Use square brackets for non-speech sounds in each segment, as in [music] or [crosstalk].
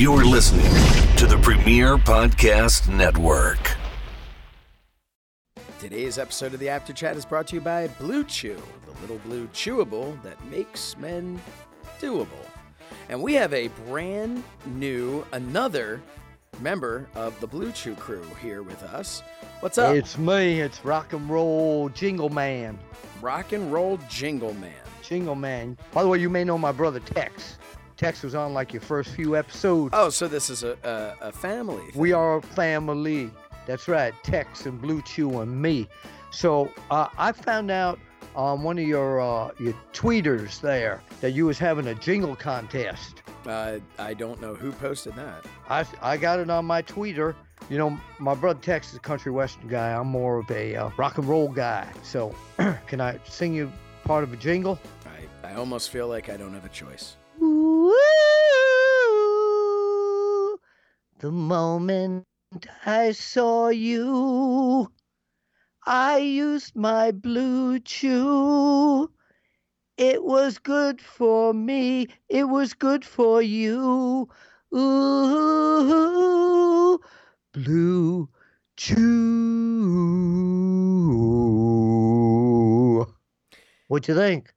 You're listening to the Premier Podcast Network. Today's episode of the Apter Chat is brought to you by Blue Chew, the little blue chewable that makes men doable. And we have a brand new, another member of the Blue Chew crew here with us. What's up? It's me. It's rock and roll Jingle Man. Rock and Roll Jingle Man. Jingle Man. By the way, you may know my brother Tex. Tex was on like your first few episodes. Oh, so this is a, a, a family. Thing. We are a family. That's right. Tex and Blue Chew and me. So uh, I found out on one of your uh, your tweeters there that you was having a jingle contest. Uh, I don't know who posted that. I, I got it on my tweeter. You know, my brother Tex is a country western guy. I'm more of a uh, rock and roll guy. So, [clears throat] can I sing you part of a jingle? I, I almost feel like I don't have a choice. Ooh, the moment I saw you, I used my blue chew. It was good for me. It was good for you. Ooh, blue chew. What do you think?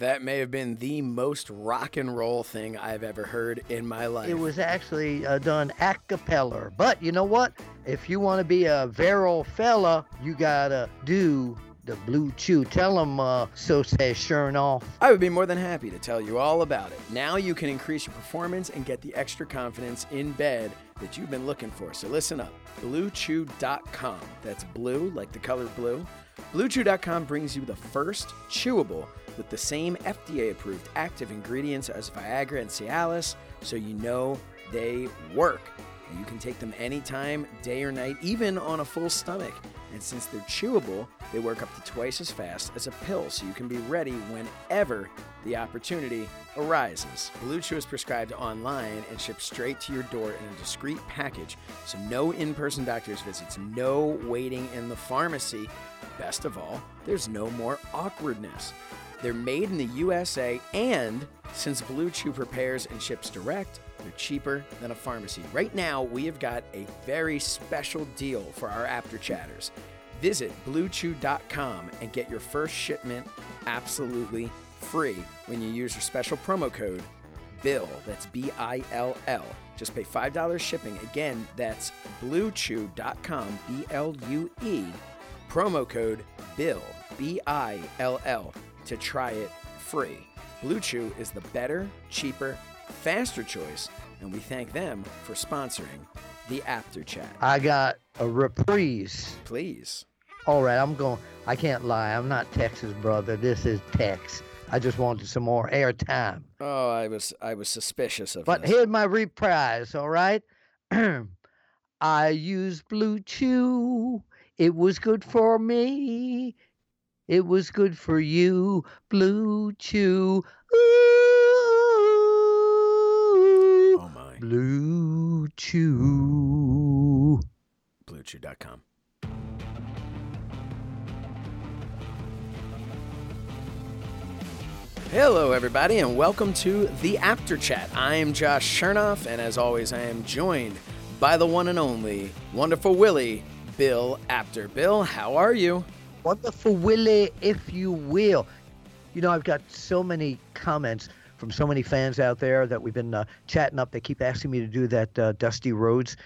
That may have been the most rock and roll thing I've ever heard in my life. It was actually uh, done a cappella. But you know what? If you want to be a virile fella, you gotta do the blue chew. Tell them, uh, so says Shernoff. I would be more than happy to tell you all about it. Now you can increase your performance and get the extra confidence in bed that you've been looking for. So listen up bluechew.com. That's blue, like the color blue. BlueChew.com brings you the first chewable with the same FDA approved active ingredients as Viagra and Cialis, so you know they work. You can take them anytime, day or night, even on a full stomach. And since they're chewable, they work up to twice as fast as a pill, so you can be ready whenever the opportunity arises. Blue Chew is prescribed online and shipped straight to your door in a discreet package, so no in person doctor's visits, no waiting in the pharmacy. Best of all, there's no more awkwardness. They're made in the USA, and since Blue Chew prepares and ships direct, they're cheaper than a pharmacy. Right now, we have got a very special deal for our Apter chatters. Visit bluechew.com and get your first shipment absolutely free when you use your special promo code BILL. That's B I L L. Just pay $5 shipping. Again, that's bluechew.com, B L U E. Promo code BILL, B I L L, to try it free. Blue Chew is the better, cheaper, faster choice, and we thank them for sponsoring the Apter Chat. I got a reprise. Please. All right, I'm going. I can't lie. I'm not Texas, brother. This is Tex. I just wanted some more airtime. Oh, I was I was suspicious of But this. here's my reprise, all right? [clears throat] I used Blue Chew. It was good for me. It was good for you, Blue Chew. Ooh, oh my. Blue Chew. BlueChew.com. Hello, everybody, and welcome to the Apter Chat. I am Josh Shernoff, and as always, I am joined by the one and only wonderful Willie, Bill Apter. Bill, how are you? Wonderful Willie, if you will. You know, I've got so many comments from so many fans out there that we've been uh, chatting up. They keep asking me to do that uh, Dusty Rhodes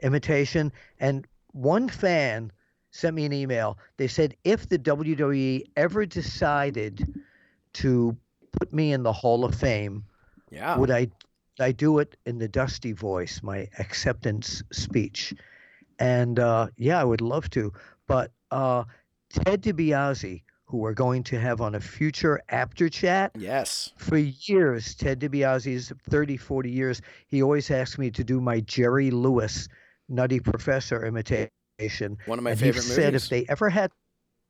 imitation. And one fan sent me an email. They said, if the WWE ever decided to put me in the Hall of Fame, Yeah. would I I do it in the Dusty voice, my acceptance speech? And uh, yeah, I would love to. But uh, Ted DiBiase, who we're going to have on a future Apter chat, Yes. for years, Ted DiBiase's 30, 40 years, he always asked me to do my Jerry Lewis Nutty Professor imitation. One of my and favorite he said if they ever had,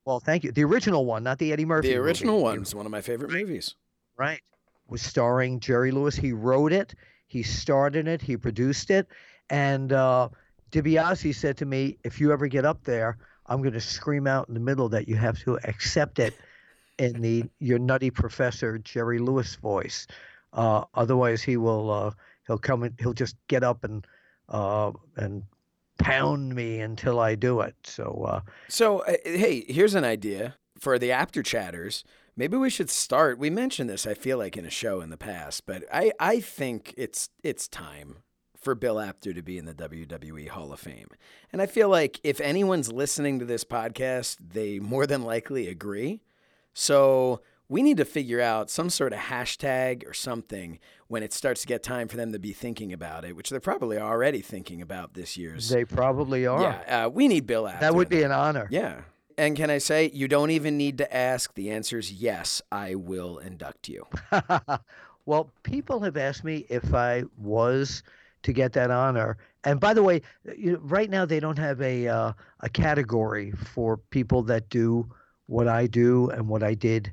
well, thank you, the original one, not the Eddie Murphy. the movie. original one is one of my favorite movies. right, was starring Jerry Lewis. He wrote it, he starred in it, he produced it, and uh, DiBiase said to me, "If you ever get up there, I'm going to scream out in the middle that you have to accept it in the your nutty professor Jerry Lewis voice. Uh, otherwise, he will uh, he'll come in, he'll just get up and uh, and pound me until I do it. So uh, So, uh, hey, here's an idea for the Apter chatters. Maybe we should start. We mentioned this, I feel like, in a show in the past, but I, I think it's it's time for Bill Apter to be in the WWE Hall of Fame. And I feel like if anyone's listening to this podcast, they more than likely agree. So we need to figure out some sort of hashtag or something when it starts to get time for them to be thinking about it, which they're probably already thinking about this year's. they probably are. yeah, uh, we need Bill Apter. that would be an honor. Yeah. And can I say, you don't even need to ask. The answer is yes, I will induct you. [laughs] well, people have asked me if I was to get that honor. And by the way, you know, right now they don't have a uh, a category for people that do what I do and what I did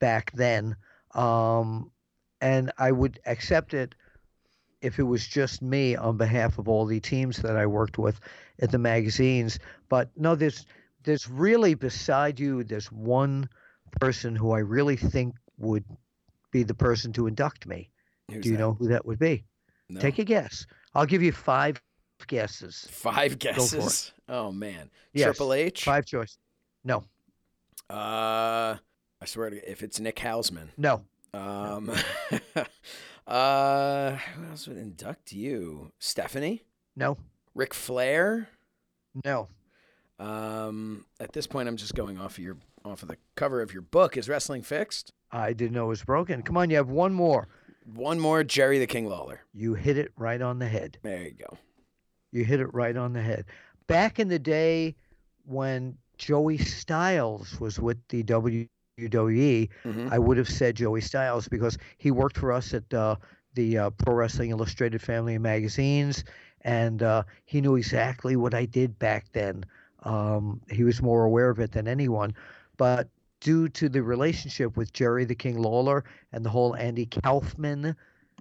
back then. Um, and I would accept it if it was just me on behalf of all the teams that I worked with at the magazines. But no, there's there's really beside you, there's one person who I really think would be the person to induct me. Who's Do you that? know who that would be? No. Take a guess. I'll give you five guesses. Five guesses. Oh man. Yes, Triple H. Five choice. No, Uh, I swear to if it's Nick Hausman. no. Um, [laughs] uh, who else would induct you? Stephanie, No, Ric Flair. no. Um, at this point, I'm just going off of your off of the cover of your book. Is wrestling fixed? I didn't know it was broken. Come on, you have one more. One more, Jerry the King Lawler. You hit it right on the head. There you go. You hit it right on the head. Back in the day when Joey Styles was with the WWE, Mhm. I would have said Joey Styles because he worked for us at uh, the uh, Pro Wrestling Illustrated family of magazines, and uh, he knew exactly what I did back then. Um, he was more aware of it than anyone, but due to the relationship with Jerry the King Lawler and the whole Andy Kaufman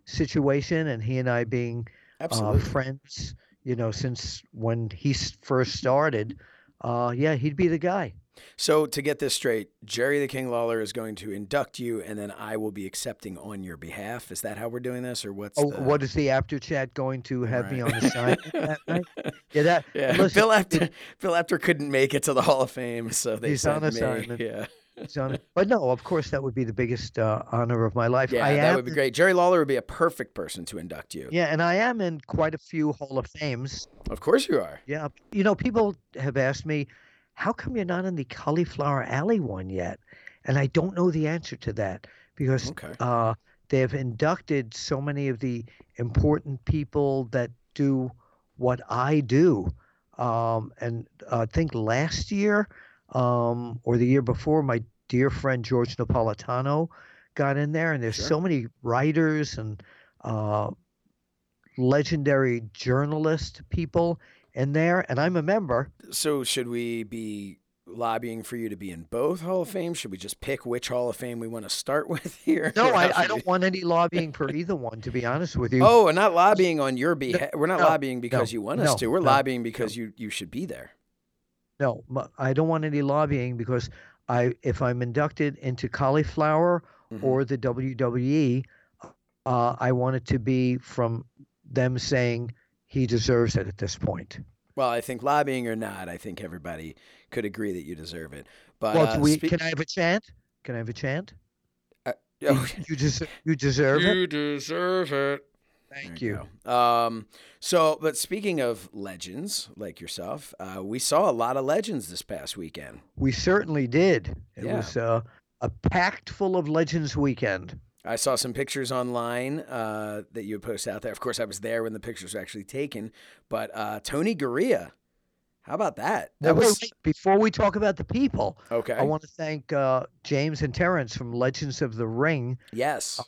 situation, and he and I being uh, friends, you know, since when he first started, uh, yeah, he'd be the guy. So to get this straight, Jerry the King Lawler is going to induct you, and then I will be accepting on your behalf. Is that how we're doing this, or what's? Oh, the... what is the Apter chat going to have me on the side that night? [laughs] Yeah, that. Yeah, listen, Bill Apter. Bill Apter couldn't make it to the Hall of Fame, so they He's on me. Yeah, it's on it. But no, of course, that would be the biggest uh, honor of my life. yeah, I that am, would be great. Jerry Lawler would be a perfect person to induct you. Yeah, and I am in quite a few Hall of Fames. Of course you are. Yeah, you know, people have asked me, how come you're not in the Cauliflower Alley one yet? And I don't know the answer to that because Okay. uh, they have inducted so many of the important people that do what I do. Um, and uh, I think last year um, or the year before, my dear friend George Napolitano got in there. And there's Sure. so many writers and uh, legendary journalist people in there. And I'm a member. So should we be lobbying for you to be in both Hall of Fame? Should we just pick which Hall of Fame we want to start with here? No, I, [laughs] I don't want any lobbying for either one, to be honest with you. Oh, we're not lobbying on your behalf. We're not no, lobbying because no, you want us to. We're no, lobbying because you you should be there. No, I don't want any lobbying because I, if I'm inducted into cauliflower Mhm. or the WWE, uh, I want it to be from them saying he deserves it at this point. Well, I think lobbying or not, I think everybody could agree that you deserve it. But well, uh, do we, spe- can I have a chant? Can I have a chant? oh, [laughs] You deserve. You deserve it. you deserve it. Thank There you. Um, so, but speaking of legends like yourself, uh, we saw a lot of legends this past weekend. We certainly did. It Yeah. was uh, a packed full of Legends weekend. I saw some pictures online uh, that you had posted out there. Of course, I was there when the pictures were actually taken. But uh, Tony Gurria, how about that? That wait, was wait, before we talk about the people, okay. I want to thank uh, James and Terrence from Legends of the Ring. yes.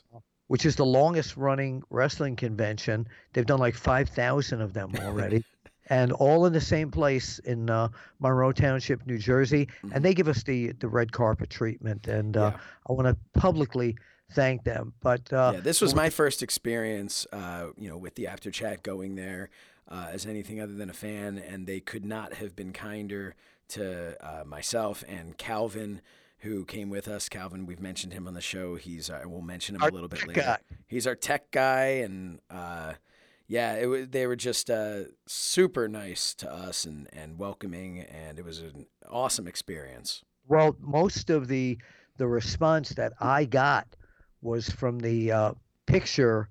Which is the longest running wrestling convention. They've done like 5,000 of them already. [laughs] and all in the same place in uh, Monroe Township, New Jersey. And they give us the, the red carpet treatment. And uh, Yeah. I want to publicly thank them. But uh, yeah, this was my first experience, uh, you know, with the Apter chat going there uh, as anything other than a fan, and they could not have been kinder to uh, myself and Calvin, who came with us. Calvin, we've mentioned him on the show. He's uh, we'll mention him Our a little bit later. guy. He's our tech guy, and uh, yeah, it was, they were just uh, super nice to us and and welcoming, and it was an awesome experience. Well, most of the the response that I got was from the uh, picture,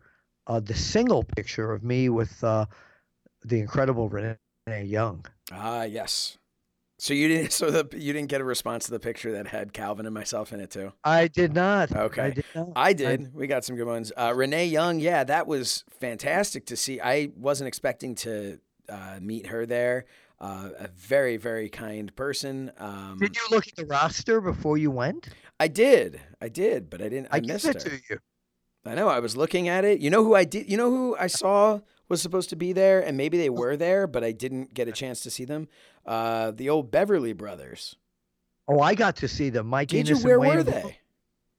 uh, the single picture of me with uh, the incredible Renee Young. Ah, yes. So you didn't. [laughs] So the you didn't get a response to the picture that had Calvin and myself in it too. I did not. Okay. I did not. I did. we got some good ones. Uh, Renee Young, yeah, that was fantastic to see. I wasn't expecting to uh, meet her there. Uh, a very, very kind person. Um, Did you look at the roster before you went? I did. I did, but I didn't. I, I missed it her. to you. I know. I was looking at it. You know who I did? You know who I saw was supposed to be there, and maybe they were there, but I didn't get a chance to see them. Uh, the old Beverly Brothers. Oh, I got to see them. Mike Did you? Where Wayne were Bro- they?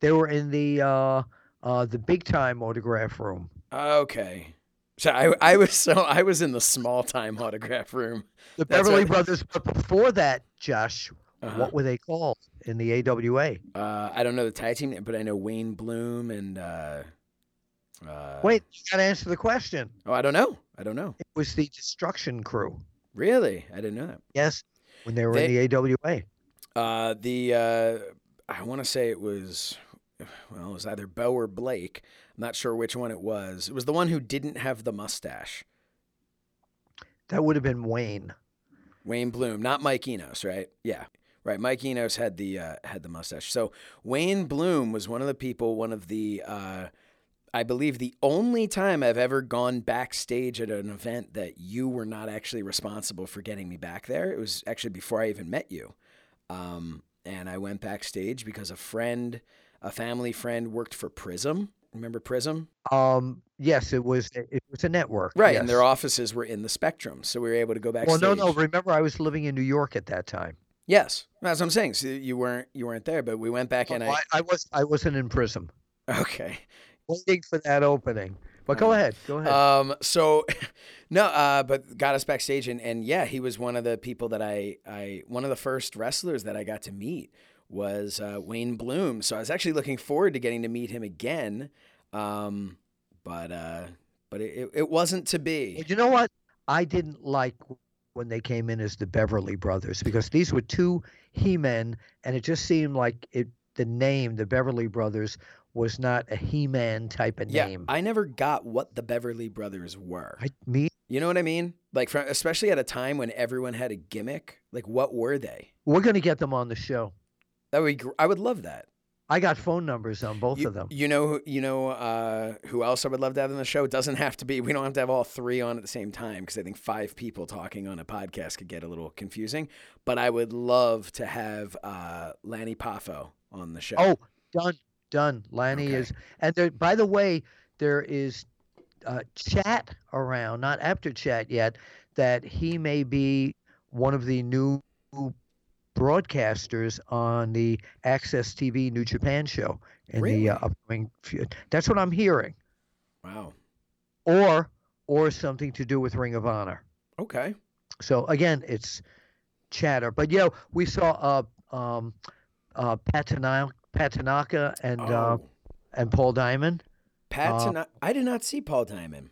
They were in the uh, uh, the big time autograph room. Okay. So I, I was so I was in the small time autograph room. The That's Beverly right. Brothers. But before that, Josh, Uh-huh. what were they called in the AWA? Uh, I don't know the tag team, name, but I know Wayne Bloom and. Uh, uh, Wait, you got to answer the question. Oh, I don't know. I don't know. It was the Destruction Crew. Really, I didn't know that. Yes, when they were They- in the AWA. Uh, the uh, I want to say it was, well, it was either Bo or Blake. I'm not sure which one it was. It was the one who didn't have the mustache. That would have been Wayne. Wayne Bloom, not Mike Enos, right? Yeah, right. Mike Enos had the uh, had the mustache. So Wayne Bloom was one of the people, one of the, uh, I believe, the only time I've ever gone backstage at an event that you were not actually responsible for getting me back there. It was actually before I even met you, um, and I went backstage because a friend, a family friend, worked for Prism. Remember Prism? Um, yes, it was. It was a network. Right, and their offices were in the Spectrum, so we were able to go back Well, no, no. Remember, I was living in New York at that time. Yes, that's what I'm saying. So you weren't you weren't there, but we went back and Oh, I. I, I was. I wasn't in Prism, [laughs] Okay. Waiting for that opening. But go Uh, ahead. Go ahead. Um. So, [laughs] no. Uh. But got us backstage, and and yeah, he was one of the people that I I one of the first wrestlers that I got to meet was uh, Wayne Bloom. So I was actually looking forward to getting to meet him again. Um. But uh. But it, it, wasn't to be. Well, you know what? I didn't like when they came in as the Beverly Brothers because these were two He-Men, and it just seemed like it. The name, the Beverly Brothers, was not a He-Man type of Yeah, name. I never got what the Beverly Brothers were. I, me, You know what I mean? Like, from, especially at a time when everyone had a gimmick. Like, what were they? we're gonna get them on the show. That would be, I would love that. I got phone numbers on both you, of them. You know, who- you know uh, who else I would love to have on the show? It doesn't have to be. We don't have to have all three on at the same time because I think five people talking on a podcast could get a little confusing. But I would love to have uh, Lanny Poffo on the show. Oh, done, done. Lanny Okay. is, and there. By the way, there is uh, chat around, not Apter chat yet, that he may be one of the new broadcasters on the AXS TV New Japan show in Really? the uh, upcoming. few- That's what I'm hearing, wow. or or something to do with Ring of Honor. Okay. So again, it's chatter. But you know, we saw uh um uh Pat Tanaka, Pat Tanaka and uh, Oh. and Paul Diamond. Pat, uh, Tana- I did not see Paul Diamond.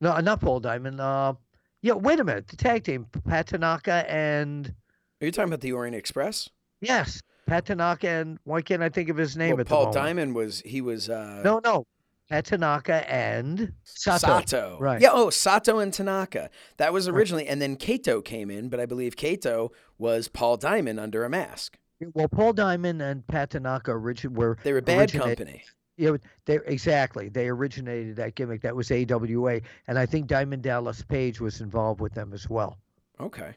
No, uh, not Paul Diamond. Uh, yeah. Wait a minute. The tag team: Pat Tanaka and Are you talking about the Orient Express? yes, Pat Tanaka and why can't I think of his name Well, at the moment? Paul? Diamond was he was uh, No, no. Pat Tanaka and Sato. Sato. Right. Yeah. Oh, Sato and Tanaka. That was originally, and then Kato came in, but I believe Kato was Paul Diamond under a mask. Well, Paul Diamond and Pat Tanaka origin were They were bad company. Yeah, they exactly. They originated that gimmick. That was AWA, and I think Diamond Dallas Page was involved with them as well. Okay.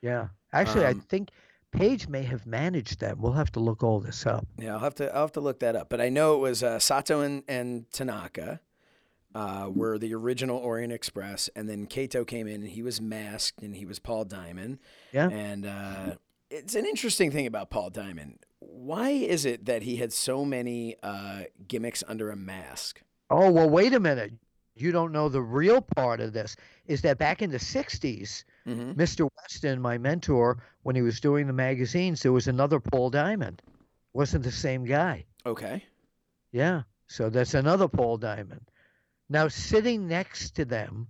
Yeah, actually, Um, I think Page may have managed them. We'll have to look all this up. Yeah, I'll have to I'll have to look that up. But I know it was uh, Sato and, and Tanaka uh, were the original Orient Express, and then Kato came in and he was masked and he was Paul Diamond. Yeah. And uh, it's an interesting thing about Paul Diamond. Why is it that he had so many uh, gimmicks under a mask? Oh well, wait a minute. You don't know the real part of this. Is that back in the '60s, Mm-hmm. Mr. Weston, my mentor, when he was doing the magazines, there was another Paul Diamond. wasn't the same guy. Okay. Yeah. So that's another Paul Diamond. Now sitting next to them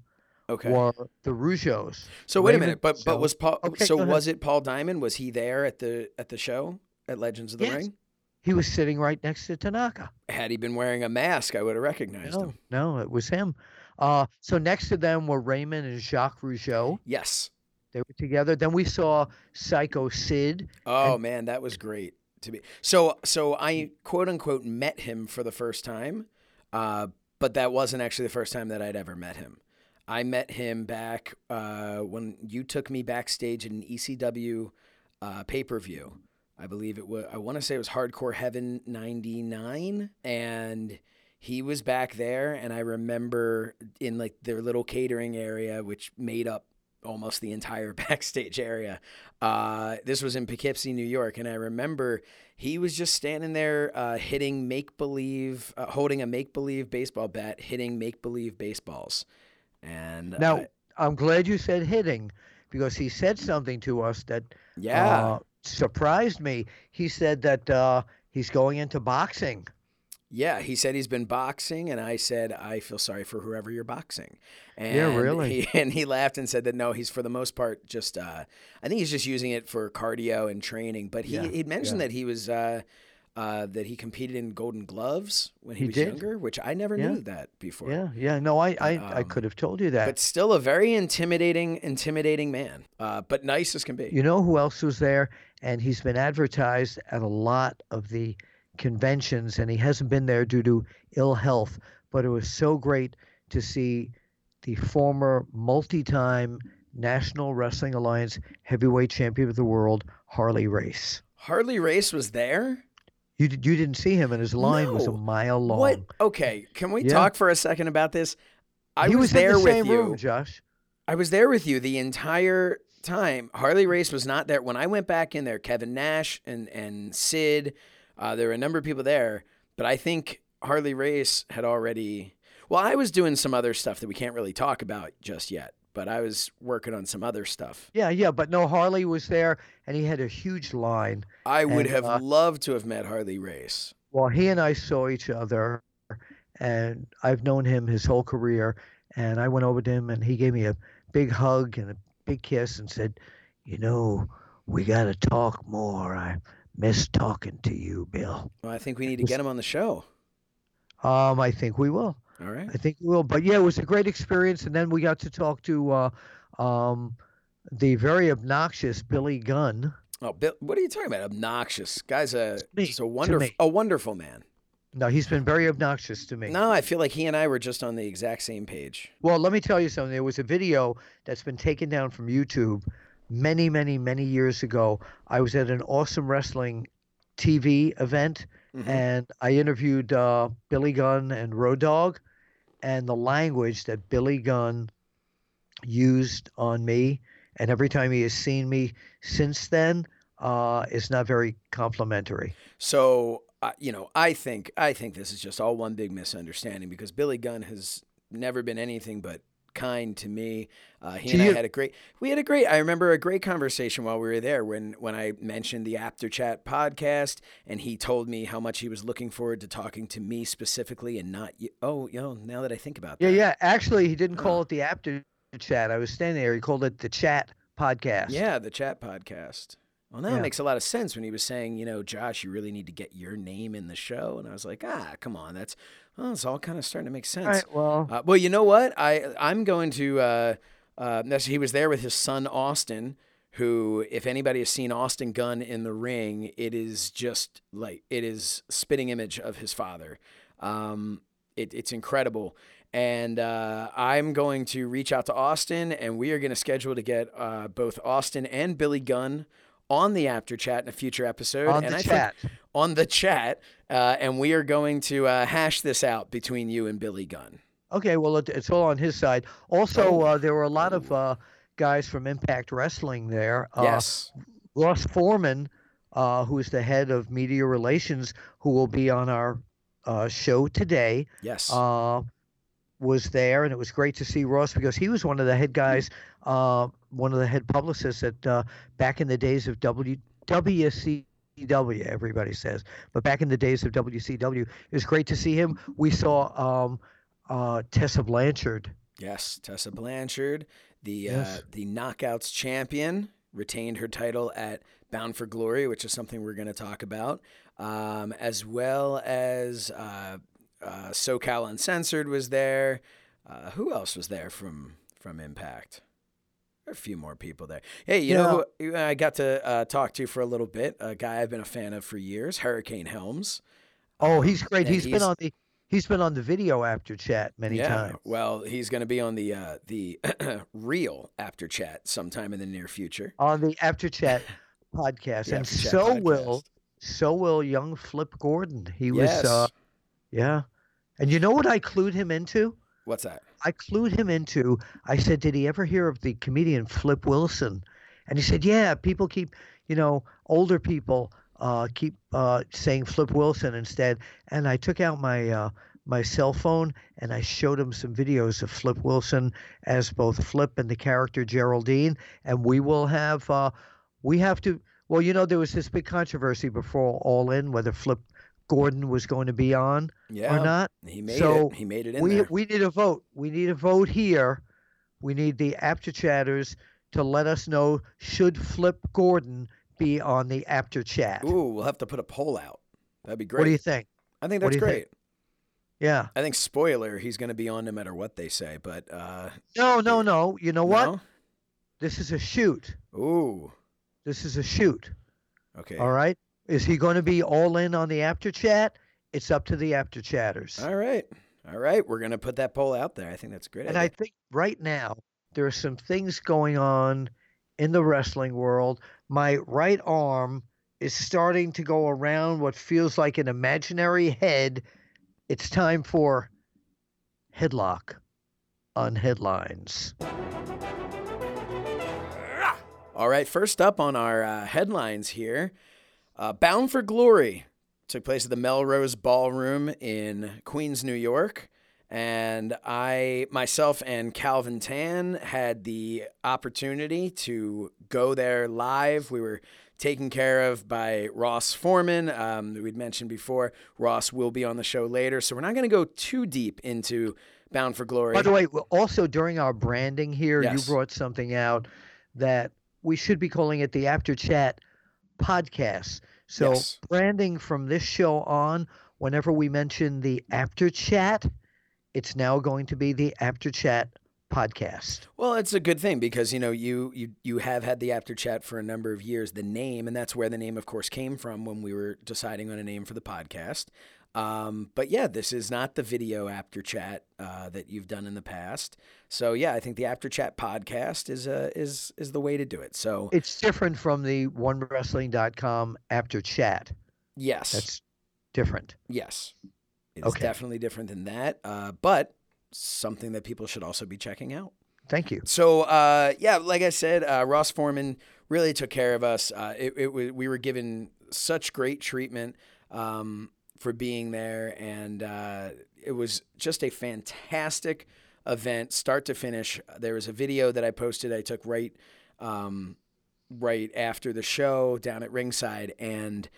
Okay. were the Rougeaus. so wait a minute, but but was Paul? Okay, so was it Paul Diamond? Was he there at the at the show at Legends of the Yes. Ring? He was sitting right next to Tanaka. Had he been wearing a mask, I would have recognized No, him. no, it was him. Uh, so next to them were Raymond and Jacques Rougeau. Yes. They were together. Then we saw Psycho Sid. Oh man, that was great to be. So so I quote unquote met him for the first time, uh, but that wasn't actually the first time that I'd ever met him. I met him back uh, when you took me backstage in an ECW uh, pay per view. I believe it was. I want to say it was Hardcore Heaven '99, and he was back there. And I remember in like their little catering area, which made up almost the entire [laughs] backstage area. Uh, this was in Poughkeepsie, New York, and I remember he was just standing there uh, hitting make believe, uh, holding a make believe baseball bat, hitting make believe baseballs. And Now, I- I'm glad you said hitting because he said something to us that yeah, uh, surprised me. He said that uh, he's going into boxing. Yeah, he said he's been boxing, and I said I feel sorry for whoever you're boxing. And Yeah, really? He, [laughs] and he laughed and said that no, he's for the most part just. Uh, I think he's just using it for cardio and training. But he Yeah, he mentioned that he was uh, uh, that he competed in Golden Gloves when he, He was did. younger, which I never Yeah. knew that before. Yeah, yeah. No, I, I, I um, could have told you that. But still, a very intimidating, intimidating man. Uh, but nice as can be. You know who else was there? And he's been advertised at a lot of the conventions, and he hasn't been there due to ill health. But it was so great to see the former multi time National Wrestling Alliance heavyweight champion of the world, Harley Race. Harley Race was there. You, did- you didn't see him, and his line was a mile long. What? Okay, can we Yeah. talk for a second about this? I he was, was, there the with you. room, Josh. I was there with you the entire time. Harley Race was not there when I went back in there. Kevin Nash and and Sid, uh, there were a number of people there, but I think Harley Race had already. Well, I was doing some other stuff that we can't really talk about just yet, but I was working on some other stuff. Yeah, yeah, but no, Harley was there, and he had a huge line. I would And, have uh, loved to have met Harley Race. Well, he and I saw each other, and I've known him his whole career. And I went over to him, and he gave me a big hug and a big kiss, and said, "You know, we got to talk more. I miss talking to you, Bill. Well, I think we need to get him on the show. Um, I think we will. All right. I think we will. But yeah, it was a great experience, and then we got to talk to uh, um, the very obnoxious Billy Gunn. Oh, Bill, what are you talking about? Obnoxious guy's a me, just a wonderful a wonderful man. No, he's been very obnoxious to me. No, I feel like he and I were just on the exact same page. Well, let me tell you something. There was a video that's been taken down from YouTube many, many, many years ago. I was at an awesome wrestling TV event Mhm. and I interviewed uh, Billy Gunn and Road Dogg, and the language that Billy Gunn used on me, and every time he has seen me since then, uh, is not very complimentary. So, uh, you know, I think I think this is just all one big misunderstanding because Billy Gunn has never been anything but kind to me. Uh, he and I had a great. We had a great. I remember a great conversation while we were there when when I mentioned the Apter Chat podcast, and he told me how much he was looking forward to talking to me specifically and not you. Oh, you know, now that I think about that. Yeah, yeah. Actually, he didn't call it the Apter chat. I was standing there. He called it the chat podcast. Yeah, the chat podcast. Well, now Yeah. it makes a lot of sense when he was saying, you know, Josh, you really need to get your name in the show, and I was like, ah, come on, that's well, it's all kind of starting to make sense. Right. Well, Uh, well, you know what? I I'm going to. Uh, uh, he was there with his son Austin, who, if anybody has seen Austin Gunn in the ring, it is just like it is spitting image of his father. Um, it, it's incredible. And uh, I'm going to reach out to Austin, and we are going to schedule to get uh, both Austin and Billy Gunn on the Apter chat in a future episode. on and the I chat. On the chat, uh, and we are going to uh, hash this out between you and Billy Gunn. Okay, well, it, it's all on his side. Also, Oh. uh, there were a lot of uh, guys from Impact Wrestling there. Uh, yes. Ross Forman, uh, who is the head of media relations, who will be on our uh, show today, Yes. Uh, was there, and it was great to see Ross because he was one of the head guys, uh, one of the head publicists at uh, back in the days of W WCW everybody says. But back in the days of WCW, it was great to see him. We saw um, uh, Tessa Blanchard. Yes, Tessa Blanchard, the Yes. uh, the Knockouts champion, retained her title at Bound for Glory, which is something we're going to talk about, um, as well as uh, uh, SoCal Uncensored was there. Uh, who else was there from from Impact? A few more people there. Hey, you know who I got to uh, talk to for a little bit? A guy I've been a fan of for years, Hurricane Helms. Oh, he's great. and He's been on the he's been on the video Apter chat many yeah, times. Well, he's going to be on the uh, the [clears throat] real Apter chat sometime in the near future. On the Apter [laughs] chat podcast, and so will so will young Flip Gordon. He was uh, yeah. And you know what I clued him into? What's that? I clued him into. I said, "Did he ever hear of the comedian Flip Wilson?" And he said, "Yeah, people keep, you know, older people uh, keep uh, saying Flip Wilson instead." And I took out my uh, my cell phone and I showed him some videos of Flip Wilson as both Flip and the character Geraldine. And we will have, uh, we have to. Well, you know, there was this big controversy before All In whether Flip Gordon was going to be on Yeah, or not. he made So, it. He made it in we there. we need a vote. We need a vote here. We need the Apter chatters to let us know should Flip Gordon be on the Apter chat. Ooh, we'll have to put a poll out. That'd be great. what do you think? I think that's great. think? Yeah. I think spoiler, he's going to be on no matter what they say. But uh, No, no, no. You know what? no? This is a shoot. Ooh, This is a shoot. okay. All right. Is he going to be all in on the Apter chat? It's up to the Apter chatters. All right, all right. We're going to put that poll out there. I think that's great. And I think right now there are some things going on in the wrestling world. My right arm is starting to go around what feels like an imaginary head. It's time for headlock on headlines. All right, first up on our uh, headlines here uh, Bound for Glory took place at the Melrose Ballroom in Queens, New York. And I, myself, and Calvin Tan had the opportunity to go there live. We were taken care of by Ross Forman. Um, we'd mentioned before, Ross will be on the show later. So we're not going to go too deep into Bound for Glory. By the way, also during our branding here, Yes. you brought something out that we should be calling it the Apter Chat podcast. So Yes. branding from this show on, whenever we mention the Apter Chat, it's now going to be the Apter Chat podcast. Well, it's a good thing because you know you you you have had the Apter chat for a number of years. The name, and that's where the name, of course, came from when we were deciding on a name for the podcast. Um, but yeah, this is not the video Apter chat uh, that you've done in the past. So yeah, I think the Apter chat podcast is uh, is is the way to do it. So It's different from the OneWrestling.com Apter Chat. yes, That's different. yes, it's Okay. definitely different than that. Uh, but something that people should also be checking out. Thank you. So uh, yeah, like I said, uh, Ross Forman really took care of us. Uh, it, it was, we were given such great treatment um, for being there, and uh, it was just a fantastic event, start to finish. There was a video that I posted. I took right um, right after the show down at ringside, and.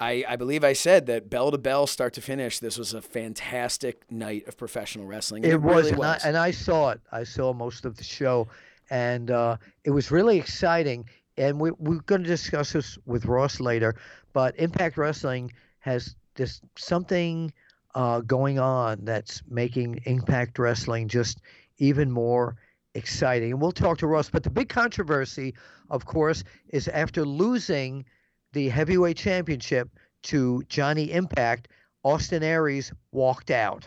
I, I believe I said that bell to bell, start to finish, this was a fantastic night of professional wrestling. and It, was, really and, I, and I saw it. I saw most of the show, and uh, it was really exciting. And we, we're going to discuss this with Ross later. But Impact Wrestling has this something uh, going on that's making Impact Wrestling just even more exciting. And we'll talk to Ross. But the big controversy, of course, is after losing the heavyweight championship to Johnny Impact, Austin Aries walked out.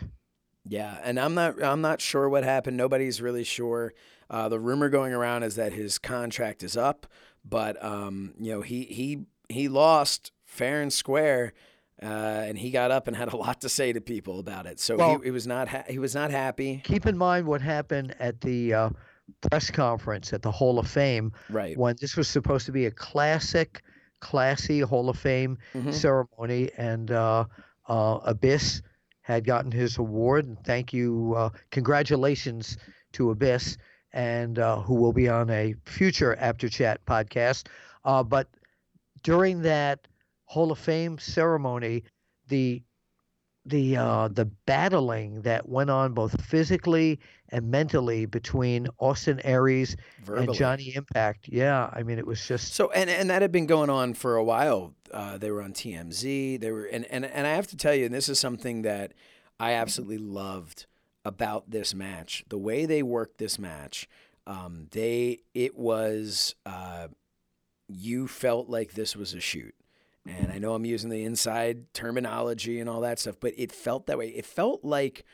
Yeah, and I'm not I'm not sure what happened. Nobody's really sure. Uh, the rumor going around is that his contract is up, but um, you know he he he lost fair and square, uh, and he got up and had a [laughs] lot to say to people about it. So Well- he, he was not ha- he was not happy. keep in mind what happened at the uh, press conference at the Hall of Fame Right. when this was supposed to be a classic, classy Hall of Fame Mhm. ceremony, and uh, uh, Abyss had gotten his award. And thank you, uh, congratulations to Abyss, and uh, who will be on a future Apter Chat podcast. Uh, but during that Hall of Fame ceremony, the the uh, the battling that went on both physically and mentally between Austin Aries Verbally. and Johnny Impact. Yeah, I mean it was just So and and that had been going on for a while. Uh, they were on TMZ. They were and, and and I have to tell you, and this is something that I absolutely loved about this match. The way they worked this match, um, they it was uh, you felt like this was a shoot. And I know I'm using the inside terminology and all that stuff, but it felt that way. It felt like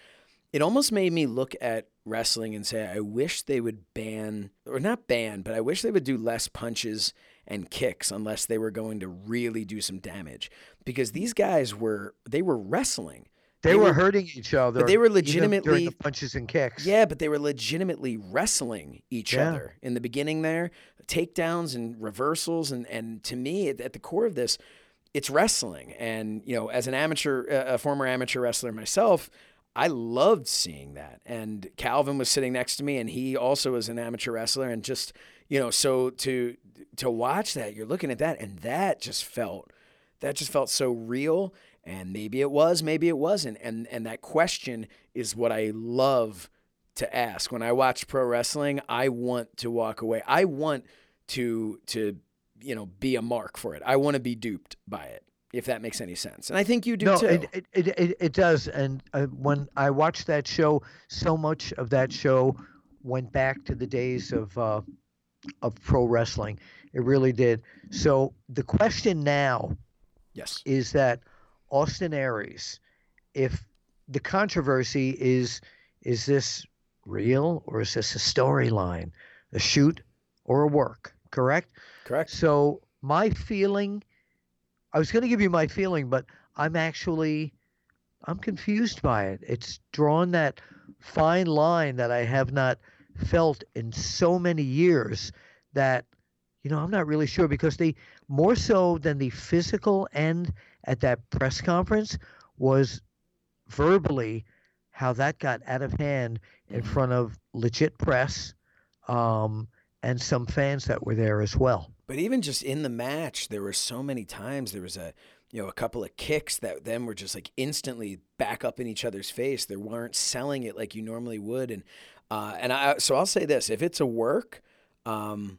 it almost made me look at wrestling and say, I wish they would ban, or not ban, but I wish they would do less punches and kicks unless they were going to really do some damage. Because these guys were, they were wrestling. they, they were, were- hurting each other. they were legitimately- the punches and kicks. Yeah, but they were legitimately wrestling each Yeah. other in the beginning there, takedowns and reversals. And, and to me, at, at the core of this, it's wrestling. And, you know, as an amateur, uh, a former amateur wrestler myself, I loved seeing that. And Calvin was sitting next to me and he also was an amateur wrestler and just, you know, so to to watch that, you're looking at that and that just felt that just felt so real and maybe it was, maybe it wasn't. And and that question is what I love to ask. When I watch pro wrestling, I want to walk away. I want to to you know be a mark for it. I want to be duped by it. If that makes any sense, and I think you do no, too. it, it, it, it, does. And uh, when I watched that show, so much of that show went back to the days of uh, of pro wrestling. It really did. So the question now yes. is that Austin Aries, if the controversy is is this real or is this a storyline, a shoot or a work? Correct. Correct. So my feeling, I was going to give you my feeling, but I'm actually, I'm confused by it. It's drawn that fine line that I have not felt in so many years that, you know, I'm not really sure because the more so than the physical end at that press conference was verbally how that got out of hand in Mhm. front of legit press um, and some fans that were there as well. But even just in the match, there were so many times there was a you know a couple of kicks that then were just like instantly back up in each other's face. They weren't selling it like you normally would, and uh, and I so I'll say this: if it's a work, um,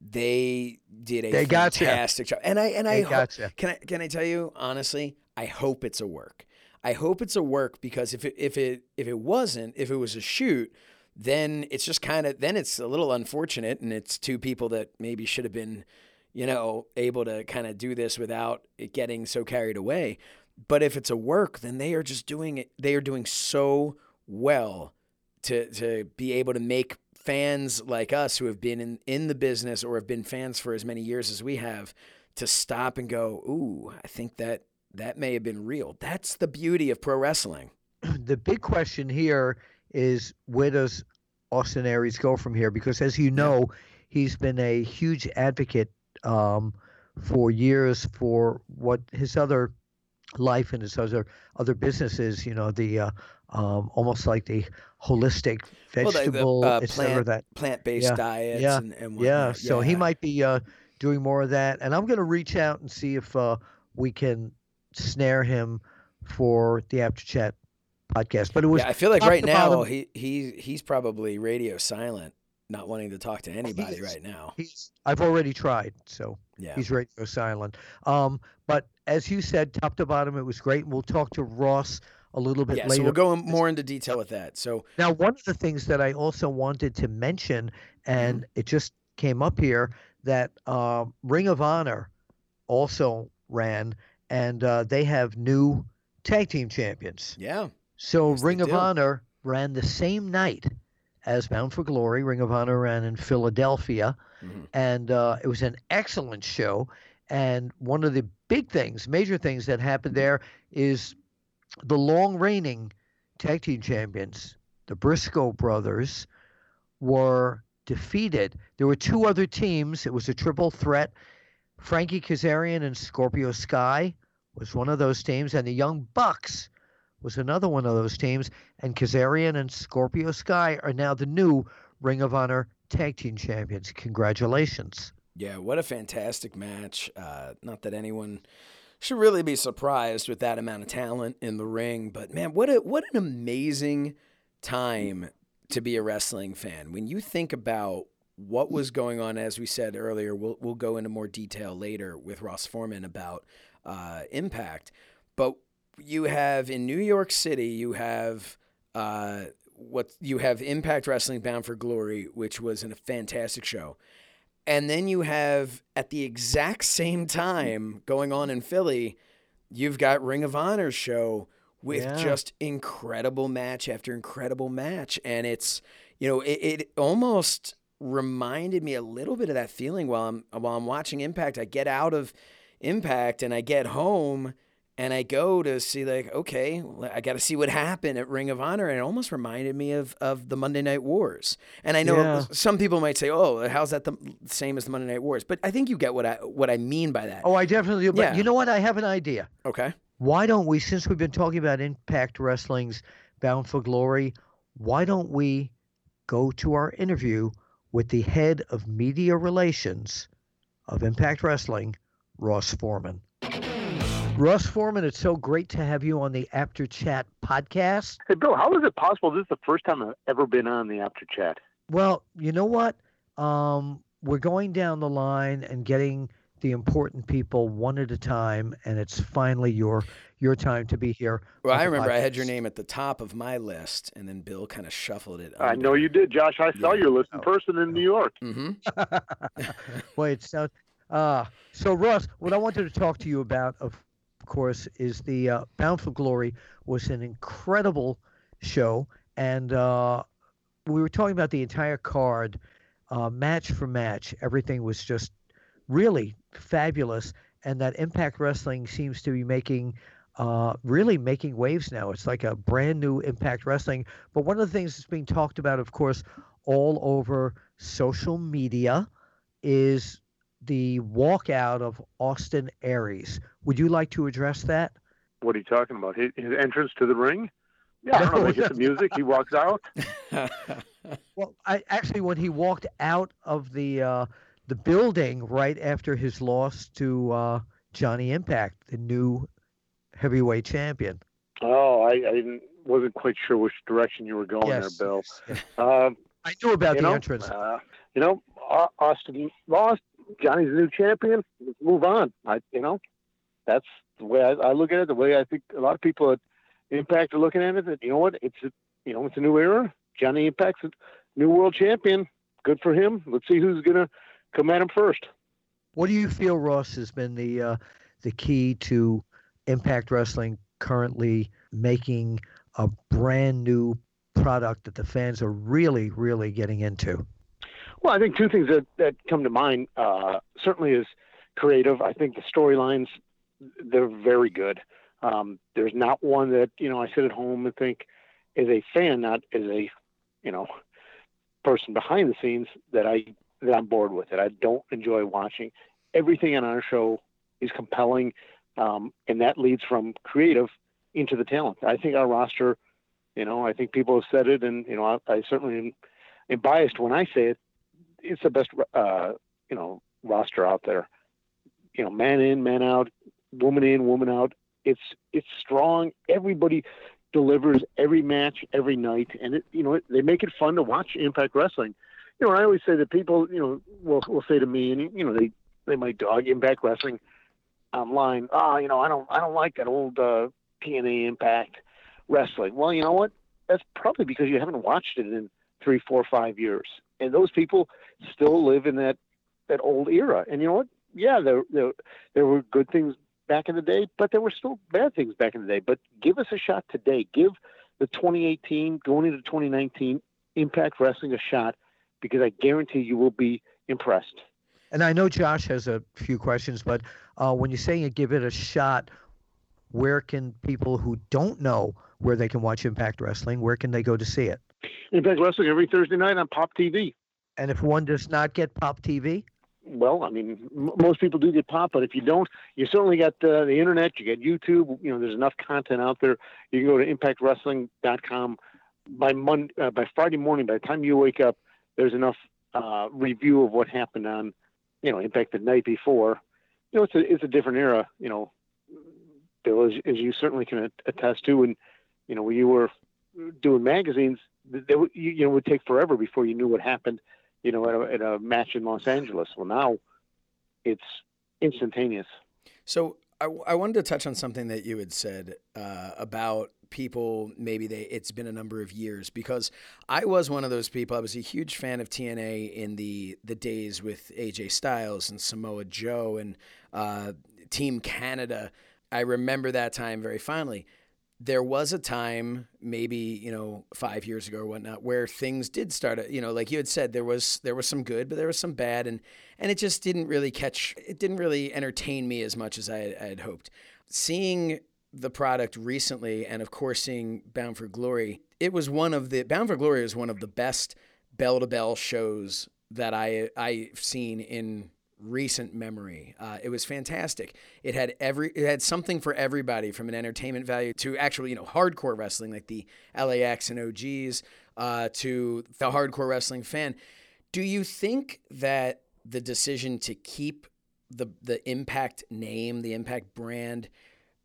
they did a They gotcha. fantastic job. And I and I ho- gotcha. can I can I tell you honestly? I hope it's a work. I hope it's a work because if it if it if it wasn't, if it was a shoot, then it's just kind of then it's a little unfortunate, and it's two people that maybe should have been, you know, able to kind of do this without it getting so carried away. But if it's a work, then they are just doing it. They are doing so well to to be able to make fans like us who have been in, in the business or have been fans for as many years as we have to stop and go, ooh, I think that that may have been real. That's the beauty of pro wrestling. [clears throat] the big question here is where does Austin Aries go from here? Because as you know, he's been a huge advocate um, for years for what his other life and his other other businesses. You know, the uh, um, almost like the holistic Well, the- the, vegetable, uh, plant- That Plant based Yeah, diets yeah, and, and yeah. whatnot. So he might be uh, doing more of that, and I'm going to reach out and see if uh, we can snare him for the Apter Chat podcast. But it was Yeah, I feel like right now bottom- he he he's probably radio silent, not wanting to talk to anybody is. right now. He's I've already tried, so Yeah. he's radio silent. Um, but as you said, top to bottom, it was great. And we'll talk to Ross a little bit Yeah, so later. we'll go in- more into detail with that. So Now, one of the things that I also wanted to mention, and Mm-hmm. it just came up here, that uh, Ring of Honor also ran, and uh, they have new tag team champions. yeah, So Yes, Ring of do. Honor ran the same night as Bound for Glory. Ring of Honor ran in Philadelphia, Mhm. and uh, it was an excellent show. And one of the big things, major things that happened there is the long reigning tag team champions, the Briscoe brothers, were defeated. There were two other teams. It was a triple threat. Frankie Kazarian and Scorpio Sky was one of those teams, and the Young Bucks was another one of those teams. And Kazarian and Scorpio Sky are now the new Ring of Honor tag team champions. Congratulations. Yeah, what a fantastic match. Uh, not that anyone should really be surprised with that amount of talent in the ring, but man, what a what an amazing time to be a wrestling fan. When you think about what was going on, as we said earlier, we'll we'll go into more detail later with Ross Forman about uh, Impact, but you have in New York City, you have uh, what you have Impact Wrestling Bound for Glory, which was a fantastic show. And then you have at the exact same time going on in Philly, you've got Ring of Honor's show with Yeah. just incredible match after incredible match. And it's, you know, it, it almost reminded me a little bit of that feeling while I'm while I'm watching Impact. I get out of Impact and I get home and I go to see like, okay, I got to see what happened at Ring of Honor, and it almost reminded me of of the Monday Night Wars. And I know Yeah. some people might say, "Oh, how's that the same as the Monday Night Wars?" But I think you get what I what I mean by that. Oh, I definitely do. But Yeah. you know what? I have an idea. Okay. Why don't we, since we've been talking about Impact Wrestling's Bound for Glory, why don't we go to our interview with the head of media relations of Impact Wrestling, Ross Forman? Ross Forman, it's so great to have you on the Apter Chat podcast. Hey, Bill, how is it possible this is the first time I've ever been on the Apter Chat? Well, you know what? Um, we're going down the line and getting the important people one at a time, and it's finally your your time to be here. Well, I the remember I had your name at the top of my list, and then Bill kind of shuffled it. I know you did, Josh. I saw Yeah. your list Oh. in person in New York. hmm Wait, so uh, so Ross, what I wanted to talk to you about, of course, is the uh, Bound for Glory was an incredible show, and uh, we were talking about the entire card, uh, match for match. Everything was just really fabulous, and that Impact Wrestling seems to be making. Uh, really making waves now. It's like a brand new Impact Wrestling. But one of the things that's being talked about, of course, all over social media is the walkout of Austin Aries. Would you like to address that? What are you talking about? His, his entrance to the ring? Yeah, I don't know. They hit the music. He walks out. [laughs] Well, I actually when he walked out of the uh, the building right after his loss to uh, Johnny Impact, the new heavyweight champion. Oh, I, I didn't, wasn't quite sure which direction you were going yes, there, Bill. yes, yes. Um, I knew about the know, entrance. Uh, you know, Austin lost. Johnny's the new champion. Let's move on. I, you know, that's the way I, I look at it. The way I think a lot of people at Impact are looking at it. That you know what, it's a, you know, it's a new era. Johnny Impact's a new world champion. Good for him. Let's see who's gonna come at him first. What do you feel, Ross, has been the uh, the key to Impact Wrestling currently making a brand new product that the fans are really, really getting into? Well, I think two things that, that come to mind uh, certainly is creative. I think the storylines they're very good. Um, there's not one that you know I sit at home and think as a fan, not as a you know person behind the scenes that I that I'm bored with it. I don't enjoy watching. Everything on our show is compelling, um, and that leads from creative into the talent. I think our roster, you know, I think people have said it, and you know, I, I certainly am, am biased when I say it. It's the best, uh, you know, roster out there. You know, man in, man out, woman in, woman out. It's it's strong. Everybody delivers every match, every night, and it, you know it, they make it fun to watch Impact Wrestling. You know, I always say that people, you know, will will say to me, and you know, they they might dog Impact Wrestling online. Ah, you know, I don't I don't like that old uh, TNA Impact Wrestling. Well, you know what? That's probably because you haven't watched it in three, four, five years, and those people still live in that that old era. And you know what? Yeah, there there there were good things back in the day, but there were still bad things back in the day. But give us a shot today. Give the 2018 going into 2019 Impact Wrestling a shot because I guarantee you will be impressed. And I know Josh has a few questions, but uh, when you're saying you give it a shot, where can people who don't know where they can watch Impact Wrestling, where can they go to see it? Impact Wrestling every Thursday night on Pop TV. And if one does not get Pop TV, Well, I mean, m- most people do get Pop, but if you don't, you certainly got uh, the internet. You got YouTube. You know, there's enough content out there. You can go to ImpactWrestling.com by Monday, uh, by Friday morning. By the time you wake up, there's enough uh, review of what happened on you know, Impact the night before, you know, it's a it's a different era. You know, Bill, as, as you certainly can attest to, and you know, when you were doing magazines, they, you, you know, it would take forever before you knew what happened. You know, at a, at a match in Los Angeles. Well, now it's instantaneous. So I, I wanted to touch on something that you had said uh, about people maybe they it's been a number of years because I was one of those people I was a huge fan of TNA in the the days with AJ Styles and Samoa Joe and uh, Team Canada I remember that time very fondly there was a time maybe you know five years ago or whatnot where things did start you know like you had said there was there was some good but there was some bad and and it just didn't really catch it didn't really entertain me as much as I, I had hoped. Seeing the product recently, and of course seeing Bound for Glory, it was one of the Bound for Glory is one of the best bell to bell shows that I I've seen in recent memory. Uh, it was fantastic. It had every it had something for everybody from an entertainment value to actually you know hardcore wrestling like the LAX and OGs uh, to the hardcore wrestling fan. Do you think that the decision to keep the the Impact name, the Impact brand,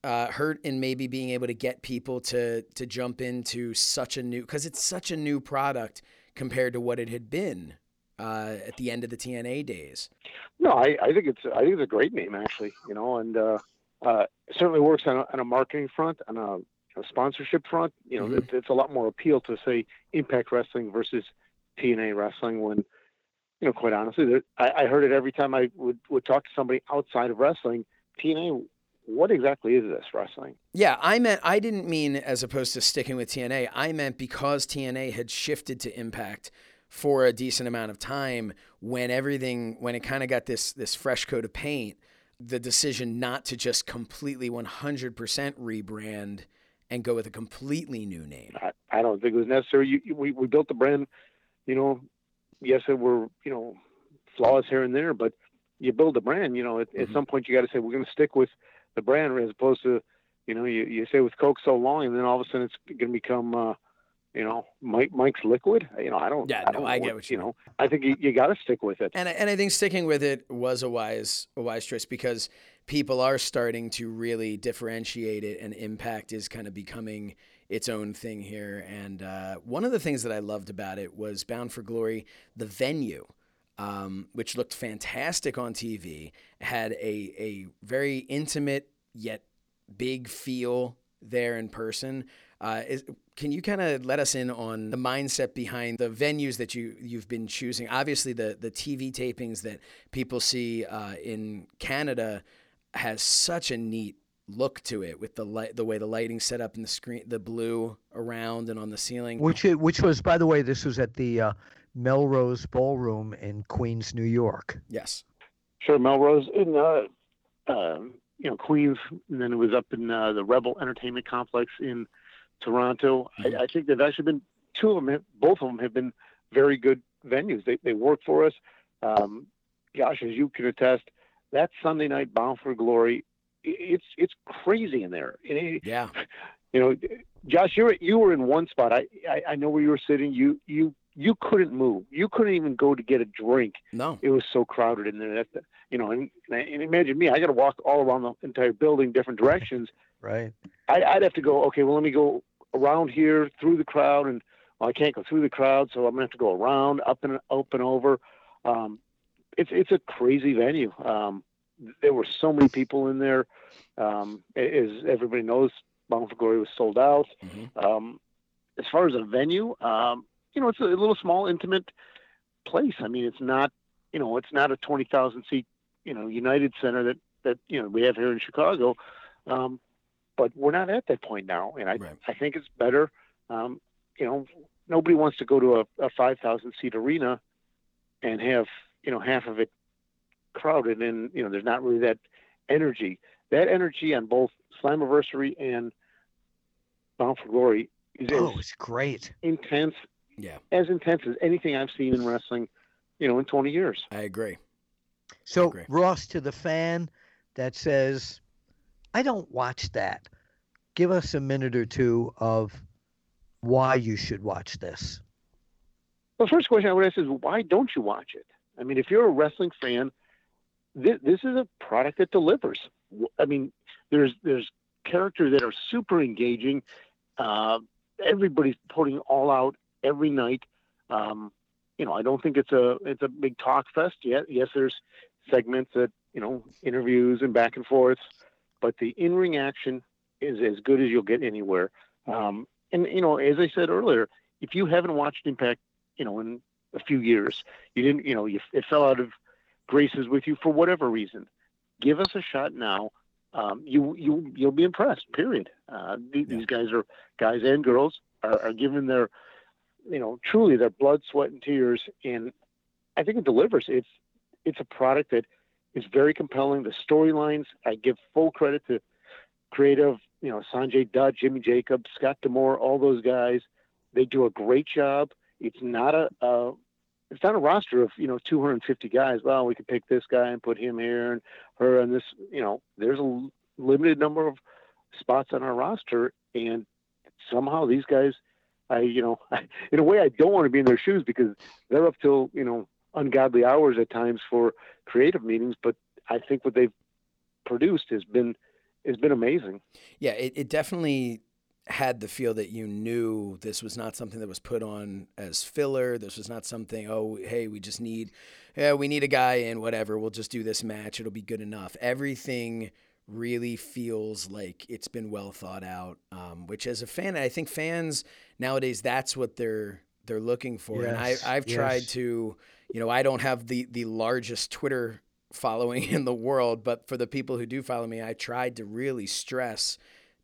uh, hurt in maybe being able to get people to to jump into such a new because it's such a new product compared to what it had been uh, at the end of the TNA days. No, I, I think it's I think it's a great name actually, you know, and uh, uh, certainly works on a, on a marketing front, on a, a sponsorship front. You know, mm-hmm. it's, it's a lot more appeal to say Impact Wrestling versus TNA Wrestling when you know, quite honestly, I, I heard it every time I would, would talk to somebody outside of wrestling. TNA what exactly is this wrestling? Yeah, I meant I didn't mean as opposed to sticking with TNA. I meant because TNA had shifted to Impact for a decent amount of time when everything when it kind of got this this fresh coat of paint, the decision not to just completely 100% rebrand and go with a completely new name. I, I don't think it was necessary. You, you, we we built the brand, you know, yes, it were, you know, flaws here and there, but you build a brand, you know, at, mm-hmm. at some point you got to say we're going to stick with the brand as opposed to, you know, you, you say with Coke so long and then all of a sudden it's going to become, uh, you know, Mike Mike's liquid. You know, I don't. Yeah, I no, don't I get what you, you know. I think you, you got to stick with it. And I, and I think sticking with it was a wise a wise choice because people are starting to really differentiate it, and Impact is kind of becoming its own thing here. And uh, one of the things that I loved about it was Bound for Glory, the venue um, which looked fantastic on TV, had a, a very intimate yet big feel there in person. Uh, is, can you kind of let us in on the mindset behind the venues that you you've been choosing? Obviously, the the TV tapings that people see uh, in Canada has such a neat look to it with the light, the way the lighting set up in the screen, the blue around and on the ceiling. Which which was, by the way, this was at the uh, Melrose Ballroom in Queens, New York. Yes. Sure, Melrose in uh, uh, you know Queens, and then it was up in uh, the Rebel Entertainment Complex in Toronto. Mm-hmm. I, I, think they've actually been two of them, have, both of them have been very good venues. They they work for us. Um, gosh, as you can attest, that Sunday night Bound for Glory, it's it's crazy in there. It, yeah. [laughs] You know, Josh, you were you were in one spot. I, I I know where you were sitting. You you you couldn't move. You couldn't even go to get a drink. No, it was so crowded in there. That the, you know, and, and imagine me. I got to walk all around the entire building, different directions. [laughs] Right. I, I'd have to go. Okay, well, let me go around here through the crowd, and well, I can't go through the crowd, so I'm gonna have to go around, up and up and over. Um, it's it's a crazy venue. Um, there were so many people in there. Um, as everybody knows, Bound for Glory was sold out. Mm-hmm. Um, as far as a venue, um, you know, it's a little small, intimate place. I mean, it's not, you know, it's not a 20,000 seat, you know, United Center that, that, you know, we have here in Chicago. Um, but we're not at that point now. And I, right. I think it's better. Um, you know, nobody wants to go to a, a 5,000 seat arena and have, you know, half of it crowded and, you know, there's not really that energy. That energy on both Slammiversary and Bound for Glory is oh, it's great, intense, yeah. As intense as anything I've seen in wrestling, you know, in 20 years. I agree. So, I agree. Ross, to the fan that says, I don't watch that, give us a minute or two of why you should watch this. Well, first question I would ask is, why don't you watch it? I mean, if you're a wrestling fan, this, this is a product that delivers. I mean, there's there's characters that are super engaging. Uh, everybody's putting all out every night. Um, you know, I don't think it's a it's a big talk fest yet. Yes, there's segments that you know interviews and back and forth, but the in ring action is as good as you'll get anywhere. Um, and you know, as I said earlier, if you haven't watched Impact, you know, in a few years, you didn't, you know, you, it fell out of graces with you for whatever reason. Give us a shot now. Um, you you you'll be impressed. Period. Uh, these, yeah. guys are guys and girls are, are giving their you know truly their blood, sweat, and tears, and I think it delivers. It's it's a product that is very compelling. The storylines, I give full credit to creative, you know, Sanjay Dutt, Jimmy Jacobs, Scott D'Amore, all those guys. They do a great job. It's not a, a it's not a roster of you know 250 guys. Well, we could pick this guy and put him here and her and this. You know, there's a limited number of spots on our roster, and somehow these guys, I you know, [laughs] in a way, I don't want to be in their shoes because they're up till you know ungodly hours at times for creative meetings. But I think what they've produced has been has been amazing. Yeah, it, it definitely had the feel that you knew this was not something that was put on as filler. This was not something, oh, hey, we just need, yeah, we need a guy in, whatever. We'll just do this match. It'll be good enough. Everything really feels like it's been well thought out. Um, which, as a fan, I think fans nowadays that's what they're they're looking for. Yes, and I, I've yes. tried to, you know, I don't have the the largest Twitter following [laughs] in the world, but for the people who do follow me, I tried to really stress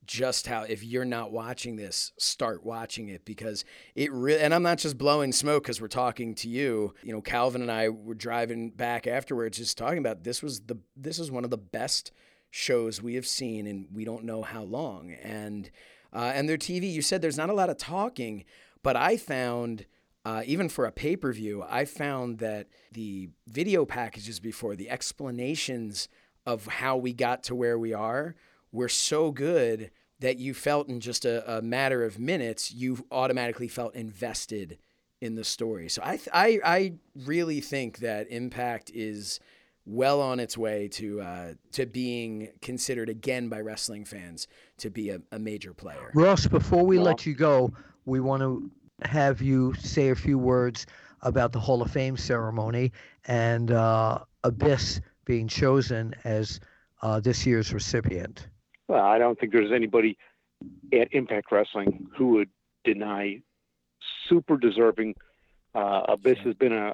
just how if you're not watching this start watching it because it really and i'm not just blowing smoke because we're talking to you. You know calvin and i were driving back afterwards just talking about this was the this is one of the best shows we have seen and we don't know how long. And uh, and their tv you said there's not a lot of talking but i found uh, even for a pay per view, I found that the video packages before, the explanations of how we got to where we are, were so good that you felt in just a, a matter of minutes, you automatically felt invested in the story. So I, I, I really think that Impact is well on its way to uh, to being considered again by wrestling fans to be a, a major player. Ross, before we let you go, we want to have you say a few words about the Hall of Fame ceremony and uh, Abyss being chosen as uh, this year's recipient. Well, I don't think there's anybody at Impact Wrestling who would deny super deserving. Uh, Abyss has been a,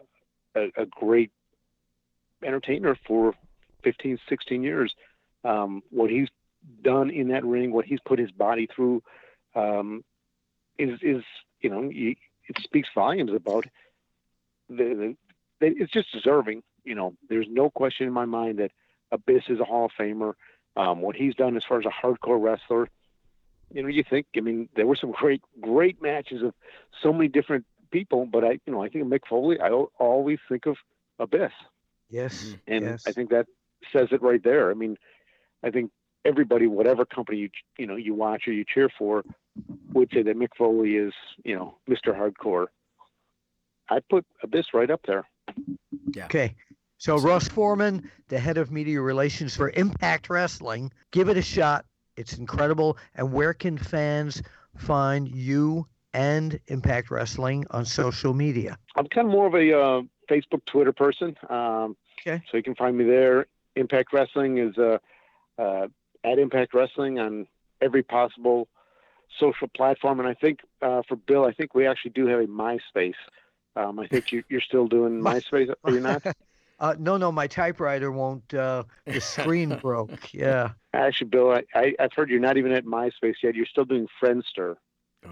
a, a, great entertainer for 15, 16 years. Um, what he's done in that ring, what he's put his body through, um, is is you know, it speaks volumes about the, the, it's just deserving. You know, there's no question in my mind that Abyss is a Hall of Famer. Um, what he's done as far as a hardcore wrestler, you know, you think, I mean, there were some great, great matches of so many different people, but I, you know, I think of Mick Foley, I always think of Abyss. Yes. Mm-hmm. And yes. I think that says it right there. I mean, I think everybody, whatever company you, you know, you watch or you cheer for, would say that Mick Foley is, you know, Mr. Hardcore. I put Abyss right up there. Yeah. Okay. So Ross Forman, the head of media relations for Impact Wrestling, give it a shot. It's incredible. And where can fans find you and Impact Wrestling on social media? I'm kind of more of a uh, Facebook, Twitter person. Um, okay. So you can find me there. Impact Wrestling is uh, uh, at Impact Wrestling on every possible social platform. And I think uh, for Bill, I think we actually do have a MySpace. Um, I think you, are still doing [laughs] MySpace, are you not? [laughs] Uh, no, no, my typewriter won't. Uh, the screen [laughs] broke. Yeah. Actually, Bill, I, I, have heard you're not even at MySpace yet. You're still doing Friendster.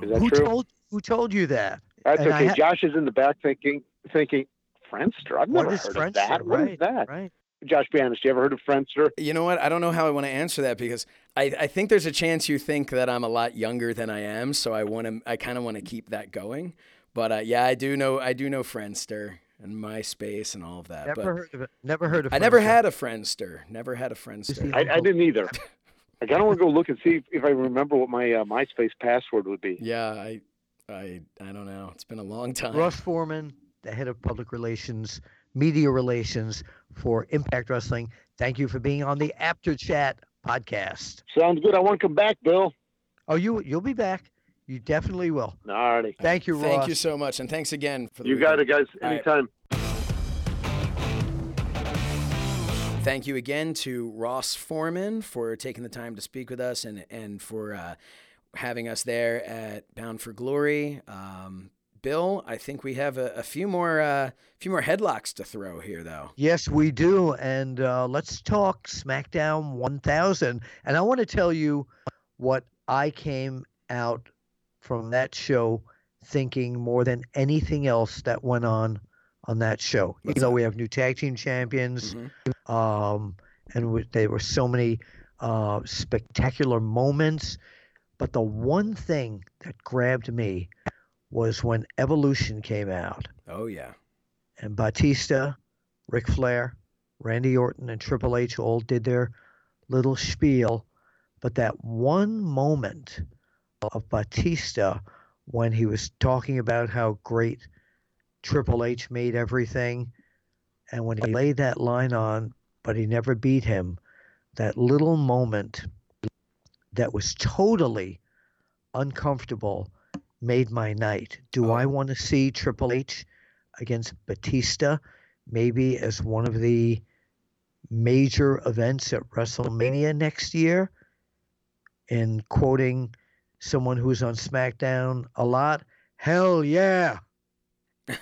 Is that who true? Told, who told you that? That's and okay. Ha- Josh is in the back thinking, thinking, Friendster. I've never heard Friendster? of that. What right, is that? Right. Josh, be honest. You ever heard of Friendster? You know what? I don't know how I want to answer that because I, I think there's a chance you think that I'm a lot younger than I am. So I want to. I kind of want to keep that going. But uh, yeah, I do know. I do know Friendster and MySpace and all of that. Never but heard of it. Never heard of. I never had a Friendster. Never had a Friendster. I, I didn't either. [laughs] I kind of want to go look and see if, if I remember what my uh, MySpace password would be. Yeah, I, I, I don't know. It's been a long time. Ross Forman, the head of public relations, media relations for Impact Wrestling. Thank you for being on the Apter Chat podcast. Sounds good. I want to come back, Bill. Oh, you you'll be back. You definitely will. All righty. Thank you, Ross. Thank you so much, and thanks again for the You got it, guys. All right. Anytime. Thank you again to Ross Forman for taking the time to speak with us and and for uh, having us there at Bound for Glory. Um, Bill, I think we have a, a few more uh, few more headlocks to throw here, though. Yes, we do. And uh, let's talk SmackDown 1000. And I want to tell you what I came out from that show thinking more than anything else that went on on that show. Even though we have new tag team champions, Mhm. um, and w- there were so many uh, spectacular moments. But the one thing that grabbed me was when Evolution came out Oh yeah, and Batista, Ric Flair, Randy Orton, and Triple H all did their little spiel. But that one moment of Batista when he was talking about how great Triple H made everything, and when he laid that line on, but he never beat him, that little moment that was totally uncomfortable made my night. Do I want to see Triple H against Batista, maybe as one of the major events at WrestleMania next year? In quoting someone who's on SmackDown a lot, hell yeah. [laughs]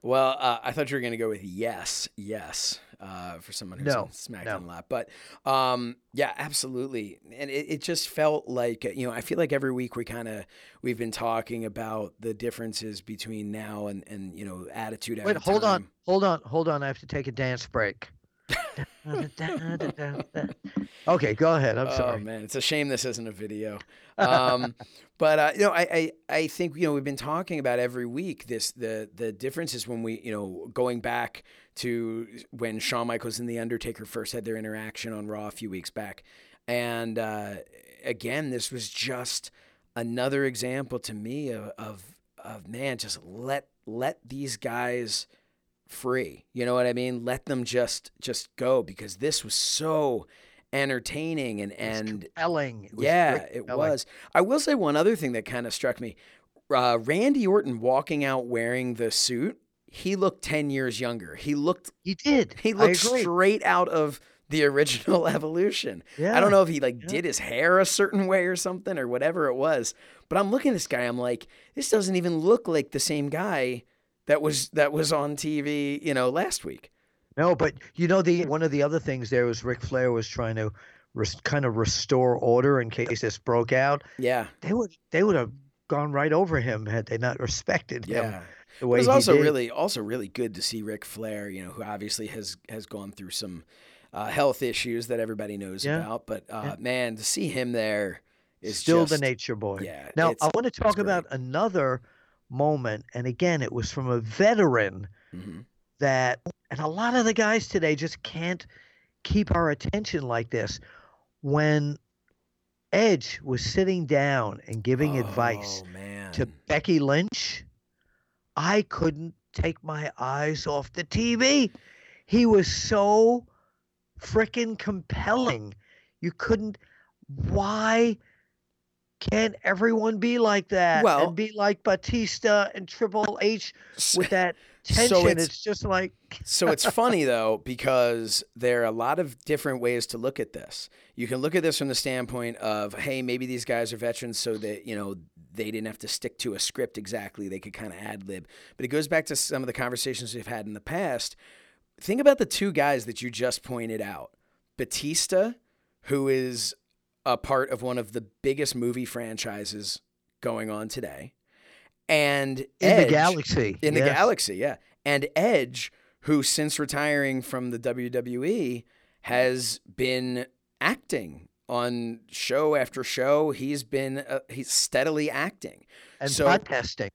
Well, uh, I thought you were going to go with yes, yes, uh, for someone who's No, on SmackDown no. a lot. But um, yeah, absolutely. And it, it just felt like, you know, I feel like every week we kind of, we've been talking about the differences between now and, and you know, attitude. Wait, hold on, hold on, hold on. I have to take a dance break. [laughs] okay, go ahead. I'm sorry. oh man, it's a shame this isn't a video. Um, [laughs] but uh, you know, I, I I think you know we've been talking about every week this the the differences when we you know going back to when Shawn Michaels and the Undertaker first had their interaction on Raw a few weeks back, and uh, again this was just another example to me of, of of man just let let these guys free. You know what I mean? Let them just just go because this was so entertaining and and compelling. It yeah, it compelling. was. I will say one other thing that kind of struck me. Uh, Randy Orton walking out wearing the suit, he looked 10 years younger. He looked He did. he looked straight out of the original [laughs] evolution. Yeah. I don't know if he like yeah. did his hair a certain way or something or whatever it was, but I'm looking at this guy. I'm like, this doesn't even look like the same guy that was that was on TV, you know, last week. No, but you know the one of the other things there was Ric Flair was trying to res, kind of restore order in case this broke out. Yeah, They would they would have gone right over him had they not respected him the It was also did. really also really good to see Ric Flair, you know, who obviously has has gone through some uh, health issues that everybody knows Yeah. about. But uh, Yeah. man, to see him there is still just, the nature boy. Yeah. Now I want to talk about another moment, and again, it was from a veteran Mhm. that, and a lot of the guys today just can't keep our attention like this. When Edge was sitting down and giving advice Oh, man. to Becky Lynch, I couldn't take my eyes off the TV. He was so freaking compelling. You couldn't. Why can't everyone be like that? Well- and be like Batista and Triple H with that so tension. it's- it's, just like so it's funny though because there are a lot of different ways to look at this. You can look at this from the standpoint of, hey, maybe these guys are veterans, so that you know they didn't have to stick to a script exactly; they could kind of ad lib. But it goes back to some of the conversations we've had in the past. Think about the two guys that you just pointed out: Batista, who is a part of one of the biggest movie franchises going on today, and in Edge, the galaxy. in the galaxy, yeah. And Edge, who since retiring from the WWE has been acting on show after show. He's been uh, he's steadily acting and so- podcasting.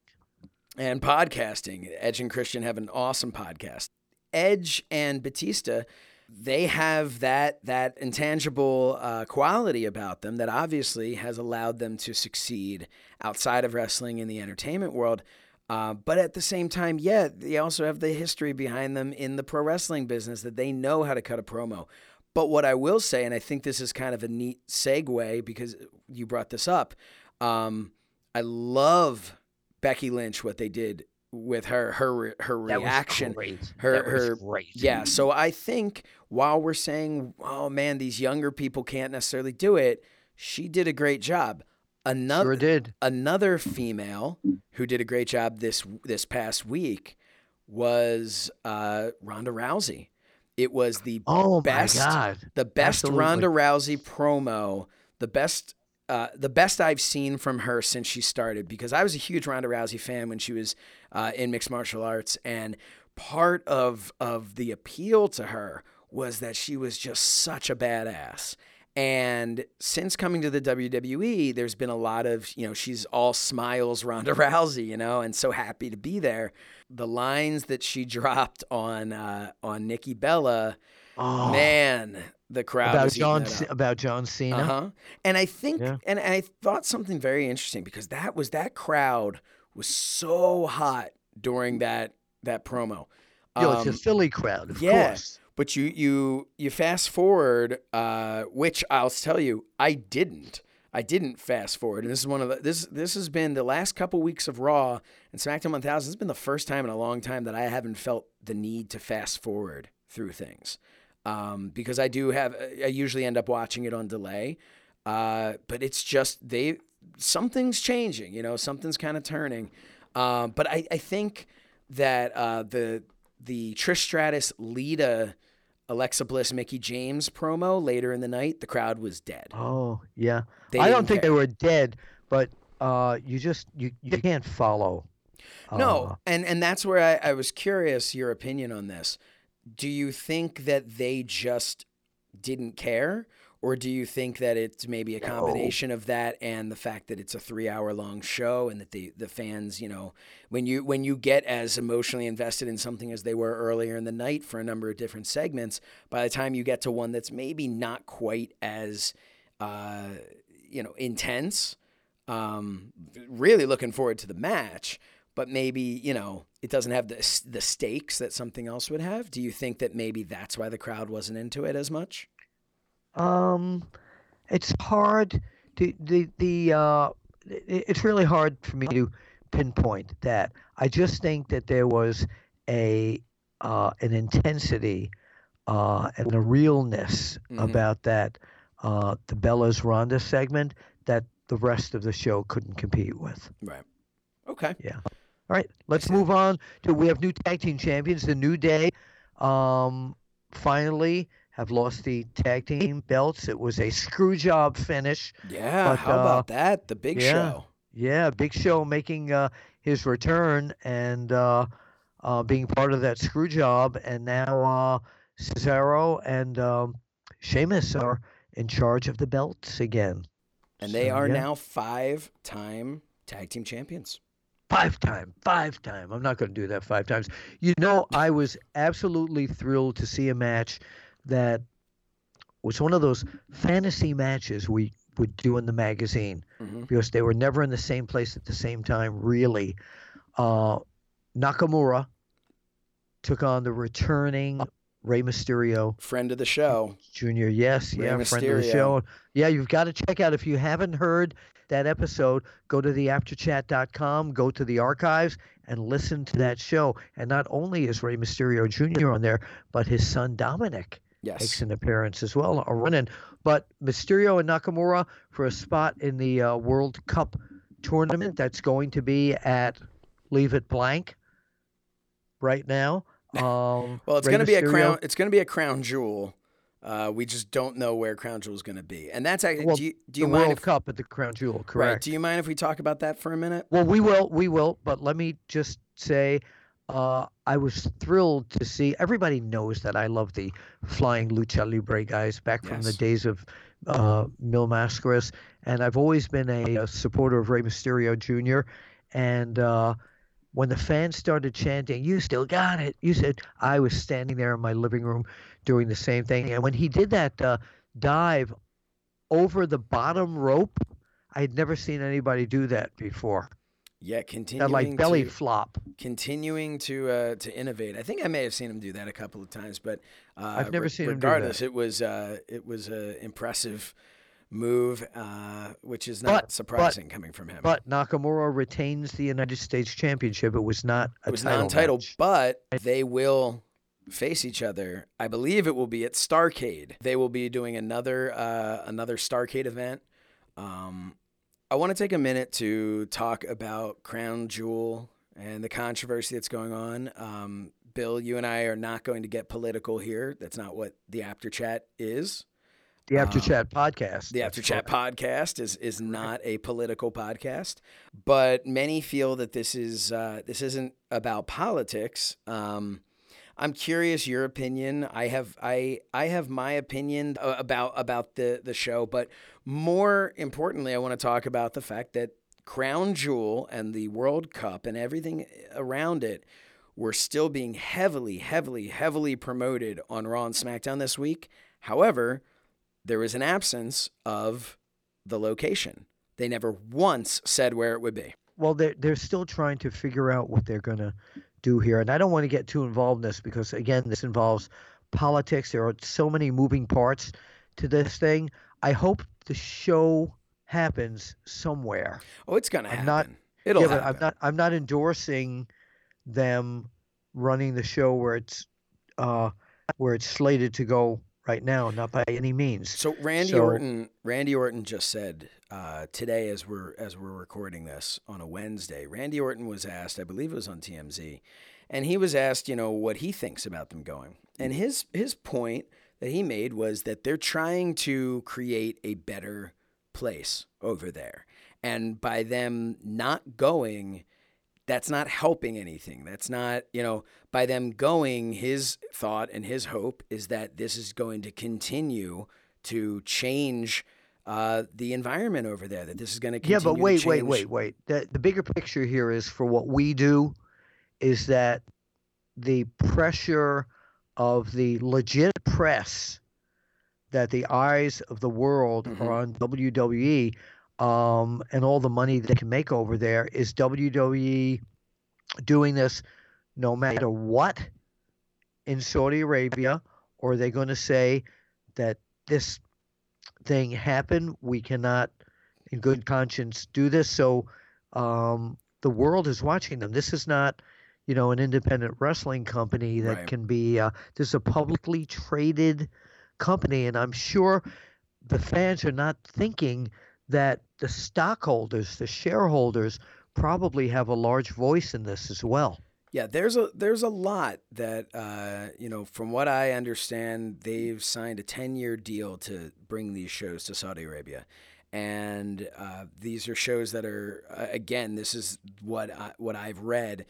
and podcasting. Edge and Christian have an awesome podcast. Edge and Batista, they have that that intangible uh, quality about them that obviously has allowed them to succeed outside of wrestling in the entertainment world. Uh, but at the same time, yeah, they also have the history behind them in the pro wrestling business that they know how to cut a promo. But what I will say, and I think this is kind of a neat segue because you brought this up, um, I love Becky Lynch what they did with her her her That was reaction great. her That was her great. yeah so i think while we're saying oh man these younger people can't necessarily do it she did a great job another Sure did. another female who did a great job this this past week was uh, Ronda Rousey. It was the Oh best, my God. the best Absolutely. Ronda Rousey promo, the best, uh, the best I've seen from her since she started. Because I was a huge Ronda Rousey fan when she was uh, in mixed martial arts, and part of of the appeal to her was that she was just such a badass. And since coming to the WWE, there's been a lot of, you know, she's all smiles Ronda [laughs] Rousey, you know, and so happy to be there. The lines that she [laughs] dropped on uh, on Nikki Bella, Oh, man, the crowd about John about John Cena. Uh-huh. And I think Yeah. and I thought something very interesting because that was that crowd was so hot during that that promo. Yo, it's Um, a Philly crowd, of yeah. course. but you you you fast forward, uh, which I'll tell you, I didn't. I didn't fast forward, and this is one of the this this has been the last couple weeks of Raw and SmackDown 1000. This has been the first time in a long time that I haven't felt the need to fast forward through things, um, because I do have. I usually end up watching it on delay, uh, but it's just they something's changing. You know, something's kind of turning. Um, but I, I think that uh, the the Trish Stratus Lita Alexa Bliss Mickie James promo later in the night, the crowd was dead. Oh, yeah. They I don't think care. they were dead, but uh, you just you, you can't follow. No, Uh, and and that's where I, I was curious your opinion on this. Do you think that they just didn't care, or do you think that it's maybe a combination of that and the fact that it's a three hour long show and that the the fans, you know, when you when you get as emotionally invested in something as they were earlier in the night for a number of different segments, by the time you get to one that's maybe not quite as uh, you know intense, um, really looking forward to the match but maybe you know it doesn't have the the stakes that something else would have. Do you think that maybe that's why the crowd wasn't into it as much? Um, it's hard to the the uh, it's really hard for me to pinpoint that. I just think that there was a uh, an intensity uh, and a realness Mhm. about that uh, the Bella's Ronda segment that the rest of the show couldn't compete with. Right. Okay. Yeah. All right, let's move on to we have new tag team champions. The New Day, um, finally have lost the tag team belts. It was a screw job finish. Yeah. But, how uh, about that? The big yeah. show. Yeah, Big Show making uh, his return and uh, uh, being part of that screw job, and now uh, Cesaro and um, Sheamus are in charge of the belts again. And they So, are yeah. now five time tag team champions. Five time, five time. I'm not going to do that five times. You know, I was absolutely thrilled to see a match that was one of those fantasy matches we would do in the magazine Mhm. because they were never in the same place at the same time, really. Uh, Nakamura took on the returning Rey Mysterio Friend of the show. Jr. Yes, Rey yeah, friend of the show. Yeah, you've got to check out if you haven't heard that episode. Go to theapterchat.com, go to the archives, and listen to that show. And not only is Rey Mysterio Jr. on there, but his son Dominic makes an appearance as well, a run-in. But Mysterio and Nakamura for a spot in the uh, World Cup tournament that's going to be at Leave It Blank right now. [laughs] Um, Well, it's going to be a crown. It's going to be a crown jewel. Uh, we just don't know where crown jewel is going to be, and that's actually. Well, do you, do the mind World if Cup at the Crown Jewel, right? correct? Do you mind if we talk about that for a minute? Well, we will, we will. But let me just say, uh, I was thrilled to see. Everybody knows that I love the flying lucha libre guys back from the days of uh, Mil Mascaras, and I've always been a, a supporter of Rey Mysterio Jr. And uh, when the fans started chanting, "You still got it," you said I was standing there in my living room doing the same thing. And when he did that uh, dive over the bottom rope, I had never seen anybody do that before. Yeah, continuing that like belly to, flop. continuing to uh, to innovate. I think I may have seen him do that a couple of times, but uh, I've never re- seen him regardless, it was uh, it was an impressive move, uh, which is not But- but- surprising coming from him. But Nakamura retains the United States Championship. It was not a it was title non-title, match. but they will face each other. I believe it will be at Starcade. They will be doing another uh, another Starcade event. Um, I want to take a minute to talk about Crown Jewel and the controversy that's going on. Um, Bill, you and I are not going to get political here. That's not what the Apter Chat is. The Apter um, Chat podcast. The Apter Chat podcast is is not a political podcast, but many feel that this is uh, this isn't about politics. Um, I'm curious your opinion. I have I I have my opinion about about the the show, but more importantly, I want to talk about the fact that Crown Jewel and the World Cup and everything around it were still being heavily, heavily, heavily promoted on Raw and SmackDown this week. However, there was an absence of the location. They never once said where it would be. Well, they're they're still trying to figure out what they're going to do here, and I don't want to get too involved in this because again, this involves politics. There are so many moving parts to this thing. I hope the show happens somewhere. Oh, it's gonna I'm happen. not- It'll yeah, happen. I'm not I'm not endorsing them running the show where it's uh where it's slated to go right now, not by any means. So Randy So- Orton, Randy Orton just said uh, today, as we're as we're recording this on a Wednesday, Randy Orton was asked, I believe it was on TMZ, and he was asked, you know, what he thinks about them going, and his his point that he made was that they're trying to create a better place over there, and by them not going. That's not helping anything. That's not, you know, by them going, his thought and his hope is that this is going to continue to change uh, the environment over there. That this is going to Yeah, but wait, wait, wait, wait. The the bigger picture here is for what we do is that the pressure of the legit press that the eyes of the world Mhm. are on WWE um, and all the money that they can make over there is WWE doing this no matter what in Saudi Arabia, or are they going to say that this thing happened? We cannot, in good conscience, do this. So um, the world is watching them. This is not, you know, an independent wrestling company that Right. can be. Uh, this is a publicly traded company, and I'm sure the fans are not thinking that the stockholders, the shareholders, probably have a large voice in this as well. Yeah, there's a there's a lot that uh, you know. From what I understand, they've signed a ten year deal to bring these shows to Saudi Arabia, and uh, these are shows that are uh, again. This is what I, what I've read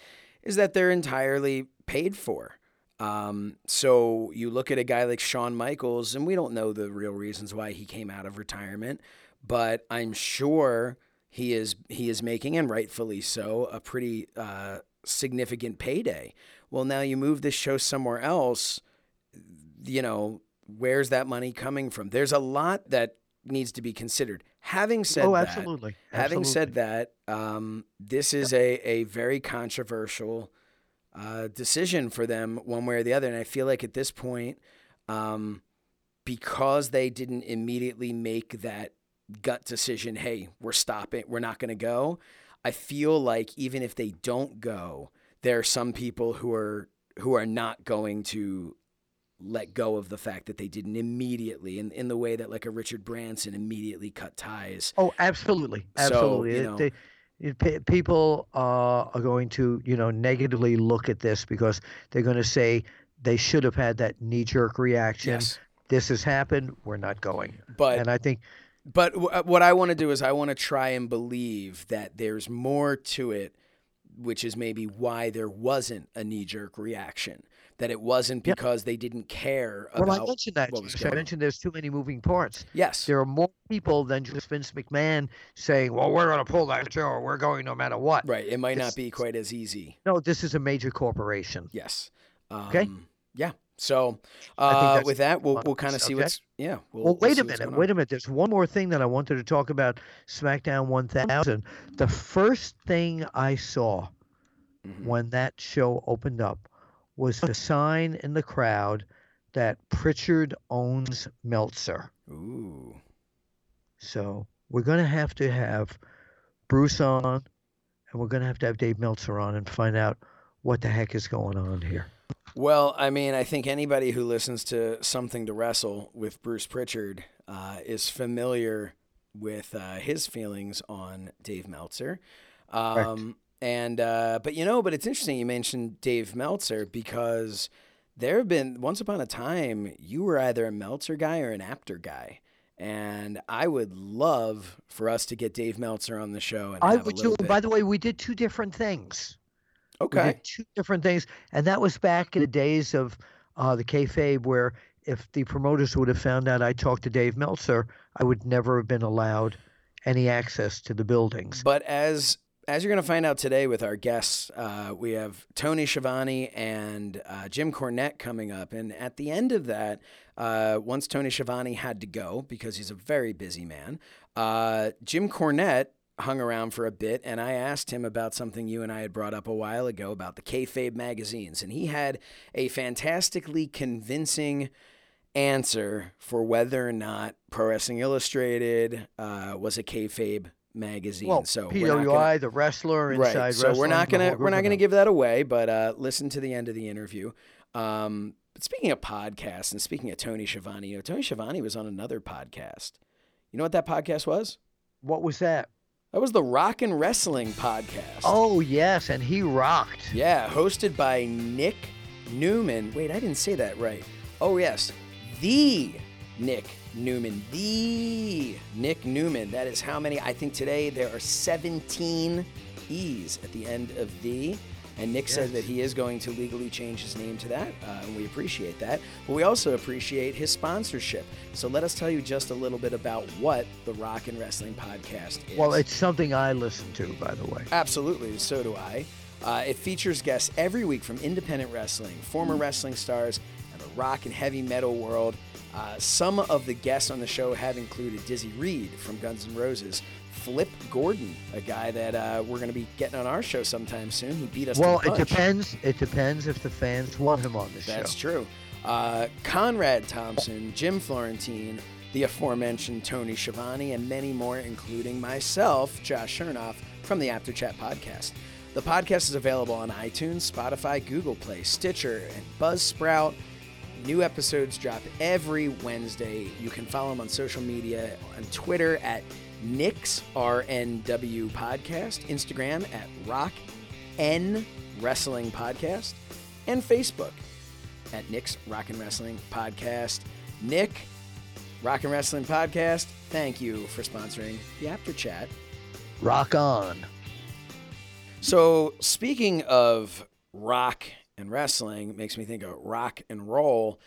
is that they're entirely paid for. Um, so you look at a guy like Shawn Michaels, and we don't know the real reasons why he came out of retirement, but I'm sure he is he is making, and rightfully so, a pretty uh, significant payday. Well, now you move this show somewhere else, you know, where's that money coming from? There's a lot that needs to be considered. Having said oh, that, absolutely. having said that, um, this is a, a very controversial uh, decision for them, one way or the other. And I feel like at this point, um, because they didn't immediately make that gut decision, hey, we're stopping, we're not going to go. I feel like even if they don't go, there are some people who are who are not going to let go of the fact that they didn't immediately in, in the way that like a Richard Branson immediately cut ties. Oh, absolutely, So, absolutely. you know- they- it- pe- people uh, are going to, you know, negatively look at this because they're going to say they should have had that knee-jerk reaction. Yes. This has happened. We're not going. But and I think But w- uh, what I want to do is I want to try and believe that there's more to it, which is maybe why there wasn't a knee jerk reaction. That it wasn't because they didn't care well, I mentioned that. what was going I on. mentioned there's too many moving parts. yes. There are more people than just Vince McMahon saying, "Well, we're going to pull that show. or We're going no matter what." Right. It might not be quite as easy. No, this is a major corporation. Yes. Um, Okay. Yeah. So uh, with that, we'll we'll kind of see what's yeah. We'll, Well, we'll wait a minute. Wait a minute. There's one more thing that I wanted to talk about SmackDown 1000. The first thing I saw Mhm. when that show opened up was a sign in the crowd that Pritchard owns Meltzer. Ooh. So we're going to have to have Bruce on, and we're going to have to have Dave Meltzer on and find out what the heck is going on here. Well, I mean, I think anybody who listens to Something to Wrestle with Bruce Pritchard uh, is familiar with uh, his feelings on Dave Meltzer. Um, and uh, but you know, but it's interesting you mentioned Dave Meltzer because there have been once upon a time you were either a Meltzer guy or an Apter guy. And I would love for us to get Dave Meltzer on the show. And I would do. bit. By the way, we did two different things. We okay. did two different things, and that was back in the days of uh, the kayfabe, where if the promoters would have found out I talked to Dave Meltzer, I would never have been allowed any access to the buildings. But as as you're going to find out today with our guests, uh, we have Tony Schiavone and uh, Jim Cornette coming up. And at the end of that, uh, once Tony Schiavone had to go because he's a very busy man, uh, Jim Cornette hung around for a bit, and I asked him about something you and I had brought up a while ago about the kayfabe magazines, and he had a fantastically convincing answer for whether or not Pro Wrestling Illustrated uh, was a kayfabe magazine. well, so we're gonna- PWI, the wrestler, inside right. So we're not gonna we're not gonna give that away, but uh, listen to the end of the interview. Um, but speaking of podcasts and speaking of Tony Schiavone, you know, Tony Schiavone was on another podcast. You know what that podcast was? What was that? That was the Rock and Wrestling podcast. Oh yes, and he rocked. Yeah, hosted by Nick Newman. Wait, I didn't say that right. Oh, yes. The Nick Newman. The Nick Newman. That is how many? I think today there are 17 E's at the end of the. And Nick said Yes. that he is going to legally change his name to that, uh, and we appreciate that. But we also appreciate his sponsorship. So let us tell you just a little bit about what the Rock and Wrestling Podcast is. Well, it's something I listen to, by the way. Absolutely, so do I. Uh, it features guests every week from independent wrestling, former wrestling stars, the rock and heavy metal world. Uh, some of the guests on the show have included Dizzy Reed from Guns N' Roses, Flip Gordon, a guy that uh, we're going to be getting on our show sometime soon. He beat us. Well, to the it depends. It depends if the fans want him on the show. That's true. Uh, Conrad Thompson, Jim Florentine, the aforementioned Tony Schiavone, and many more, including myself, Josh Shernoff, from the Apter Chat podcast. The podcast is available on iTunes, Spotify, Google Play, Stitcher, and Buzzsprout. New episodes drop every Wednesday. You can follow him on social media on Twitter at Nick's RNW Podcast, Instagram at Rock N Wrestling Podcast, and Facebook at Nick's Rock and Wrestling Podcast. Nick, Rock and Wrestling Podcast, thank you for sponsoring the Apter Chat. Rock on. So, speaking of rock and wrestling, it makes me think of rock and roll.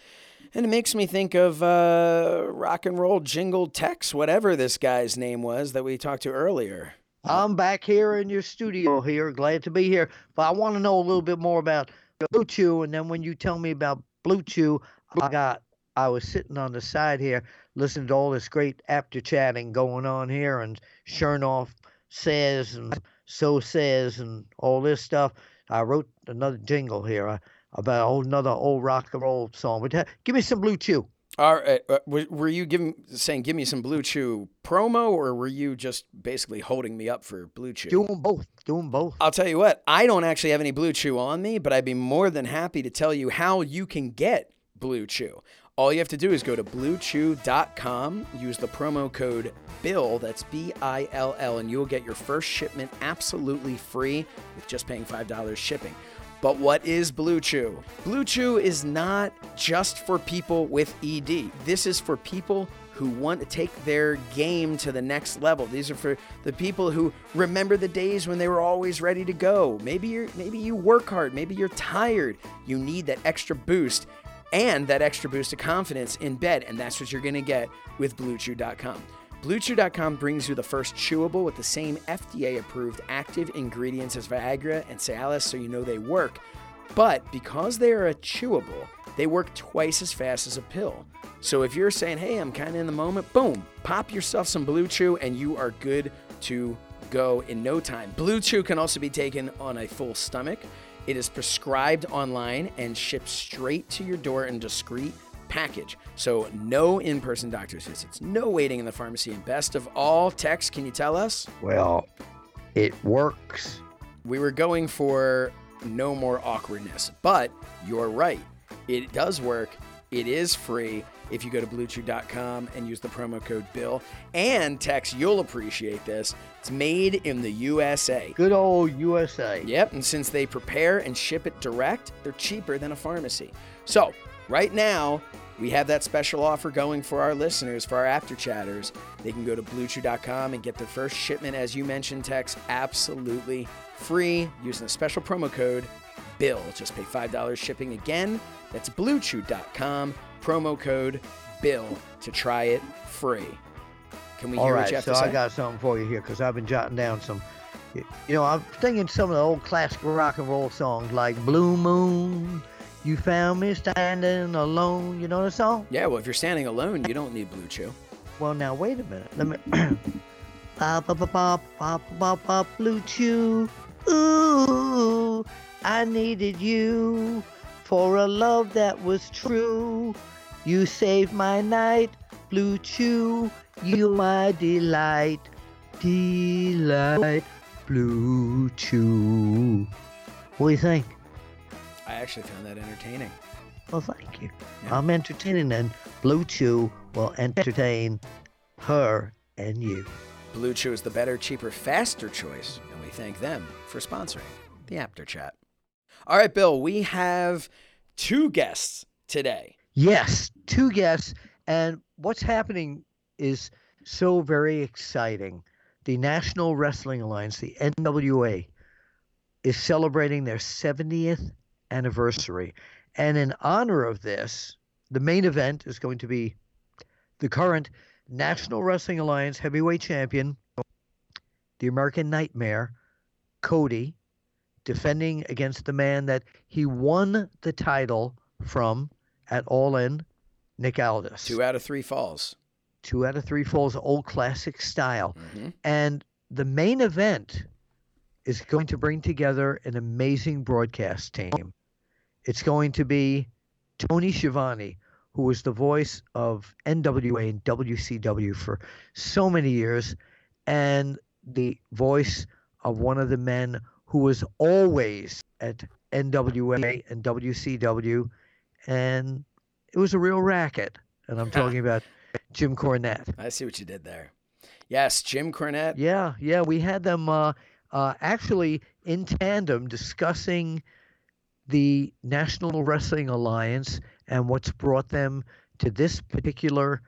And it makes me think of uh, rock and roll jingle Tex, whatever this guy's name was that we talked to earlier. I'm back here in your studio here. Glad to be here. But I want to know a little bit more about Blue Chew. And then when you tell me about Blue Chew, I got I was sitting on the side here listening to all this great Apter chatting going on here and Shernoff says and so says and all this stuff. I wrote another jingle here uh, about whole another old rock and roll song. But uh, give me some Blue Chew. All right, uh, were you giving saying give me some Blue Chew promo, or were you just basically holding me up for Blue Chew? Do them both. Do them both. I'll tell you what, I don't actually have any Blue Chew on me, but I'd be more than happy to tell you how you can get Blue Chew. All you have to do is go to bluechew.com, use the promo code BILL, that's B I L L, and you'll get your first shipment absolutely free with just paying $5 shipping. But what is Blue Chew? Blue Chew is not just for people with ED. This is for people who want to take their game to the next level. These are for the people who remember the days when they were always ready to go. Maybe you're maybe you work hard, maybe you're tired. You need that extra boost and that extra boost of confidence in bed, and that's what you're going to get with bluechew.com. BlueChew.com brings you the first chewable with the same FDA approved active ingredients as Viagra and Cialis, so you know they work. But because they are a chewable, they work twice as fast as a pill. So if you're saying, hey, I'm kind of in the moment, boom, pop yourself some Blue Chew and you are good to go in no time. Blue Chew can also be taken on a full stomach. It is prescribed online and shipped straight to your door in discreet package. So no in-person doctor's visits, no waiting in the pharmacy, and best of all, Tex, can you tell us? Well, it works. We were going for no more awkwardness, but you're right. It does work. It is free if you go to bluechew.com and use the promo code BILL. And Tex, you'll appreciate this. It's made in the USA. Good old USA. Yep, and since they prepare and ship it direct, they're cheaper than a pharmacy. So, right now, we have that special offer going for our listeners, for our Apter chatters. They can go to bluechew.com and get their first shipment, as you mentioned, Tex, absolutely free using the special promo code BILL. Just pay $5 shipping again. That's bluechew.com, promo code BILL to try it free. Can we All hear right, what you have so to say? I got something for you here because I've been jotting down some. You know, I'm thinking some of the old classic rock and roll songs like Blue Moon. You found me standing alone. You know the song? yeah, well, if you're standing alone, you don't need Blue Chew. Well, now wait a minute. Let me. [clears throat] Pop, pop, pop, pop, pop, pop, blue chew. Ooh, I needed you for a love that was true. You saved my night, blue chew. You my delight, delight, blue chew. What do you think? I actually found that entertaining. Well, thank you. Yeah. I'm entertaining, and Blue Chew will entertain her and you. Blue Chew is the better, cheaper, faster choice, and we thank them for sponsoring the Apter Chat. All right, Bill, we have two guests today. Yes, two guests, and what's happening is so very exciting. The National Wrestling Alliance, the NWA, is celebrating their 70th anniversary. And in honor of this, the main event is going to be the current National Wrestling Alliance heavyweight champion, the American Nightmare, Cody, defending against the man that he won the title from at All In, Nick Aldis. Two out of three falls. Two out of three falls, old classic style. hmm And the main event is going to bring together an amazing broadcast team. It's going to be Tony Schiavone, who was the voice of NWA and WCW for so many years, and the voice of one of the men who was always at NWA and WCW, and it was a real racket. And I'm [laughs] talking about Jim Cornette. I see what you did there. Yes, Jim Cornette. Yeah, yeah, we had them uh, uh, actually in tandem discussing the National Wrestling Alliance and what's brought them to this particular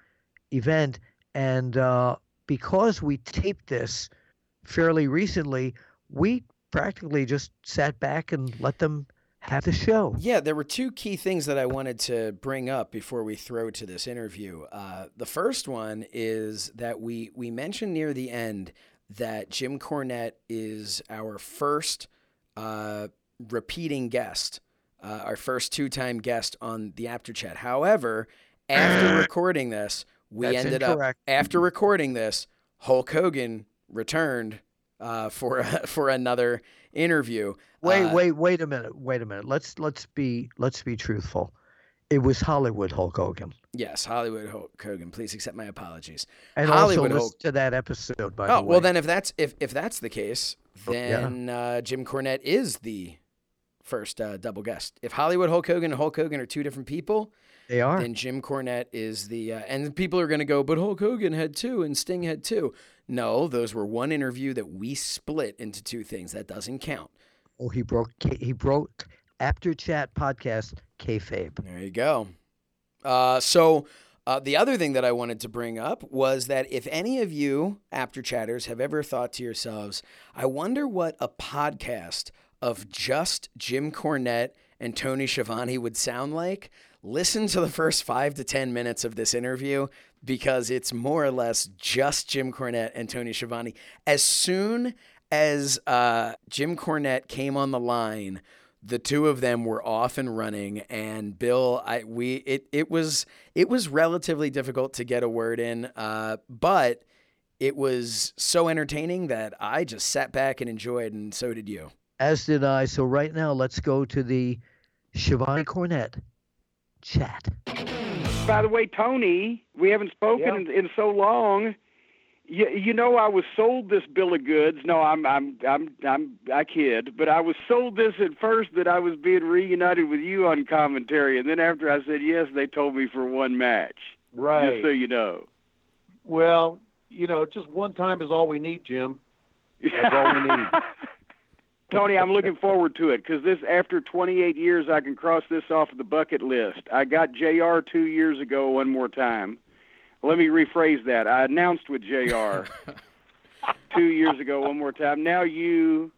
event. And uh, because we taped this fairly recently, we practically just sat back and let them have the show. Yeah, there were two key things that I wanted to bring up before we throw to this interview. Uh, the first one is that we we mentioned near the end that Jim Cornette is our first uh, repeating guest, uh, our first two-time guest on the Apter Chat. However, after [clears throat] recording this, we That's ended incorrect. up after recording this, Hulk Hogan returned uh, for [laughs] for another interview. Wait, Uh, wait, wait a minute. Wait a minute. Let's let's be let's be truthful. It was Hollywood Hulk Hogan. Yes, Hollywood Hulk Hogan. Please accept my apologies. And Hollywood also Hulk- to that episode, by Oh the way. well, then if that's if if that's the case, Oh, yeah. then uh, Jim Cornette is the first uh, double guest. If Hollywood Hulk Hogan and Hulk Hogan are two different people, they are. then Jim Cornette is the uh, and people are going to go, but Hulk Hogan had two and Sting had two. No, those were one interview that we split into two things. That doesn't count. Oh, he broke. He broke Apter Chat podcast kayfabe. There you go. Uh, so uh, the other thing that I wanted to bring up was that if any of you Apter chatters have ever thought to yourselves, I wonder what a podcast of just Jim Cornette and Tony Schiavone would sound like, listen to the first five to 10 minutes of this interview because it's more or less just Jim Cornette and Tony Schiavone. As soon as uh, Jim Cornette came on the line, the two of them were off and running and bill i we it it was it was relatively difficult to get a word in uh, but it was so entertaining that i just sat back and enjoyed and so did you As did I. So right now, let's go to the Schiavone Cornette chat. By the way, Tony, we haven't spoken in, in so long. You, you know, I was sold this bill of goods. No, I'm, I'm, I'm, I'm, I kid. But I was sold this at first that I was being reunited with you on commentary, and then after I said yes, they told me for one match. Right. Just so you know. Well, you know, just one time is all we need, Jim. [laughs] That's all we need. Tony, I'm looking forward to it because this, after 28 years, I can cross this off the bucket list. I got JR two years ago one more time. Let me rephrase that. I announced with JR [laughs] two years ago one more time. Now you,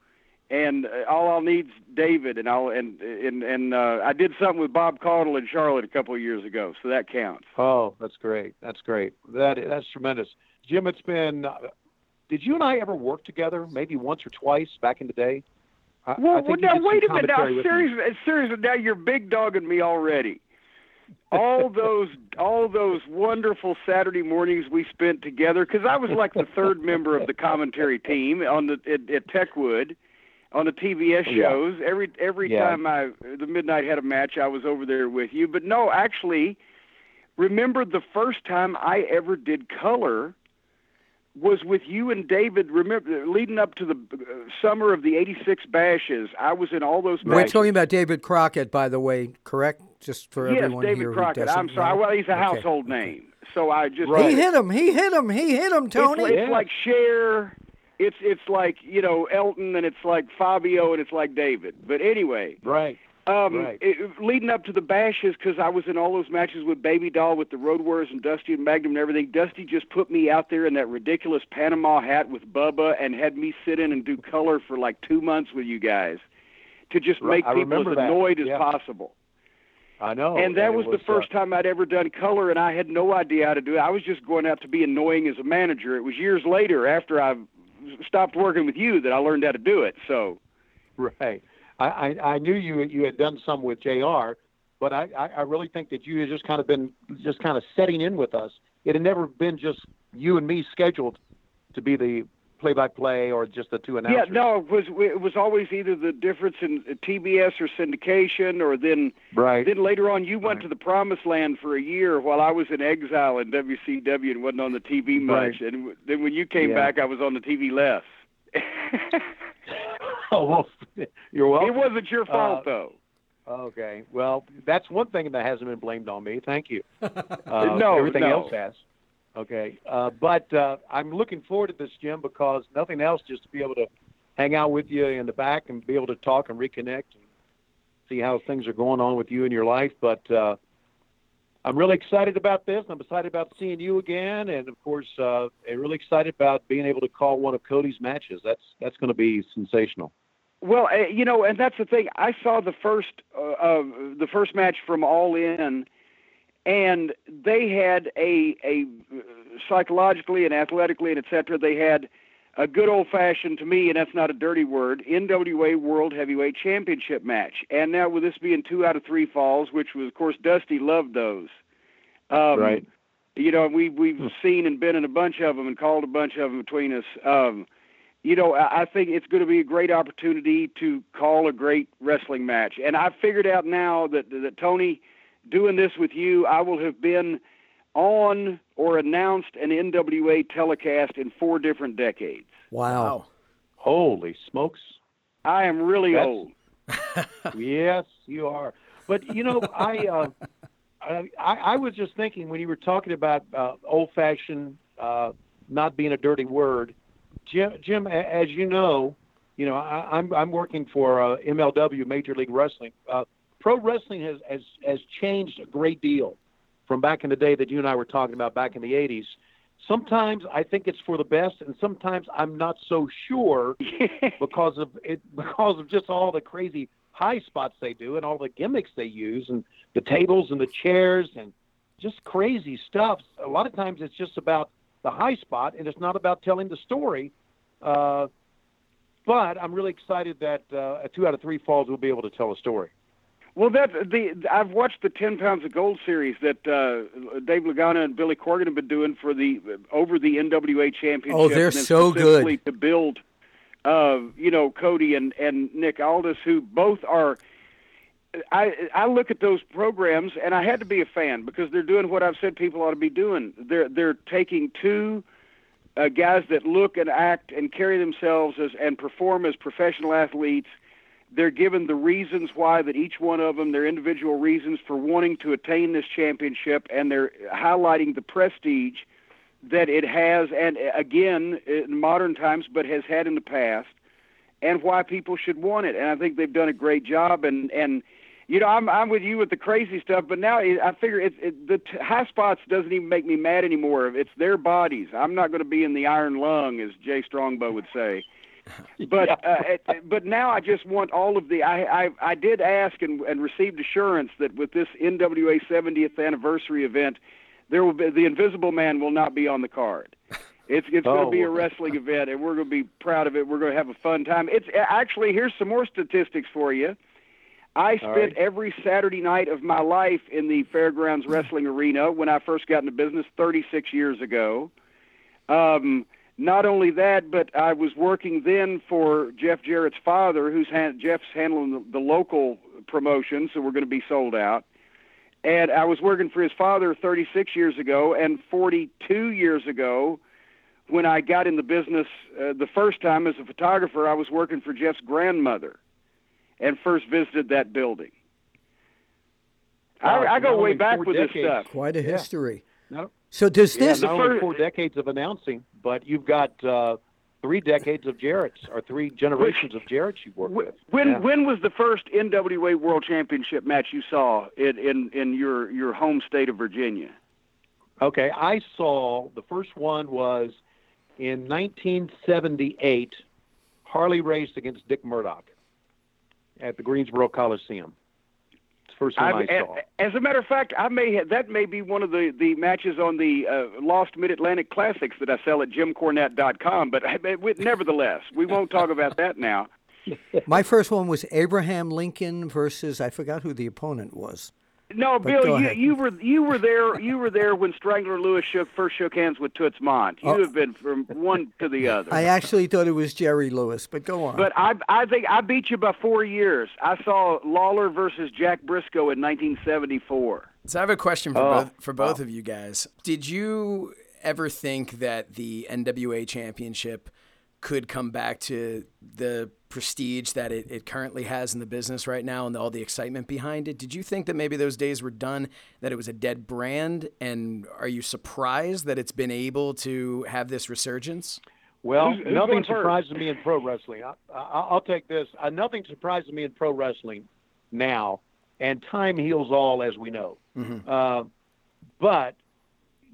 and uh, all I'll need's David, and I'll and and and uh, I did something with Bob Caudle in Charlotte a couple of years ago, so that counts. Oh, that's great. That's great. That that's tremendous. Jim, it's been. Uh, did you and I ever work together? Maybe once or twice back in the day. I, Well, I you now wait a minute. Now, commentary with me. seriously, seriously, now you're big dogging me already. All [laughs] those, all those wonderful Saturday mornings we spent together, because I was like the third member of the commentary team on the at, at Techwood, on the TBS oh, Yeah. shows. Every every Yeah. time I the midnight had a match, I was over there with you. But no, actually, remember the first time I ever did color was with you and David. Remember, leading up to the uh, summer of the '86 bashes, I was in all those. We're talking about David Crockett, by the way, correct? Just for yes, everyone David here Crockett. who doesn't I'm sorry. know. Well, he's a Okay. household name, so I just He hit him. He hit him. He hit him, It's, Tony. it's like Cher. It's it's like you know Elton, and it's like Fabio, and it's like David. But anyway, Right. Um, Right. it, leading up to the bashes, because I was in all those matches with Baby Doll, with the Road Warriors and Dusty and Magnum and everything. Dusty just put me out there in that ridiculous Panama hat with Bubba, and had me sit in and do color for like two months with you guys, to just make I people as that. annoyed as Yeah. possible. I know. and that it was, the first uh, time I'd ever done color, and I had no idea how to do it. I was just going out to be annoying as a manager. It was years later, after I stopped working with you, that I learned how to do it. So, Right. I, I, I knew you you had done some with Jr. But I, I, I really think that you had just kind of been just kind of setting in with us. It had never been just you and me scheduled to be the play-by-play or just the two announcers? yeah, no, it was it was always either the difference in TBS or syndication, or then Right. then later on you went Right. to the promised land for a year while I was in exile in WCW and wasn't on the TV much. Right. And then when you came Yeah. back, I was on the TV less. [laughs] oh, [laughs] well, you're welcome. it wasn't your fault Uh, though. Okay. Well, that's one thing that hasn't been blamed on me. Thank you. [laughs] Uh, No, everything no. else has. Okay. Uh, but uh, I'm looking forward to this, Jim, because nothing else just to be able to hang out with you in the back and be able to talk and reconnect and see how things are going on with you in your life. But uh, I'm really excited about this. I'm excited about seeing you again, and of course, uh, I'm really excited about being able to call one of Cody's matches. That's that's going to be sensational. Well, uh, you know, and that's the thing. I saw the first uh, uh, the first match from All In, and they had a a psychologically and athletically and et cetera. They had a good old fashioned to me, and that's not a dirty word, NWA World Heavyweight Championship match. And now with this being two out of three falls, which was of course Dusty loved those. Um, Right. You know, we we've seen and been in a bunch of them and called a bunch of them between us. Um, you know, I I think it's going to be a great opportunity to call a great wrestling match. And I've figured out now that that Tony, doing this with you, I will have been on or announced an NWA telecast in four different decades. Wow. Holy smokes! I am really That's- old. [laughs] yes, you are. But you know, [laughs] I, uh, I I I was just thinking when you were talking about uh, old-fashioned uh, not being a dirty word, Jim. Jim, as you know, you know I, I'm I'm working for uh, MLW Major League Wrestling. Uh, pro wrestling has, has has changed a great deal from back in the day that you and I were talking about back in the '80s. Sometimes I think it's for the best, and sometimes I'm not so sure [laughs] because of it because of just all the crazy high spots they do and all the gimmicks they use and the tables and the chairs and just crazy stuff. A lot of times it's just about the high spot and it's not about telling the story. Uh, but I'm really excited that uh, two out of three falls will be able to tell a story. Well, that the I've watched the Ten Pounds of Gold series that uh, Dave Lagana and Billy Corgan have been doing for the over the NWA Championship. Oh, they're so good. to build. Uh, you know, Cody and and Nick Aldis, who both are. I I look at those programs and I had to be a fan because they're doing what I've said people ought to be doing. They're they're taking two uh, guys that look and act and carry themselves as and perform as professional athletes they're given the reasons why that each one of them their individual reasons for wanting to attain this championship and they're highlighting the prestige that it has and uh, again in modern times but has had in the past and why people should want it. And I think they've done a great job and and you know I'm I'm with you with the crazy stuff but now I figure it's it, the t- high spots doesn't even make me mad anymore it's their bodies I'm not going to be in the iron lung as Jay Strongbow would say [laughs] but uh, it, but now I just want all of the. I I, I did ask and, and received assurance that with this NWA 70th anniversary event, there will be the Invisible Man will not be on the card. It's it's going Oh, to be a wrestling event, and we're going to be proud of it. We're going to have a fun time. It's actually here's some more statistics for you. I spent right. every Saturday night of my life in the Fairgrounds Wrestling Arena when I first got into business 36 years ago. Um, not only that, but I was working then for Jeff Jarrett's father, who's han- Jeff's handling the, the local promotions, so we're going to be sold out. And I was working for his father 36 years ago, and 42 years ago, when I got in the business uh, the first time as a photographer, I was working for Jeff's grandmother, and first visited that building. Wow, I, I go way back with decades. this stuff. Quite a Yeah. history. No. So does Yeah, this? not only fir- four decades of announcing, but you've got uh, three decades of Jarrett's, or three generations of Jarrett's you worked with. When Yeah. when was the first NWA World Championship match you saw in in, in your, your home state of Virginia? Okay, I saw the first one was in 1978. Harley Race against Dick Murdoch at the Greensboro Coliseum. It's the first one I, I've- saw. As a matter of fact, I may have, that may be one of the, the matches on the uh, Lost Mid Atlantic Classics that I sell at jimcornette.com. But I, but nevertheless, we won't talk about that now. [laughs] My first one was Abraham Lincoln versus I forgot who the opponent was. No, But Bill, you, you were you were there you were there when Strangler Lewis shook first shook hands with Toots Mondt. You Oh. have been from one to the [laughs] other. I actually thought it was Jerry Lewis, but go on. But I I think I beat you by four years. I saw Lawler versus Jack Brisco in 1974. So I have a question for Oh, both for both oh. of you guys. Did you ever think that the NWA championship could come back to the prestige that it, it currently has in the business right now and all the excitement behind it? Did you think that maybe those days were done, that it was a dead brand? And are you surprised that it's been able to have this resurgence? Well, Who's- who's nothing going surprises me in pro wrestling. I, I, I'll take this. Uh, nothing surprises me in pro wrestling now, and time heals all, as we know. Mhm. Uh, but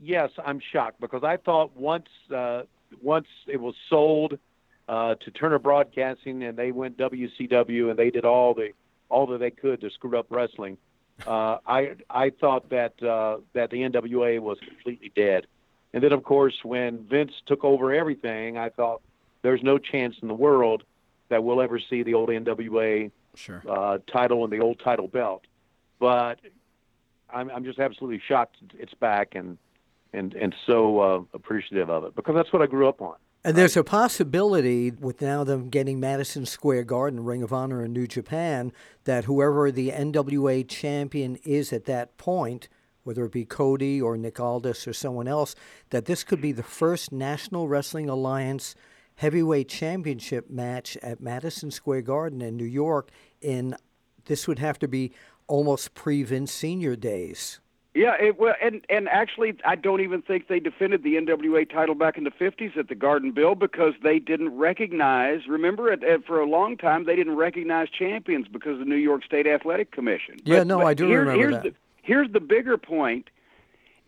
yes, I'm shocked because I thought once uh, once it was sold uh, to Turner Broadcasting and they went WCW and they did all the all that they could to screw up wrestling. Uh, I I thought that uh, that the NWA was completely dead. And then, of course, when Vince took over everything, I thought there's no chance in the world that we'll ever see the old NWA Sure. uh, title and the old title belt. But I'm, I'm just absolutely shocked it's back and and and so uh, appreciative of it because that's what I grew up on. And there's a possibility with now them getting Madison Square Garden, Ring of Honor in New Japan, that whoever the NWA champion is at that point, whether it be Cody or Nick Aldis or someone else, that this could be the first National Wrestling Alliance heavyweight championship match at Madison Square Garden in New York. In this would have to be almost pre Vince Senior days. Yeah, it, well, and and actually, I don't even think they defended the NWA title back in the '50s at the Garden Bill because they didn't recognize. Remember, it, it, for a long time, they didn't recognize champions because of the New York State Athletic Commission. Yeah, no, I do here- remember here's that. The, here's the bigger point: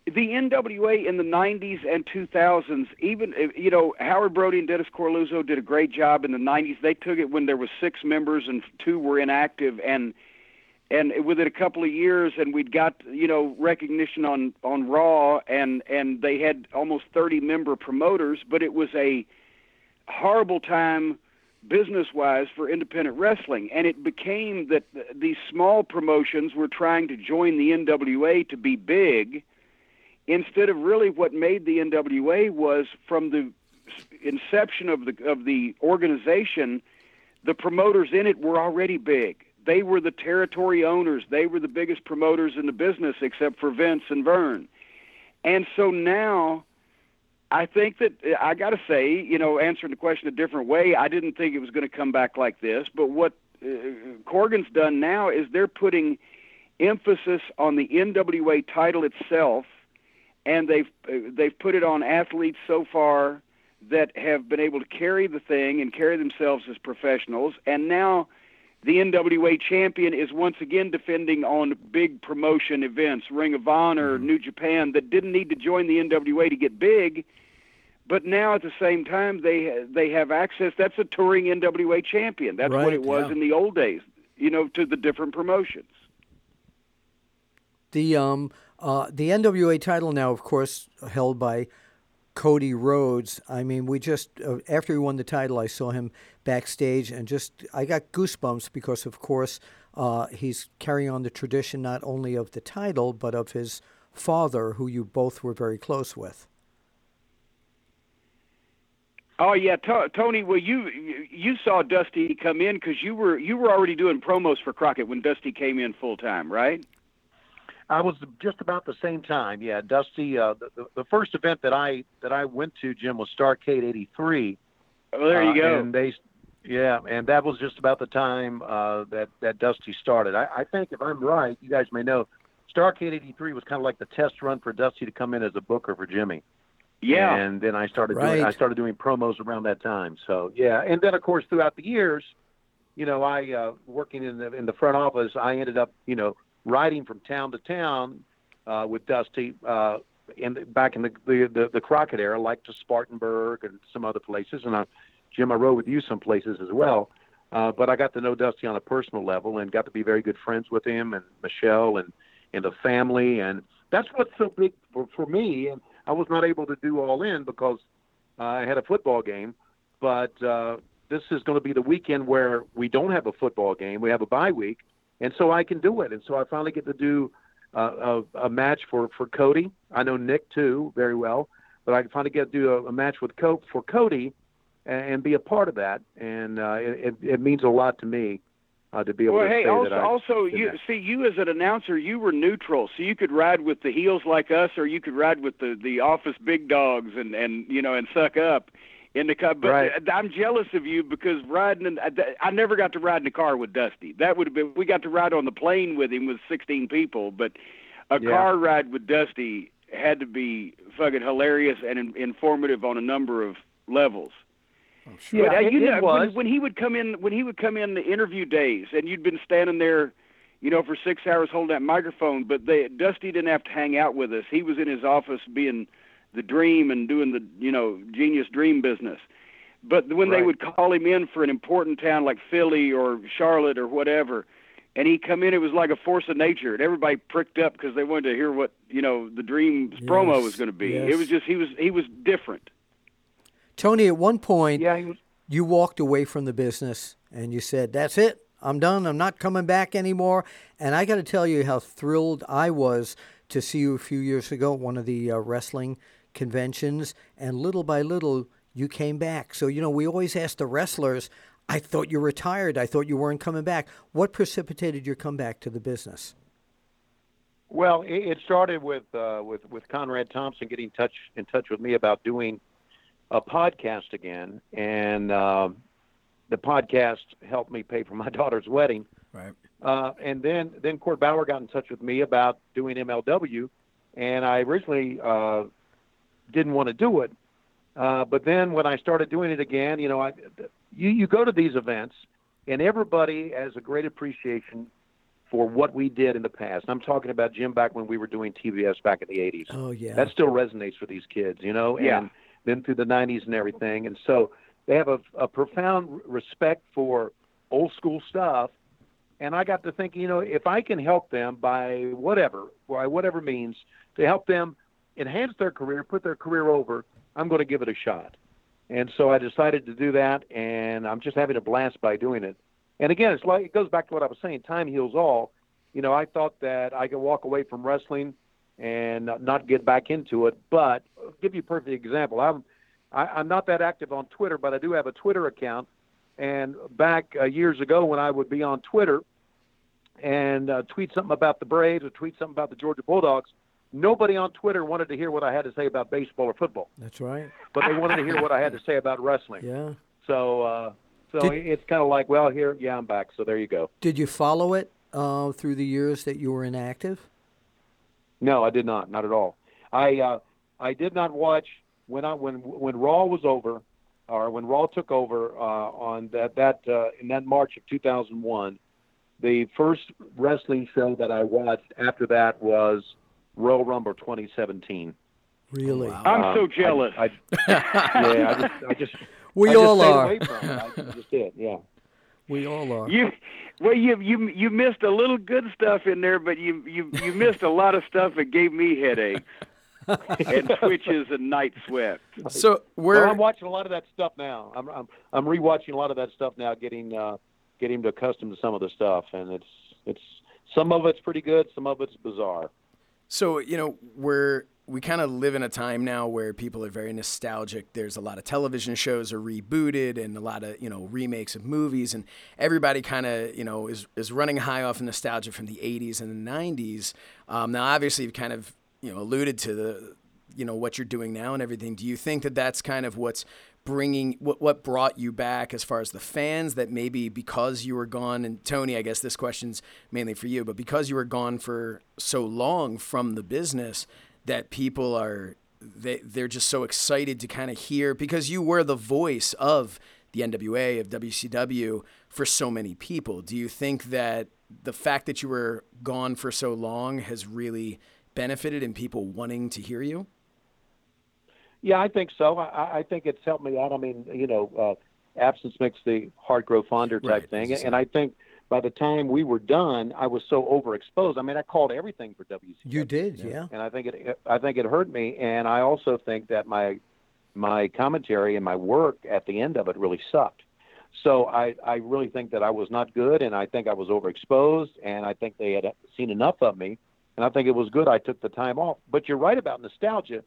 the NWA in the '90s and 2000s, even uh, you know Howard Brody and Dennis Coralluzzo did a great job in the '90s. They took it when there was six members and two were inactive, and and within a couple of years and we'd got you know recognition on on raw and and they had almost 30 member promoters but it was a horrible time business wise for independent wrestling. And it became that these small promotions were trying to join the NWA to be big instead of really what made the NWA was from the inception of the of the organization, the promoters in it were already big. They were the territory owners. They were the biggest promoters in the business, except for Vince and Vern. And so now, I think that I got to say, you know, answering the question a different way, I didn't think it was going to come back like this. But what uh, Corgan's done now is they're putting emphasis on the NWA title itself, and they've uh, they've put it on athletes so far that have been able to carry the thing and carry themselves as professionals, and now the NWA champion is once again defending on big promotion events, Ring of Honor, mm-hmm. New Japan, that didn't need to join the NWA to get big, but now at the same time they they have access. That's a touring NWA champion. That's right, what it was yeah. in the old days, you know, to the different promotions. The um uh, the NWA title now, of course, held by Cody Rhodes. I mean, we just uh, after he won the title, I saw him backstage, and just I got goosebumps because, of course, uh, he's carrying on the tradition not only of the title but of his father, who you both were very close with. Oh yeah, T- Tony. Well, you you saw Dusty come in because you were you were already doing promos for Crockett when Dusty came in full time, right? I was just about the same time. Yeah, Dusty. Uh, the, the first event that I that I went to, Jim, was Starcade '83. Oh, there you uh, go. And they, yeah, and that was just about the time uh, that that Dusty started. I, I think, if I'm right, you guys may know, Starcade '83 was kind of like the test run for Dusty to come in as a booker for Jimmy. Yeah. And then I started right. doing I started doing promos around that time. So yeah, and then of course throughout the years, you know, I uh, working in the in the front office, I ended up, you know, riding from town to town uh, with Dusty uh, in the, back in the, the the the Crockett era, like to Spartanburg and some other places. And I, Jim, I rode with you some places as well. Uh, but I got to know Dusty on a personal level and got to be very good friends with him and Michelle and and the family. And that's what's so big for for me. And I was not able to do all in because uh, I had a football game. But uh, this is going to be the weekend where we don't have a football game. We have a bye week and so I can do it. And so I finally get to do uh, a, a match for for Cody. I know Nick too very well, but I can finally get to do a, a match with Co- for Cody and, be a part of that. And uh, it, it means a lot to me. Uh, to be able well, to hey, say also, that I Well hey also, you that. see, you as an announcer, you were neutral, so you could ride with the heels like us, or you could ride with the the office big dogs and and you know and suck up in the car. But Right. I'm jealous of you because riding. In, I, I never got to ride in a car with Dusty. That would have been. We got to ride on the plane with him with 16 people, but a Yeah. car ride with Dusty had to be fucking hilarious and in, informative on a number of levels. Yeah, but, uh, it- you it know, was. When, when he would come in, when he would come in the interview days, and you'd been standing there, you know, for six hours holding that microphone, but they Dusty didn't have to hang out with us. He was in his office being the dream and doing the, you know, genius dream business. But when they would call him in for an important town like Philly or Charlotte or whatever, and he'd come in, it was like a force of nature, and everybody pricked up because they wanted to hear what you know the dream promo was going to be. yes. It was just he was he was different. Tony, at one point, yeah, was, you walked away from the business and you said, "That's it. I'm done. I'm not coming back anymore." And I got to tell you how thrilled I was to see you a few years ago at one of the uh, wrestling conventions, and little by little you came back. So you know, we always ask the wrestlers. I thought you retired. I thought you weren't coming back. What precipitated your comeback to the business? Well, it, started with uh, with with Conrad Thompson getting touch in touch with me about doing a podcast again, and uh, the podcast helped me pay for my [laughs] daughter's wedding. Right. Uh, and then then Court Bauer got in touch with me about doing MLW, and I originally uh, didn't want to do it, uh, but then when I started doing it again, you know, I you you go to these events, and everybody has a great appreciation for what we did in the past. I'm talking about Jim back when we were doing TBS back in the 80s. Oh yeah. That still resonates for these kids, you know, Yeah. and then through the 90s and everything. And so they have a, a profound respect for old school stuff. And I got to think, you know, if I can help them by whatever, by whatever means, to help them enhance their career, put their career over, I'm going to give it a shot. and so I decided to do that, and I'm just having a blast by doing it. And again, it's like it goes back to what I was saying. Time heals all. You know, I thought that I could walk away from wrestling and not get back into it. But I'll give you a perfect example. I'm I, I'm not that active on Twitter, but I do have a Twitter account. And back uh, years ago, when I would be on Twitter and uh, tweet something about the Braves or tweet something about the Georgia Bulldogs, nobody on Twitter wanted to hear what I had to say about baseball or football, That's right. but they wanted to hear what I had to say about wrestling. Yeah. So, uh, so Did- it's kind of like, well, here, yeah, I'm back. So there you go. Did you follow it uh, through the years that you were inactive? No, I did not. Not at all. I uh, I did not watch when I when when Raw was over, or when Raw took over uh, on that that uh, in that March of 2001. The first wrestling show that I watched after that was Royal Rumble 2017. Really? I'm Um, so jealous. I, I, [laughs] yeah, I just I just We I all stayed are. away from it. I just did. Yeah. We all are. You, well, you you you missed a little good stuff in there, but you you you missed a lot of stuff that gave me headaches [laughs] and twitches and night sweat. So Well, we're I'm watching a lot of that stuff now. I'm I'm I'm rewatching a lot of that stuff now, getting uh, getting accustomed to some of the stuff, and it's it's some of it's pretty good, some of it's bizarre. So, you know, we're we kind of live in a time now where people are very nostalgic. There's a lot of television shows are rebooted and a lot of, you know, remakes of movies and everybody kind of, you know, is is running high off of nostalgia from the 80s and the 90s. Um, now obviously you've kind of, you know, alluded to the you know what you're doing now and everything. Do you think that that's kind of what's bringing what what brought you back as far as the fans that maybe because you were gone and Tony, I guess this question's mainly for you, but because you were gone for so long from the business that people are they they're just so excited to kind of hear because you were the voice of the NWA of WCW for so many people. Do you think that the fact that you were gone for so long has really benefited in people wanting to hear you? Yeah, I think so. I, I think it's helped me out. I mean, you know, uh, absence makes the heart grow fonder type Right, thing, and I think by the time we were done, I was so overexposed. I mean, I called everything for WCW. You did, yeah. and I think it I think it hurt me, and I also think that my my commentary and my work at the end of it really sucked. So I I really think that I was not good, and I think I was overexposed, and I think they had seen enough of me, and I think it was good I took the time off. But you're right about nostalgia.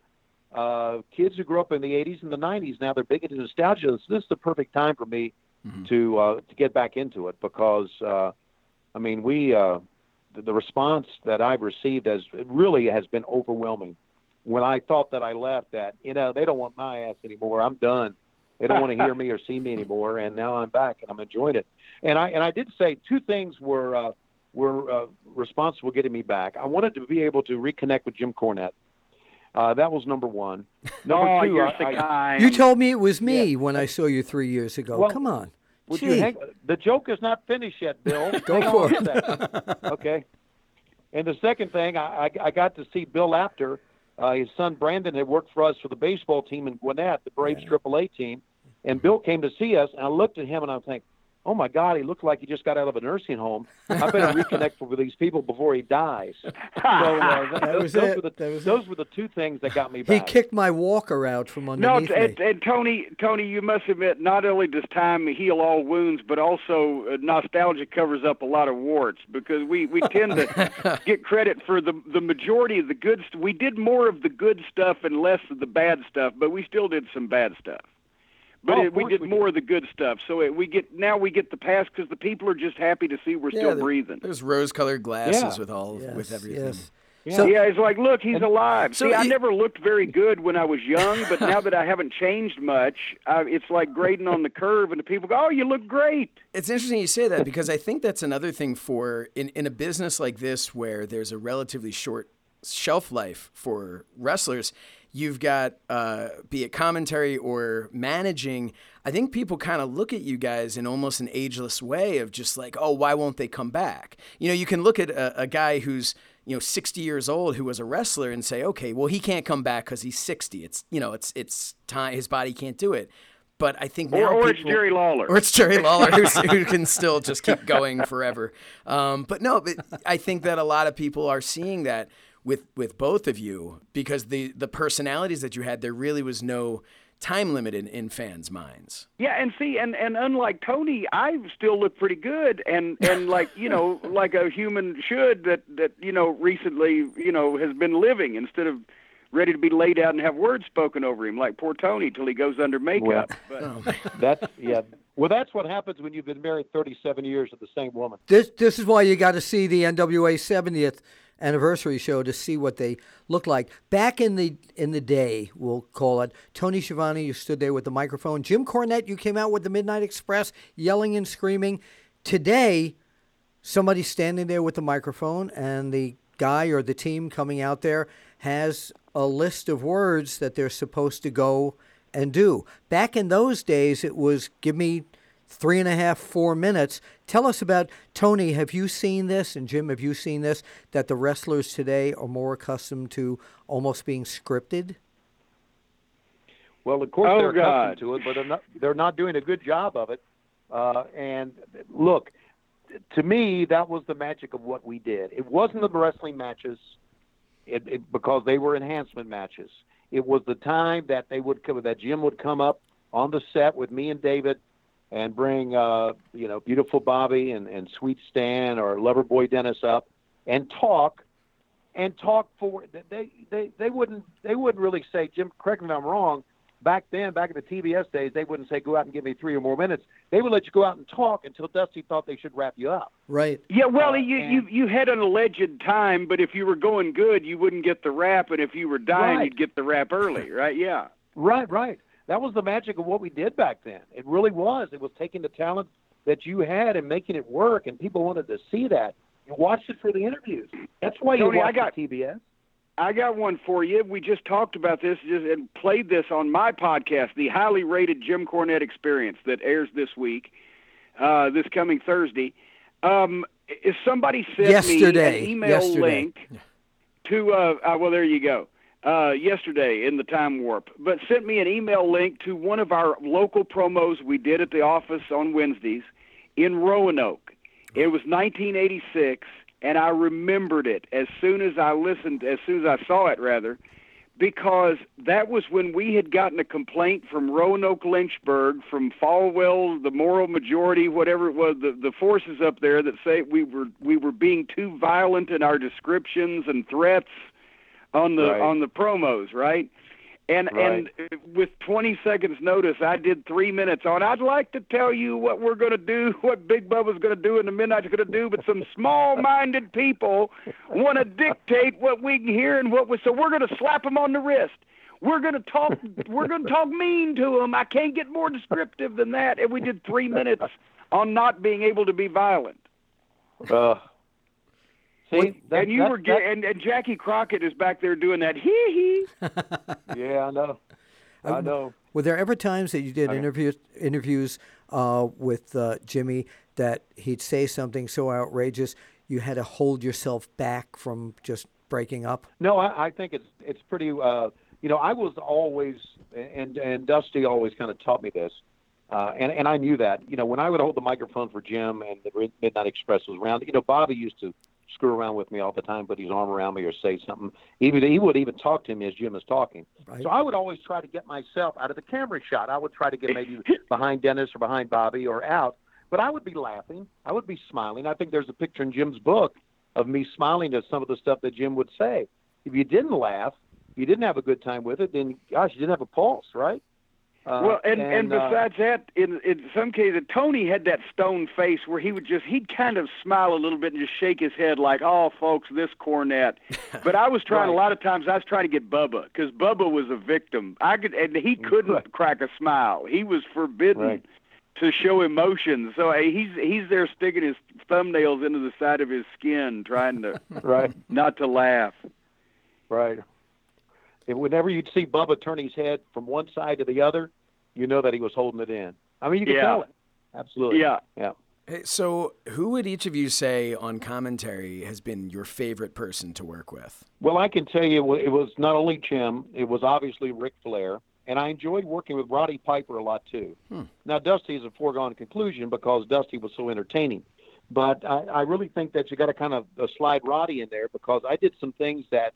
Uh, kids who grew up in the 80s and the 90s now they're big into nostalgia. This, this is the perfect time for me to uh, to get back into it because uh, I mean we uh, the, the response that I've received has really has been overwhelming. When I thought that I left, that you know they don't want my ass anymore. I'm done. They don't want to hear me or see me anymore. And now I'm back and I'm enjoying it. And I and I did say two things were uh, were uh, responsible getting me back. I wanted to be able to reconnect with Jim Cornette. Uh, that was number one. [laughs] Number oh, two, you're I, so I. You told me it was me when I saw you three years ago. Well, Come on. Would you hang, the joke is not finished yet, Bill. [laughs] Go Hang for it. second. Okay. And the second thing, I, I, I got to see Bill Apter. Uh, his son Brandon had worked for us for the baseball team in Gwinnett, the Braves AAA team. And Bill came to see us, and I looked at him and I was thinking, oh my God, he looked like he just got out of a nursing home. I better reconnect with these people before he dies. [laughs] So uh, th- That those, was those it. Were the, That was those were the two things that got me back. He kicked my walker out from No, underneath and, me. and Tony, Tony, you must admit, not only does time heal all wounds, but also uh, nostalgia covers up a lot of warts because we, we tend to [laughs] get credit for the the majority of the good. St- we did more of the good stuff and less of the bad stuff, but we still did some bad stuff. But Oh, it, we did we more of the good stuff, so it, we get now we get the pass because the people are just happy to see we're Yeah, still there- breathing. There's rose-colored glasses Yeah. with all Yes, with everything. yes. Yeah. So- yeah, it's like, look, he's alive. so See, I never looked very good when I was young, but now that I haven't changed much, I, it's like grading on the curve, and the people go, "Oh, you look great." It's interesting you say that because I think that's another thing for in, in a business like this where there's a relatively short shelf life for wrestlers. You've got uh, be it commentary or managing. I think people kind of look at you guys in almost an ageless way of just like, oh, why won't they come back? You know, you can look at a, a guy who's you know 60 years old who was a wrestler and say, okay, well he can't come back because he's 60. It's you know it's it's time his body can't do it. But I think Or, now or it's people- Jerry Lawler. or it's Jerry Lawler who's, [laughs] who can still just keep going forever. Um, but no, but I think that a lot of people are seeing that with with both of you because the the personalities that you had, there really was no time limited in fans' minds. Yeah, and see, and and unlike Tony, I still look pretty good, and and [laughs] like you know, like a human should that that you know recently you know has been living instead of ready to be laid out and have words spoken over him, like poor Tony, till he goes under makeup. Well, but, oh. [laughs] that's yeah. Well, that's what happens when you've been married 37 years to the same woman. This this is why you got to see the NWA 70th anniversary show to see what they look like. Back in the in the day, we'll call it. Tony Schiavone, you stood there with the microphone. Jim Cornette, you came out with the Midnight Express, yelling and screaming. Today, somebody's standing there with the microphone, and the guy or the team coming out there has a list of words that they're supposed to go and do. Back in those days, it was give me three and a half, four minutes. Tell us about Tony. Have you seen this? And Jim, have you seen this? That the wrestlers today are more accustomed to almost being scripted? Well, of course oh, they're God. accustomed to it, but they're not, they're not doing a good job of it. Uh, and look, to me, that was the magic of what we did. It wasn't the wrestling matches it, it, because they were enhancement matches. It was the time that they would come, that Jim would come up on the set with me and David and bring, uh, you know, beautiful Bobby and, and sweet Stan or lover boy Dennis up and talk and talk for they, they, they wouldn't, they wouldn't really say, Jim, correct me if I'm wrong. Back then, back in the TBS days, they wouldn't say, go out and give me three or more minutes. They would let you go out and talk until Dusty thought they should wrap you up. Right. Yeah, well, Uh, you, and- you you had an alleged time, but if you were going good, you wouldn't get the rap, and if you were dying, Right. you'd get the rap early, right? Yeah. Right, right. That was the magic of what we did back then. It really was. It was taking the talent that you had and making it work, and people wanted to see that. You watched it for the interviews. That's why you Tony, I watched got- TBS. I got one for you. We just talked about this just, and played this on my podcast, the highly rated Jim Cornette Experience that airs this week, uh, this coming Thursday. Um, if somebody sent Yesterday. me an email Yesterday. link to, uh, uh, well, there you go. Uh, yesterday in the time warp, but sent me an email link to one of our local promos we did at the office on Wednesdays in Roanoke. It was 1986, and I remembered it as soon as I listened, as soon as I saw it, rather, because that was when we had gotten a complaint from Roanoke Lynchburg, from Falwell, the moral majority, whatever it was, the, the forces up there that say we were we were being too violent in our descriptions and threats on the Right. on the promos, right? And Right. and with 20 seconds notice, I did three minutes on. I'd like to tell you what we're going to do, what Big Bubba's going to do, and the Midnight's going to do. But some small-minded people want to dictate what we can hear and what we. So we're going to slap them on the wrist. We're going to talk. we're going to talk mean to them. I can't get more descriptive than that. And we did three minutes on not being able to be violent. Uh, see, that, and you that- were that- and, and Jackie Crockett is back there doing that hee hee. [laughs] yeah, I know. I know. Were there ever times that you did Okay. interviews interviews uh, with uh, Jimmy that he'd say something so outrageous you had to hold yourself back from just breaking up? No, I, I think it's it's pretty. Uh, you know, I was always, and and Dusty always kind of taught me this, uh, and and I knew that. You know, when I would hold the microphone for Jim and the Midnight Express was around, you know, Bobby used to screw around with me all the time, put his arm around me or say something. Even he would even talk to me as Jim is talking. Right. So I would always try to get myself out of the camera shot. I would try to get [laughs] maybe behind Dennis or behind Bobby or out, but I would be laughing. I would be smiling. I think there's a picture in Jim's book of me smiling at some of the stuff that Jim would say. If you didn't laugh, you didn't have a good time with it, then gosh, you didn't have a pulse, right? Uh, well, and and, uh, besides that, in in some cases, Tony had that stone face where he would just he'd kind of smile a little bit and just shake his head like, "Oh, folks, this Cornette." [laughs] But I was trying a lot of times. I was trying to get Bubba because Bubba was a victim. I could and he couldn't crack a smile. He was forbidden. Right. To show emotion, so uh, he's he's there sticking his thumbnails into the side of his skin, trying to [laughs] right, not to laugh. right. And whenever you'd see Bubba turn his head from one side to the other, you know that he was holding it in. I mean, you could Yeah. tell it. Absolutely. Yeah. Yeah. Hey, so, who would each of you say on commentary has been your favorite person to work with? Well, I can tell you it was not only Jim, it was obviously Ric Flair, and I enjoyed working with Roddy Piper a lot too. Now, Dusty is a foregone conclusion because Dusty was so entertaining. But I, I really think that you got to kind of uh, slide Roddy in there because I did some things that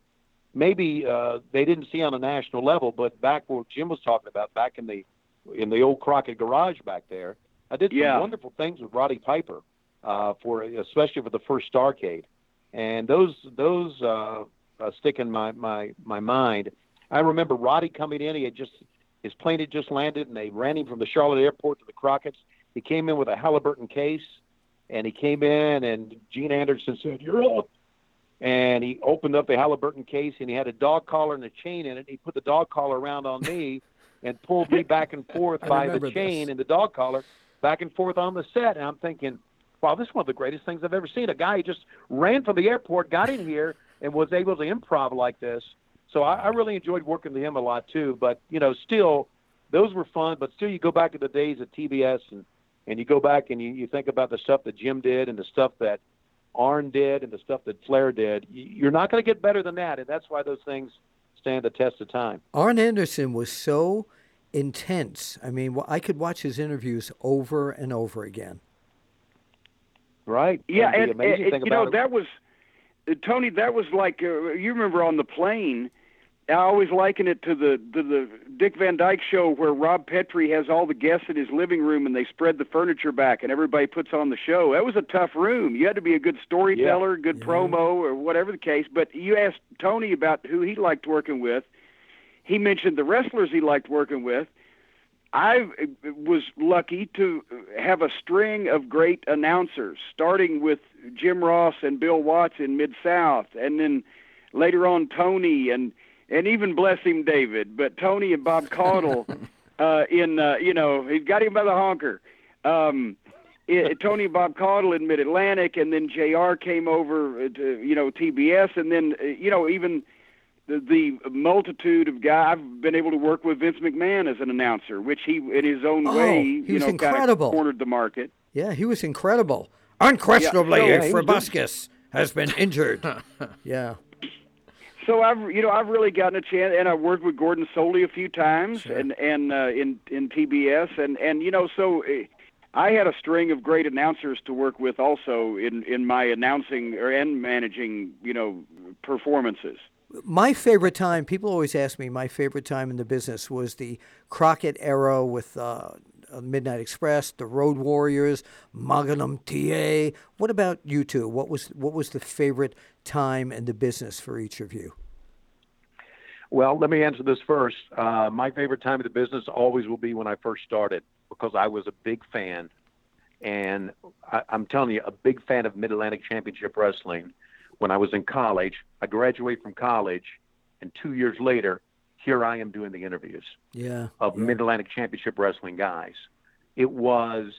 maybe uh, they didn't see on a national level, but back what Jim was talking about, back in the in the old Crockett garage back there, I did some Yeah. wonderful things with Roddy Piper, uh, for especially for the first Starcade, and those those uh, uh, stick in my my my mind. I remember Roddy coming in. He had just his plane had just landed, and they ran him from the Charlotte airport to the Crockett's. He came in with a Halliburton case, and he came in, and Gene Anderson said, "You're up." And he opened up the Halliburton case, and he had a dog collar and a chain in it. He put the dog collar around on me, [laughs] and pulled me back and forth by the chain this. and the dog collar, back and forth on the set. And I'm thinking, wow, this is one of the greatest things I've ever seen. A guy who just ran from the airport, got in here, and was able to improv like this. So I, I really enjoyed working with him a lot too. But you know, still, those were fun. But still, you go back to the days at TBS, and and you go back and you, you think about the stuff that Jim did and the stuff that Arn did and the stuff that Flair did. You're not going to get better than that, and that's why those things stand the test of time. Arn Anderson was so intense. I mean, I could watch his interviews over and over again. Right? Yeah, the and, amazing and- thing you know it- that was Tony. That was like uh, you remember on the plane. I always liken it to the to the Dick Van Dyke show where Rob Petrie has all the guests in his living room and they spread the furniture back and everybody puts on the show. That was a tough room. You had to be a good storyteller, good promo, or whatever the case. But you asked Tony about who he liked working with. He mentioned the wrestlers he liked working with. I was lucky to have a string of great announcers, starting with Jim Ross and Bill Watts in Mid South, and then later on Tony and and even bless him David, but Tony and Bob Caudle [laughs] uh, in uh, you know he got him by the honker. Um, it, Tony and Bob Caudle in Mid Atlantic, and then Jr. came over to you know TBS, and then uh, you know even the, the multitude of guys. I've been able to work with Vince McMahon as an announcer, which he, in his own Oh, way, he you was know, incredible. kind of cornered the market. Yeah, he was incredible. Unquestionably, Yeah, so- Frobuscus has been injured. [laughs] yeah. So I've, you know, I've really gotten a chance, and I've worked with Gordon Solie a few times, and and uh, in in TBS, and and you know, so. Uh, I had a string of great announcers to work with also in, in my announcing or and managing, you know, performances. My favorite time, people always ask me, my favorite time in the business was the Crockett era with uh, uh, Midnight Express, the Road Warriors, Magnum TA. What about you two? What was what was the favorite time and the business for each of you? Well, let me answer this first. Uh, my favorite time of the business always will be when I first started because I was a big fan. And I, I'm telling you, a big fan of Mid Atlantic Championship Wrestling. When I was in college, I graduated from college, and two years later, here I am doing the interviews Yeah. of Mid Atlantic Championship Wrestling guys. It was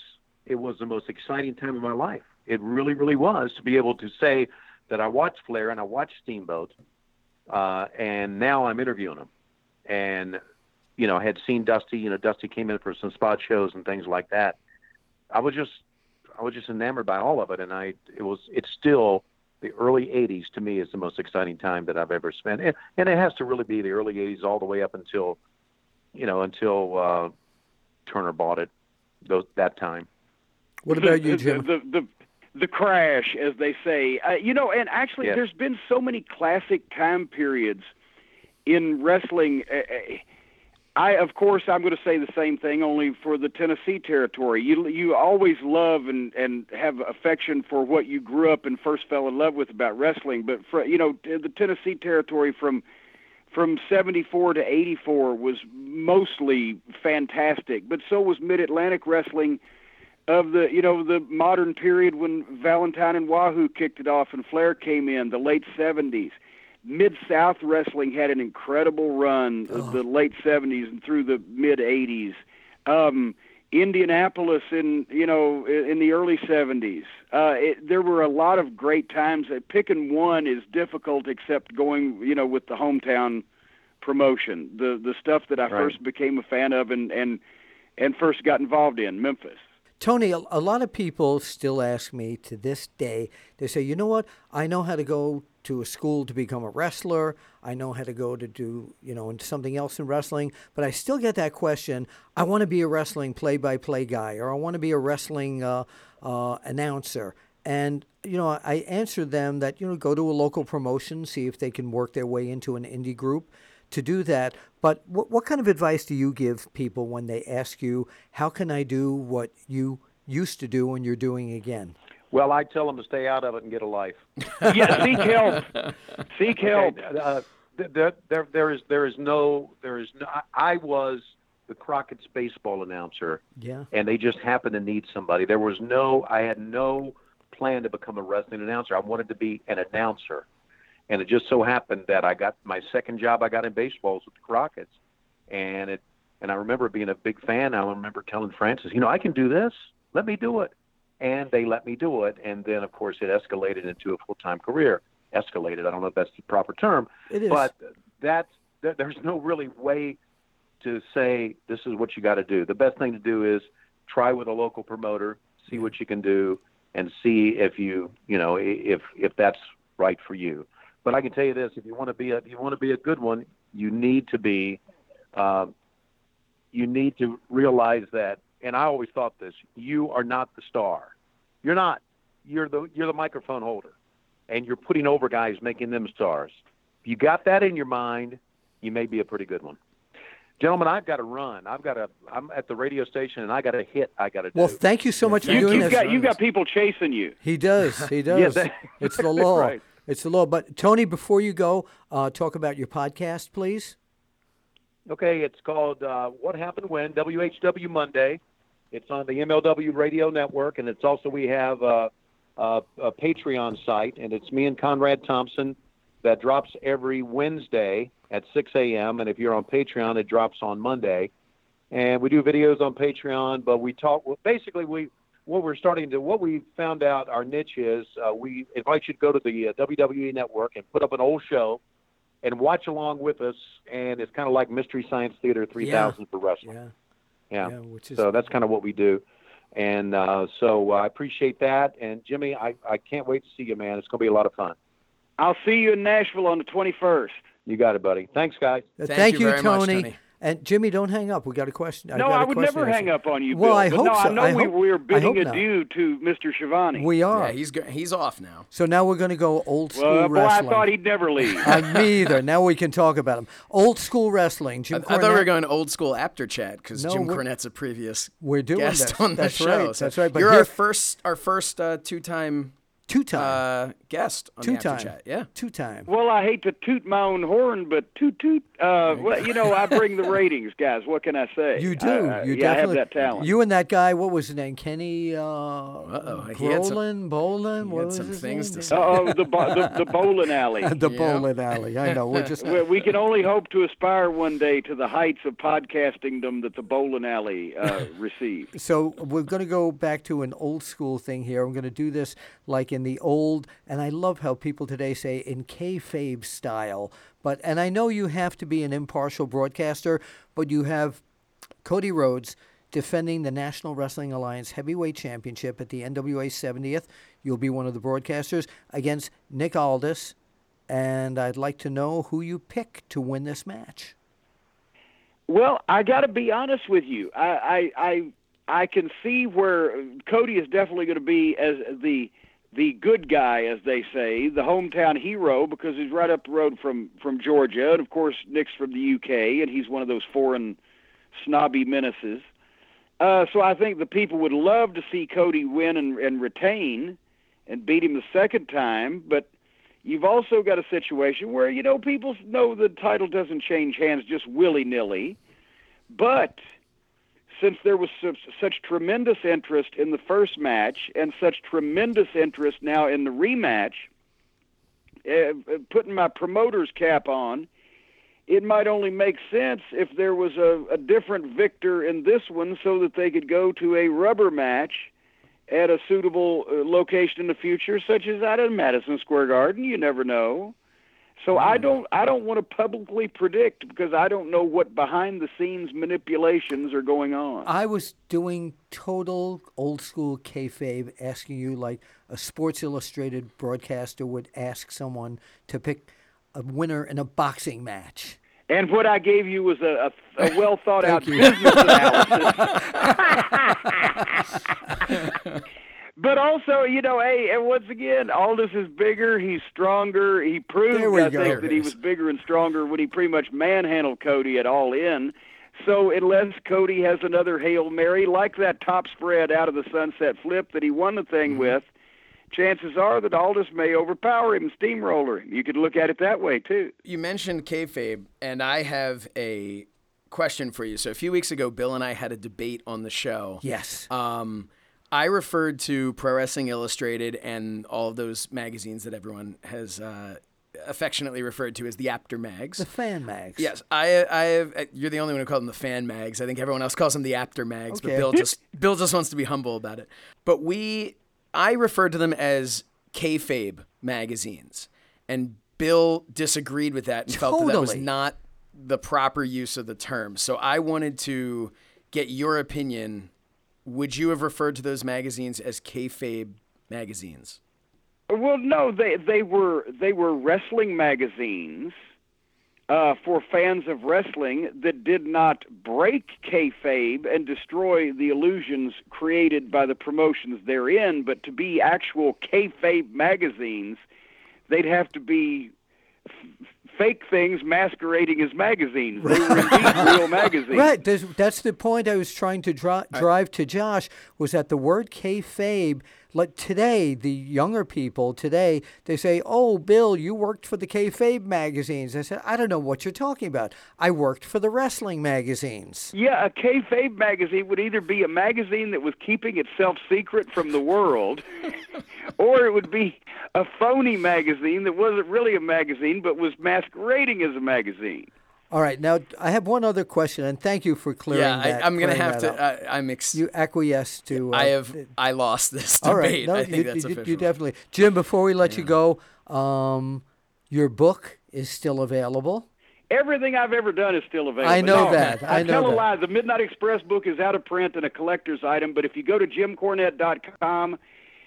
it was the most exciting time of my life. It really, really was to be able to say that I watched Flair and I watched Steamboat, uh, and now I'm interviewing him. And you know, I had seen Dusty. You know, Dusty came in for some spot shows and things like that. I was just I was just enamored by all of it, and I it was it's still the early '80s to me is the most exciting time that I've ever spent, and, and it has to really be the early '80s all the way up until you know until uh, Turner bought it those, that time. What about the, you, the- Jim? The, the, the crash, as they say. Uh, you know, and actually, Yes. there's been so many classic time periods in wrestling. Uh, uh, I, of course, I'm going to say the same thing, only for the Tennessee territory. You you always love and and have affection for what you grew up and first fell in love with about wrestling. But for you know, the Tennessee territory from from 74 to 84 was mostly fantastic, but so was Mid Atlantic wrestling of the you know the modern period when Valentine and Wahoo kicked it off and Flair came in the late 70s. Mid South wrestling had an incredible run of the late 70s and through the mid 80s. Um, Indianapolis in you know in the early 70s. Uh, it, there were a lot of great times. Uh, Picking one is difficult, except going you know with the hometown promotion, the the stuff that I Right. first became a fan of and and and first got involved in Memphis. Tony, a, lot of people still ask me to this day, they say, you know what? I know how to go to a school to become a wrestler. I know how to go to do, you know, something else in wrestling. But I still get that question I want to be a wrestling play by play guy or I want to be a wrestling uh, uh, announcer. And you know, I answer them that you know go to a local promotion, see if they can work their way into an indie group to do that. But what what kind of advice do you give people when they ask you, "How can I do what you used to do and you're doing again?" Well, I tell them to stay out of it and get a life. [laughs] yeah, seek help. Seek help. Okay, uh, there, there, there is, there is no, there is no. I was the Crockett's baseball announcer, Yeah. and they just happened to need somebody. There was no, I had no plan to become a wrestling announcer. I wanted to be an announcer, and it just so happened that I got my second job. I got in baseball was with the Crockett's, and it, and I remember being a big fan. I remember telling Francis, you know, I can do this. Let me do it, and they let me do it. And then, of course, it escalated into a full time career. Escalated. I don't know if that's the proper term, It is. but that's there- there's no really way to say this is what you got to do. The best thing to do is try with a local promoter, see what you can do, and see if you you know if if that's right for you. But I can tell you this: if you want to be a if you want to be a good one, you need to be um, you need to realize that. And I always thought this: you are not the star. You're not. You're the you're the microphone holder, and you're putting over guys, making them stars. If you got that in your mind, you may be a pretty good one. Gentlemen, I've got to run. I've got to. I'm at the radio station, and I got a hit. I got to do. Well, thank you so much for You, doing you've this. got you've got people chasing you. He does. He [laughs] does. Yeah, that- it's the [laughs] law. Right. It's the law. But Tony, before you go, uh, talk about your podcast, please. Okay, it's called uh, What Happened When, WHW Monday. It's on the MLW Radio Network, and it's also, we have a, a, a Patreon site, and it's me and Conrad Thompson that drops every Wednesday at 6 a.m. And if you're on Patreon, it drops on Monday. And we do videos on Patreon, but we talk, basically, we what we're starting to, what we found out our niche is, uh, we invite you to go to the uh, WWE Network and put up an old show and watch along with us. And it's kind of like Mystery Science Theater 3000 for wrestling. Yeah. Yeah. Yeah, which is so that's kind of what we do. And uh, so uh, I appreciate that. And Jimmy, I, I can't wait to see you, man. It's going to be a lot of fun. I'll see you in Nashville on the 21st. You got it, buddy. Thanks, guys. Uh, Thank you very much, Tony. Tony. And Jimmy, don't hang up. We got a question. No, got a I would question never hang up on you, Well, Bill. I but hope no, so. I know I we, hope- we're bidding hope not. adieu to Mr. Schiavone. We are. Yeah, he's go- he's off now. so now we're going to go old school wrestling. well, boy, I thought he'd never leave. [laughs] Uh, me either. Now we can talk about him. Old school wrestling. Jim I thought we were going old school after chat because No, Jim Cornette's a previous We're doing guest this. on the That's show. right. So That's right. But you're here- our first our first uh, two time two time. uh, guest on two the time. chat. Yeah. Two time. well, I hate to toot my own horn, but toot toot. Uh, well, you know, I bring the ratings, guys. What can I say? You do. Uh, you yeah, I have that talent. You and that guy. What was his name? Kenny. Uh, Uh-oh, he Brolin. Bolin. he What had some things name? to say. Oh, the, bo- the the [laughs] bowling alley. [laughs] the Yeah. bowling alley. I know. We're [laughs] just. we, we can only hope to aspire one day to the heights of podcastingdom that the bowling alley uh, received. So we're going to go back to an old school thing here. I'm going to do this like in the old, and I love how people today say in kayfabe style. But and I know you have to be an impartial broadcaster, but you have Cody Rhodes defending the National Wrestling Alliance Heavyweight Championship at the NWA 70th. You'll be one of the broadcasters against Nick Aldis, and I'd like to know who you pick to win this match. Well, I got to be honest with you. I, I I I can see where Cody is definitely going to be as the the good guy, as they say, the hometown hero, because he's right up the road from from Georgia, and of course Nick's from the UK, and he's one of those foreign snobby menaces. Uh, so I think the people would love to see Cody win and, and retain, and beat him the second time, but you've also got a situation where you know people know the title doesn't change hands just willy nilly, but since there was such, such tremendous interest in the first match and such tremendous interest now in the rematch, uh, putting my promoter's cap on, it might only make sense if there was a, a different victor in this one so that they could go to a rubber match at a suitable uh, location in the future, such as out in Madison Square Garden. You never know. So I hmm. don't I don't want to publicly predict because I don't know what behind the scenes manipulations are going on. I was doing total old school kayfabe, asking you like a Sports Illustrated broadcaster would ask someone to pick a winner in a boxing match. And what I gave you was a, a, a [laughs] well thought out business [laughs] analysis. [laughs] But also, you know, hey, and once again, Aldis is bigger. He's stronger. He proved, There I go. think, that he was bigger and stronger when he pretty much manhandled Cody at All In. So unless Cody has another hail mary like that top spread out of the sunset flip that he won the thing Mm-hmm. with, chances are that Aldis may overpower him and steamroller him. You could look at it that way too. You mentioned kayfabe, and I have a question for you. So a few weeks ago, Bill and I had a debate on the show. Yes. Um, I referred to Pro Wrestling Illustrated and all of those magazines that everyone has uh, affectionately referred to as the Apter mags. the fan mags. Yes, I, I have. uh, You're the only one who called them the fan mags. I think everyone else calls them the Apter mags, okay. but Bill just [laughs] Bill just wants to be humble about it. But we, I referred to them as kayfabe magazines, and Bill disagreed with that and felt that that was not the proper use of the term. So I wanted to get your opinion. Would you have referred to those magazines as kayfabe magazines? Well, no, they they were they were wrestling magazines uh, for fans of wrestling that did not break kayfabe and destroy the illusions created by the promotions therein, but to be actual kayfabe magazines, they'd have to be fake things masquerading as magazines. They were [laughs] indeed real magazines. Right. There's, that's the point I was trying to dri- drive to Josh was that the word kayfabe, like today, the younger people today, they say, "Oh, Bill, you worked for the kayfabe magazines." I said, "I don't know what you're talking about. I worked for the wrestling magazines." Yeah, a kayfabe magazine would either be a magazine that was keeping itself secret from the world, [laughs] or it would be a phony magazine that wasn't really a magazine but was masquerading as a magazine. All right. Now I have one other question, and thank you for clearing yeah, that. I, I'm gonna have to. up. I, I'm ex- you acquiesce to. Uh, I have. I lost this debate. right. No, I think you, that's you, official. you definitely. Jim, before we let you go, um, your book is still available. Everything I've ever done is still available. I know No, that. I know tell a lie. The Midnight Express book is out of print and a collector's item, but if you go to jimcornette.com,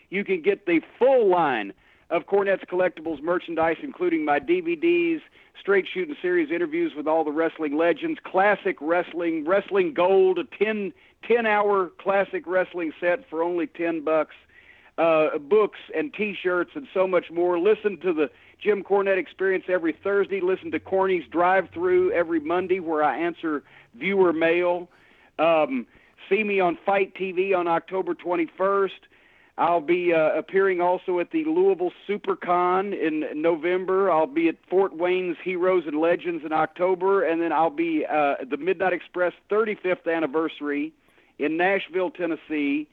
you can get the full line of Cornette's collectibles merchandise, including my DVDs, straight shooting series interviews with all the wrestling legends, classic wrestling, wrestling gold, a 10, 10 hour classic wrestling set for only 10 bucks uh, books and T-shirts and so much more. Listen to the Jim Cornette Experience every Thursday. Listen to Corny's Drive Through every Monday, where I answer viewer mail. Um, see me on FITE TV on October 21st. I'll be uh, appearing also at the Louisville SuperCon in November. I'll be at Fort Wayne's Heroes and Legends in October, and then I'll be uh, at the Midnight Express 35th anniversary in Nashville, Tennessee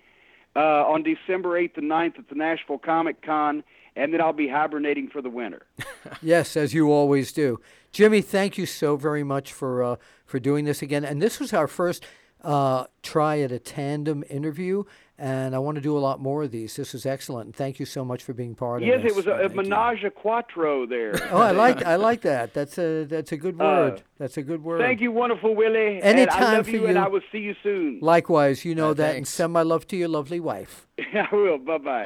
uh, on December 8th and 9th at the Nashville Comic Con, and then I'll be hibernating for the winter. [laughs] Yes, as you always do. Jimmy, thank you so very much for uh, for doing this again. And this was our first uh, try at a tandem interview, and I want to do a lot more of these. This was excellent, and thank you so much for being part yes, of this. Yes, it was a, a menage a quattro there. [laughs] Oh, I like I like [laughs] that. That's a that's a good word. that's a good word. Uh, Thank you, wonderful Willie. and I Anytime love for you, and. I will see you soon. Likewise, you know Uh, that, and send my love to your lovely wife. [laughs] I will. Bye bye.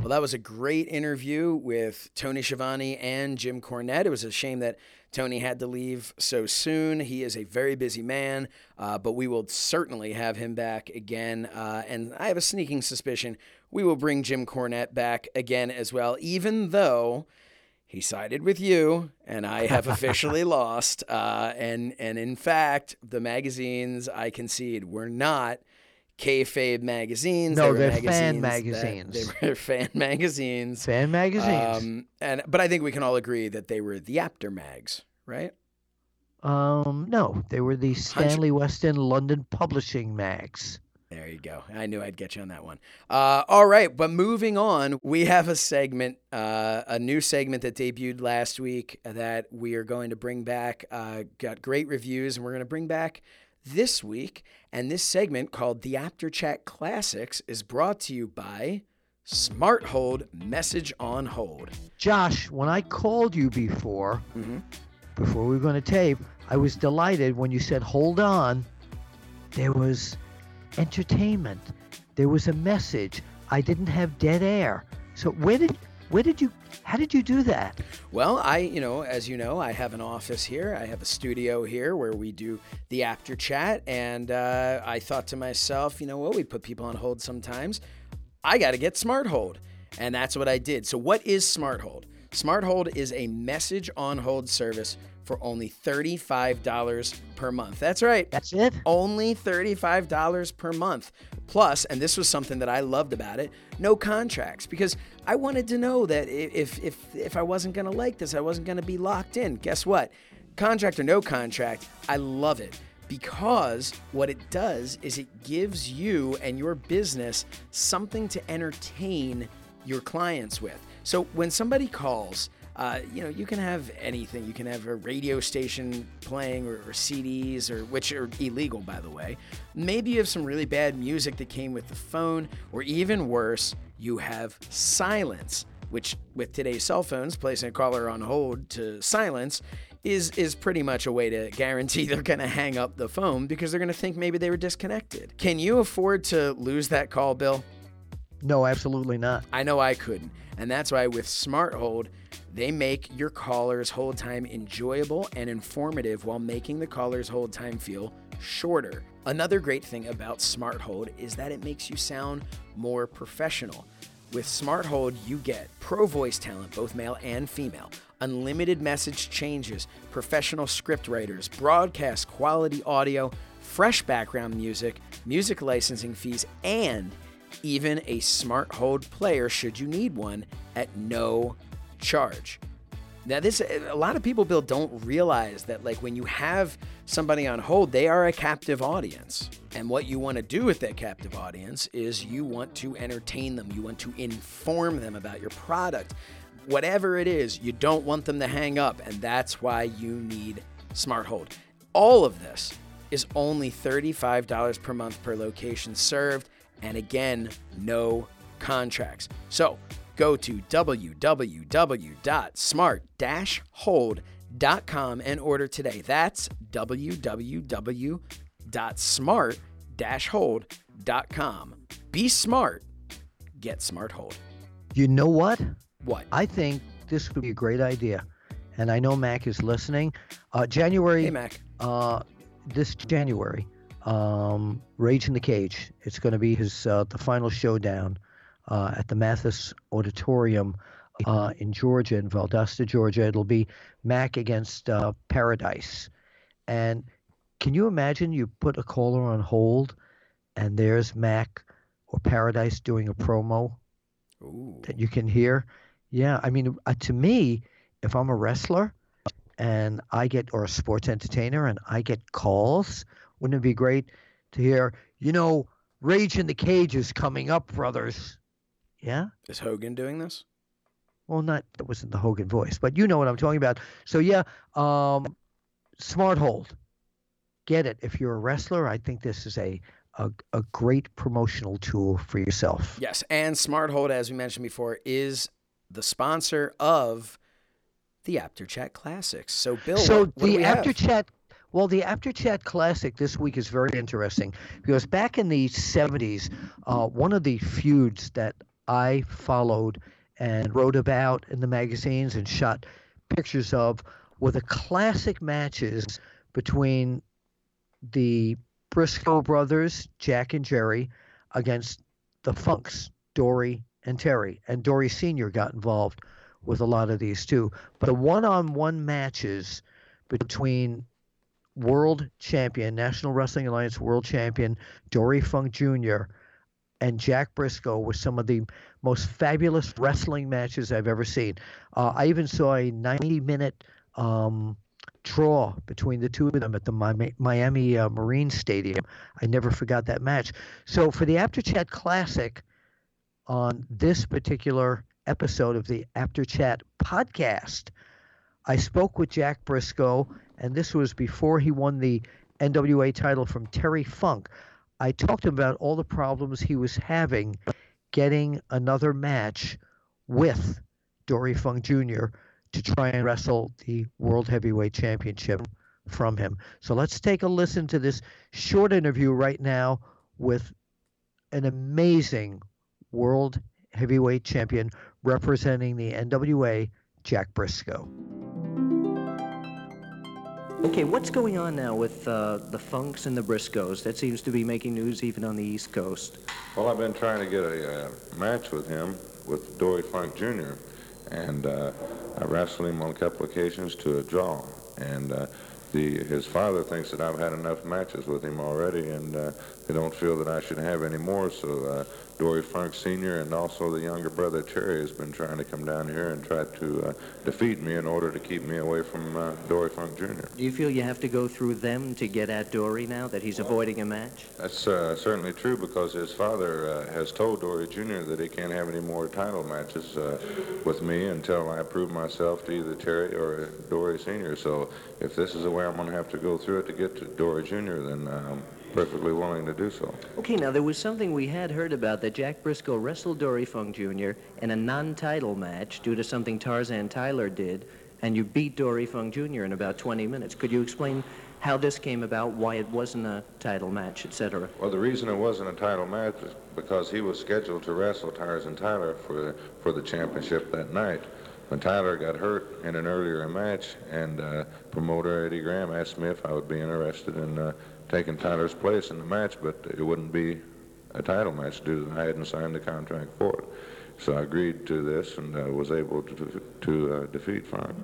Well, that was a great interview with Tony Schiavone and Jim Cornette. It was a shame that Tony had to leave so soon. He is a very busy man, uh, but we will certainly have him back again. Uh, and I have a sneaking suspicion we will bring Jim Cornette back again as well, even though he sided with you, and I have [laughs] officially lost. Uh, and and in fact, the magazines I concede were not kayfabe magazines. No, they were they're fan magazines that- They were [laughs] fan magazines. Fan magazines. Um, and but I think we can all agree that they were the Apter mags, right? Um, no, they were the Stanley Weston London Publishing mags. There you go. I knew I'd get you on that one. Uh, all right, but moving on, we have a segment, uh, a new segment that debuted last week that we are going to bring back. Uh, got great reviews, and we're going to bring back this week. And this segment called the Apter Chat Classics is brought to you by Smart Hold Message on Hold. Josh, when I called you before, Mhm. before we were going to tape, I was delighted when you said, hold on. There was entertainment. There was a message. I didn't have dead air. So where did Where did you? How did you do that? Well, I, you know, as you know, I have an office here. I have a studio here where we do the Apter chat, and uh, I thought to myself, you know what? We put people on hold sometimes. I got to get Smart Hold, and that's what I did. So, what is Smart Hold? Smart Hold is a message on hold service for only $35 per month. That's right. That's it. Only $35 per month. Plus, and this was something that I loved about it, no contracts because I wanted to know that if if if I wasn't going to like this, I wasn't going to be locked in. Guess what? Contract or no contract, I love it because what it does is it gives you and your business something to entertain your clients with. So when somebody calls, uh, you know, you can have anything. You can have a radio station playing or, or, CDs, or which are illegal, by the way. Maybe you have some really bad music that came with the phone, or even worse, you have silence, which with today's cell phones, placing a caller on hold to silence is is pretty much a way to guarantee [laughs] they're going to hang up the phone because they're going to think maybe they were disconnected. Can you afford to lose that call, Bill? No, absolutely not. I know I couldn't. And that's why with Smart Hold, they make your caller's hold time enjoyable and informative while making the caller's hold time feel shorter. Another great thing about Smart Hold is that it makes you sound more professional. With Smart Hold, you get pro voice talent, both male and female, unlimited message changes, professional script writers, broadcast quality audio, fresh background music, music licensing fees, and even a Smart Hold player should you need one at no charge. Now, this a lot of people, Bill, don't realize that like when you have somebody on hold, they are a captive audience, and what you want to do with that captive audience is you want to entertain them, you want to inform them about your product, whatever it is. You don't want them to hang up, and that's why you need Smart Hold. All of this is only $35 per month per location served, and again, no contracts. So go to www.smart-hold.com and order today. That's www.smart-hold.com. Be smart. Get Smart Hold. You know what? What? I think this would be a great idea. And I know Mac is listening. Uh, January. Hey, Mac. Uh, this January, um, Rage in the Cage. It's going to be his uh, the final showdown uh, at the Mathis Auditorium uh, in Georgia, in Valdosta, Georgia. It'll be Mac against uh, Paradise. And can you imagine you put a caller on hold and there's Mac or Paradise doing a promo Ooh. that you can hear? Yeah, I mean, uh, to me, if I'm a wrestler and I get, or a sports entertainer and I get calls, wouldn't it be great to hear, you know, Rage in the Cage is coming up, brothers. Yeah. Is Hogan doing this? Well, not that wasn't the Hogan voice, but you know what I'm talking about. So yeah, um, smart hold. Get it. If you're a wrestler, I think this is a, a a great promotional tool for yourself. Yes, and Smart Hold, as we mentioned before, is the sponsor of the Apter Chat Classics. So, Bill, so what, what the Apter? Chat well, the Apter Chat Classic this week is very interesting because back in the 70s, uh, one of the feuds that I followed and wrote about in the magazines and shot pictures of were the classic matches between the Brisco brothers, Jack and Jerry, against the Funks, Dory and Terry. And Dory Sr. got involved with a lot of these too. But the one on one matches between world champion, National Wrestling Alliance world champion Dory Funk Jr. and Jack Brisco were some of the most fabulous wrestling matches I've ever seen. Uh, I even saw a 90 minute um, draw between the two of them at the Miami uh, Marine Stadium. I never forgot that match. So for the Apter Chat Classic on this particular episode of the Apter Chat podcast, I spoke with Jack Brisco and this was before he won the NWA title from Terry Funk. I talked to him about all the problems he was having getting another match with Dory Funk Jr. to try and wrestle the World Heavyweight Championship from him. So let's take a listen to this short interview right now with an amazing World heavyweight champion representing the NWA, Jack Brisco. Okay, what's going on now with uh, the Funks and the Briscos? That seems to be making news even on the East Coast. Well, I've been trying to get a uh, match with him, with Dory Funk Jr., and uh, I wrestled him on a couple occasions to a draw. And uh, the, his father thinks that I've had enough matches with him already, and uh, they don't feel that I should have any more. So uh, Dory Funk Sr. and also the younger brother Terry has been trying to come down here and try to uh, defeat me in order to keep me away from uh, Dory Funk Jr. Do you feel you have to go through them to get at Dory now that he's avoiding a match? That's uh, certainly true because his father uh, has told Dory Jr. that he can't have any more title matches uh, with me until I prove myself to either Terry or Dory Sr. So if this is the way I'm going to have to go through it to get to Dory Jr., then I'm perfectly willing to do so. Okay, now there was something we had heard about that Jack Brisco wrestled Dory Funk Jr. in a non-title match due to something Tarzan Tyler did, and you beat Dory Funk Jr. in about 20 minutes. Could you explain how this came about, why it wasn't a title match, etc.? Well, the reason it wasn't a title match was because he was scheduled to wrestle Tarzan Tyler for for the championship that night. When Tyler got hurt in an earlier match, and uh, promoter Eddie Graham asked me if I would be interested in uh, taking Tyler's place in the match, but it wouldn't be a title match due to I hadn't signed the contract for it. So I agreed to this and uh, was able to, to uh, defeat Funk.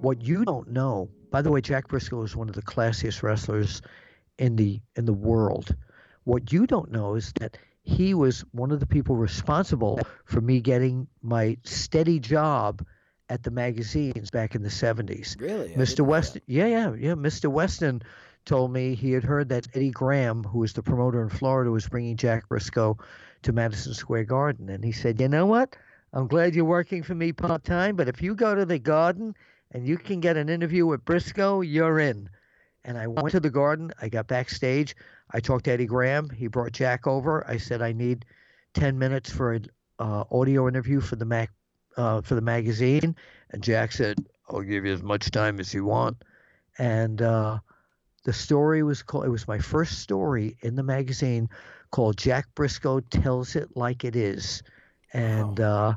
What you don't know, by the way, Jack Brisco is one of the classiest wrestlers in the in the world. What you don't know is that he was one of the people responsible for me getting my steady job at the magazines back in the 70s. Really? I Mr. Weston, yeah, yeah, yeah. Mr. Weston told me he had heard that Eddie Graham, who was the promoter in Florida, was bringing Jack Brisco to Madison Square Garden. And he said, You know what? I'm glad you're working for me part time, but if you go to the garden and you can get an interview with Brisco, you're in. And I went to the garden. I got backstage. I talked to Eddie Graham. He brought Jack over. I said, I need 10 minutes for an uh, audio interview for the Mac uh, for the magazine, and Jack said, "I'll give you as much time as you want." And uh, the story was called. It was my first story in the magazine called "Jack Brisco Tells It Like It Is," and uh,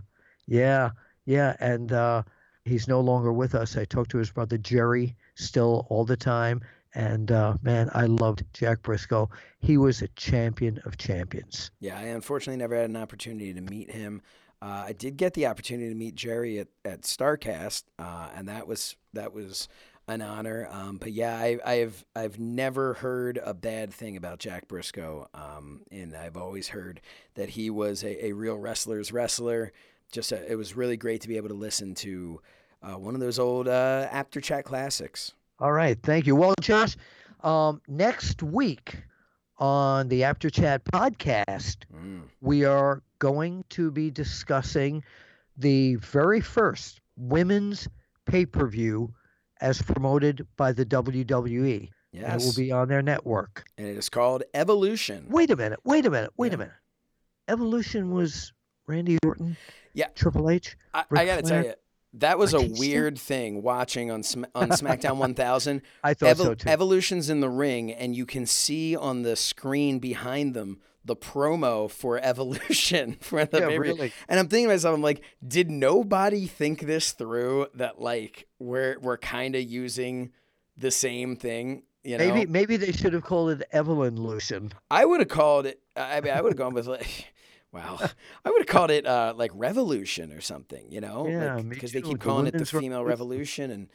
yeah, yeah, and uh, he's no longer with us. I talked to his brother Jerry still all the time. And uh, man, I loved Jack Brisco. He was a champion of champions. Yeah, I unfortunately never had an opportunity to meet him. Uh, I did get the opportunity to meet Jerry at, at Starcast, uh, and that was that was an honor. Um, but yeah, I, I've I've never heard a bad thing about Jack Brisco, um, and I've always heard that he was a, a real wrestler's wrestler. Just a, it was really great to be able to listen to uh, one of those old uh, Apter Chat classics. All right, thank you. Well, Josh, um, next week on the Apter Chat podcast, Mm. we are going to be discussing the very first women's pay per view as promoted by the WWE. And it will be on their network. and it is called Evolution. Wait a minute, wait a minute, wait Yeah. a minute. Evolution was Randy Orton, Yeah. Triple H. I, got to tell you, that was a weird thing watching on Sm- on [laughs] SmackDown 1000. [laughs] I thought Evol- so too. Evolution's in the ring, and you can see on the screen behind them the promo for [laughs] Evolution for the Yeah, pay-per-view. really. And I'm thinking to myself, I'm like, did nobody think this through? That like we're we're kind of using the same thing. You know, maybe maybe they should have called it Evelyn Lucian. I would have called it. I mean, I would have gone with like. Wow, [laughs] I would have called it uh, like revolution or something, you know, Yeah, because they keep the calling it the female revolution. revolution, and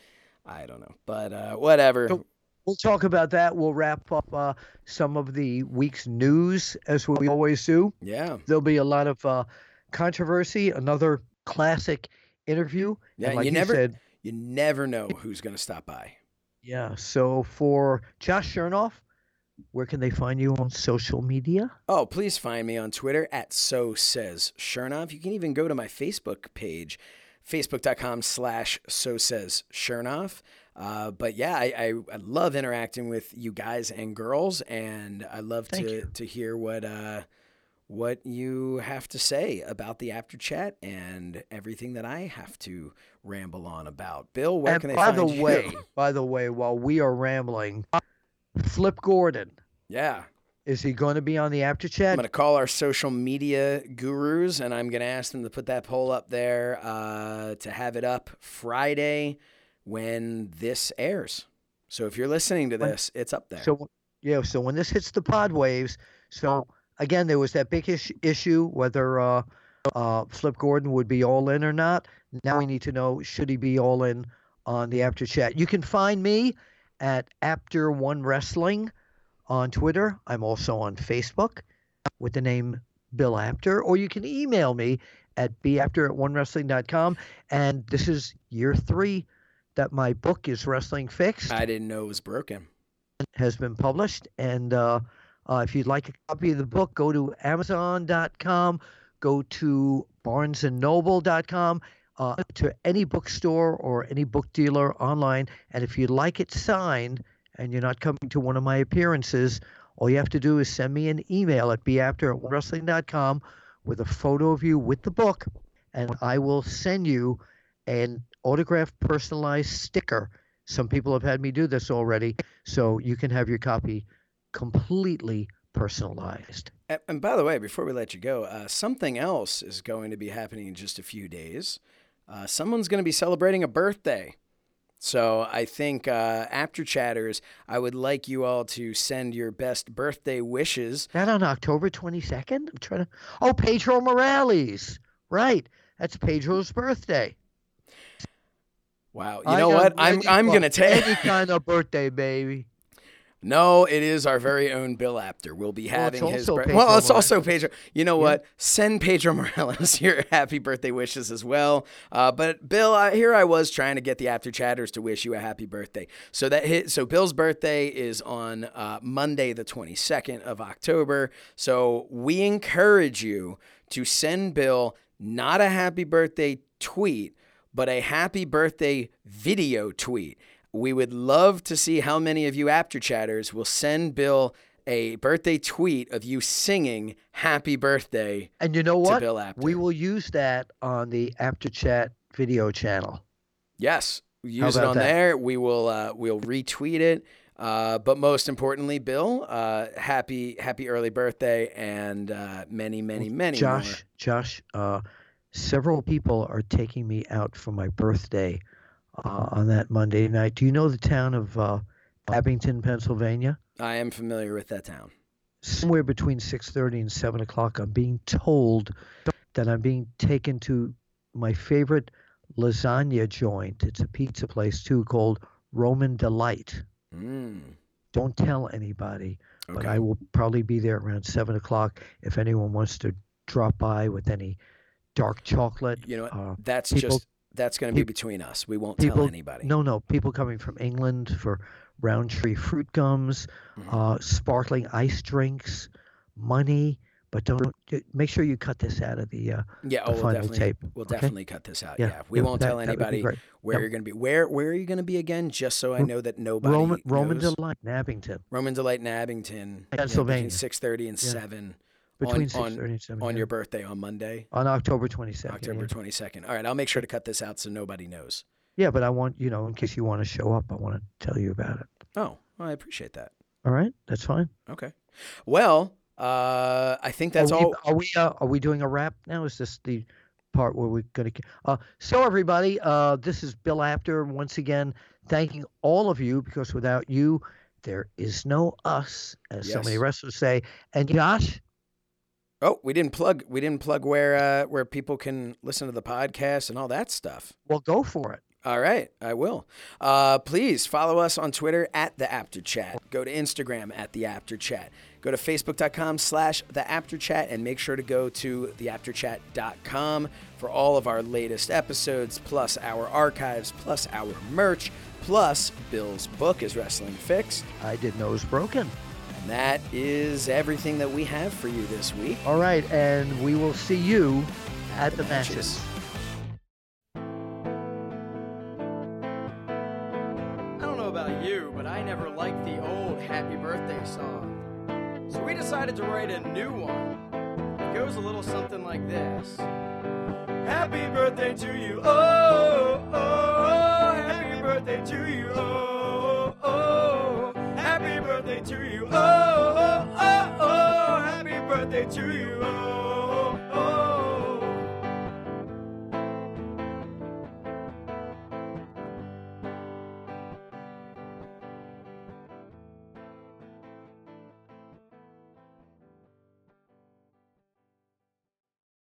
I don't know, but uh, whatever. So- We'll talk about that. We'll wrap up uh, some of the week's news as we always do. yeah, There'll be a lot of uh, controversy. Another classic interview. yeah. like you never, said, you never know who's gonna stop by. yeah. So for Josh Shernoff, where can they find you on social media? Oh, please find me on Twitter at so says Shernoff. You can even go to my Facebook page, facebook.com slash so says Shernoff. Uh, but yeah, I, I, I love interacting with you guys and girls, and I love Thank to you. to hear what uh, what you have to say about the Apter chat and everything that I have to ramble on about. Bill, where and can they by find the you? way, [laughs] by the way, while we are rambling, Flip Gordon, yeah, Is he going to be on the Apter chat? I'm going to call our social media gurus and I'm going to ask them to put that poll up there uh, to have it up Friday when this airs. So if you're listening to this, it's up there. So yeah, so when this hits the pod waves, so again there was that big ish- issue whether uh, uh, Flip Gordon would be all in or not. Now we need to know should he be all in on the Apter chat. You can find me at Apter One Wrestling on Twitter. I'm also on Facebook with the name Bill Apter, or you can email me at bapter at onewrestling.com. And this is year three that my book is Wrestling Fixed I didn't know it was broken. has been published. And uh, uh, if you'd like a copy of the book, go to Amazon.com, go to BarnesandNoble.com, uh, to any bookstore or any book dealer online. And if you'd like it signed and you're not coming to one of my appearances, all you have to do is send me an email at bapter at wrestling.com with a photo of you with the book, and I will send you an autographed personalized sticker. Some people have had me do this already, so you can have your copy completely personalized. And, by the way, before we let you go, uh, something else is going to be happening in just a few days. Uh, someone's going to be celebrating a birthday. So I think uh, Apter chatters, I would like you all to send your best birthday wishes. That on October 22nd? I'm trying to. Oh, Pedro Morales. Right. That's Pedro's birthday. Wow, you I know what? I'm I'm for gonna take. any kind of birthday, baby. No, it is our very own Bill Apter. We'll be Well, having his. also bir- Pedro well, it's Morales. also Pedro. You know what? Send Pedro [laughs] Morales your happy birthday wishes as well. Uh, but Bill, I, here I was trying to get the Apter chatters to wish you a happy birthday. So that hit. So Bill's birthday is on uh, Monday, the twenty second of October. So we encourage you to send Bill not a happy birthday tweet, but a happy birthday video tweet. We would love to see how many of you Apter chatters will send Bill a birthday tweet of you singing happy birthday. And you know To what? Bill Apter. We will use that on the Apter Chat video channel. Yes, use it on that? there. We will uh, we'll retweet it. Uh, but most importantly, Bill, uh, happy happy early birthday and uh, many many many more. Josh, Josh, uh, several people are taking me out for my birthday uh, on that Monday night. Do you know the town of uh, Abington, Pennsylvania? I am familiar with that town. Somewhere between 6:30 and 7 o'clock, I'm being told that I'm being taken to my favorite lasagna joint. It's a pizza place too called Roman Delight. Mm, Don't tell anybody, but. I will probably be there around 7 o'clock if anyone wants to drop by with any dark chocolate. You know what? uh, that's people- just that's going to be between us. We won't people- tell anybody. No, no, people coming from England for Rowntree fruit gums, Mhm. uh, sparkling ice drinks, money. But don't make sure you cut this out of the. Uh, yeah, the oh, we'll final definitely tape, we'll okay? definitely cut this out. yeah, Yeah, we yeah, won't that- tell that would be anybody where Yep. you're going to be. Where where are you going to be again? Just so I know that nobody Roman Roman. Delight in Abington, Roman Delight in Abington, Pennsylvania. six thirty and Yeah. seven between on, six on, and seven. on your birthday on Monday, on October twenty second. October Yeah. twenty second. All right, I'll make sure to cut this out so nobody knows. yeah, but I want you know in case you want to show up, I want to tell you about it. Oh, well, I appreciate that. All right, that's fine. Okay. Well, uh, I think that's are we, all. Are we uh, are we doing a wrap now? Is this the part where we're going to? Uh, so everybody, uh, this is Bill Apter once again, thanking all of you because without you, there is no us, as so many wrestlers say. And Josh, Oh, we didn't plug. We didn't plug where uh, where people can listen to the podcast and all that stuff. well, go for it. All right, I will. Uh, please follow us on Twitter at the Apter Chat. Go to Instagram at the Apter Chat. Go to Facebook.com slash the Apter Chat and make sure to go to theapterchat.com for all of our latest episodes, plus our archives, plus our merch, plus Bill's book is Wrestling Fixed. I didn't know it was broken. And that is everything that we have for you this week. All right, and we will see you at the matches. I don't know about you, but I never liked the old Happy Birthday song. So we decided to write a new one. It goes a little something like this Happy birthday to you, oh, oh, oh. Happy birthday to you, oh happy birthday to you. Oh, oh, oh, oh, oh. happy birthday to you. Oh.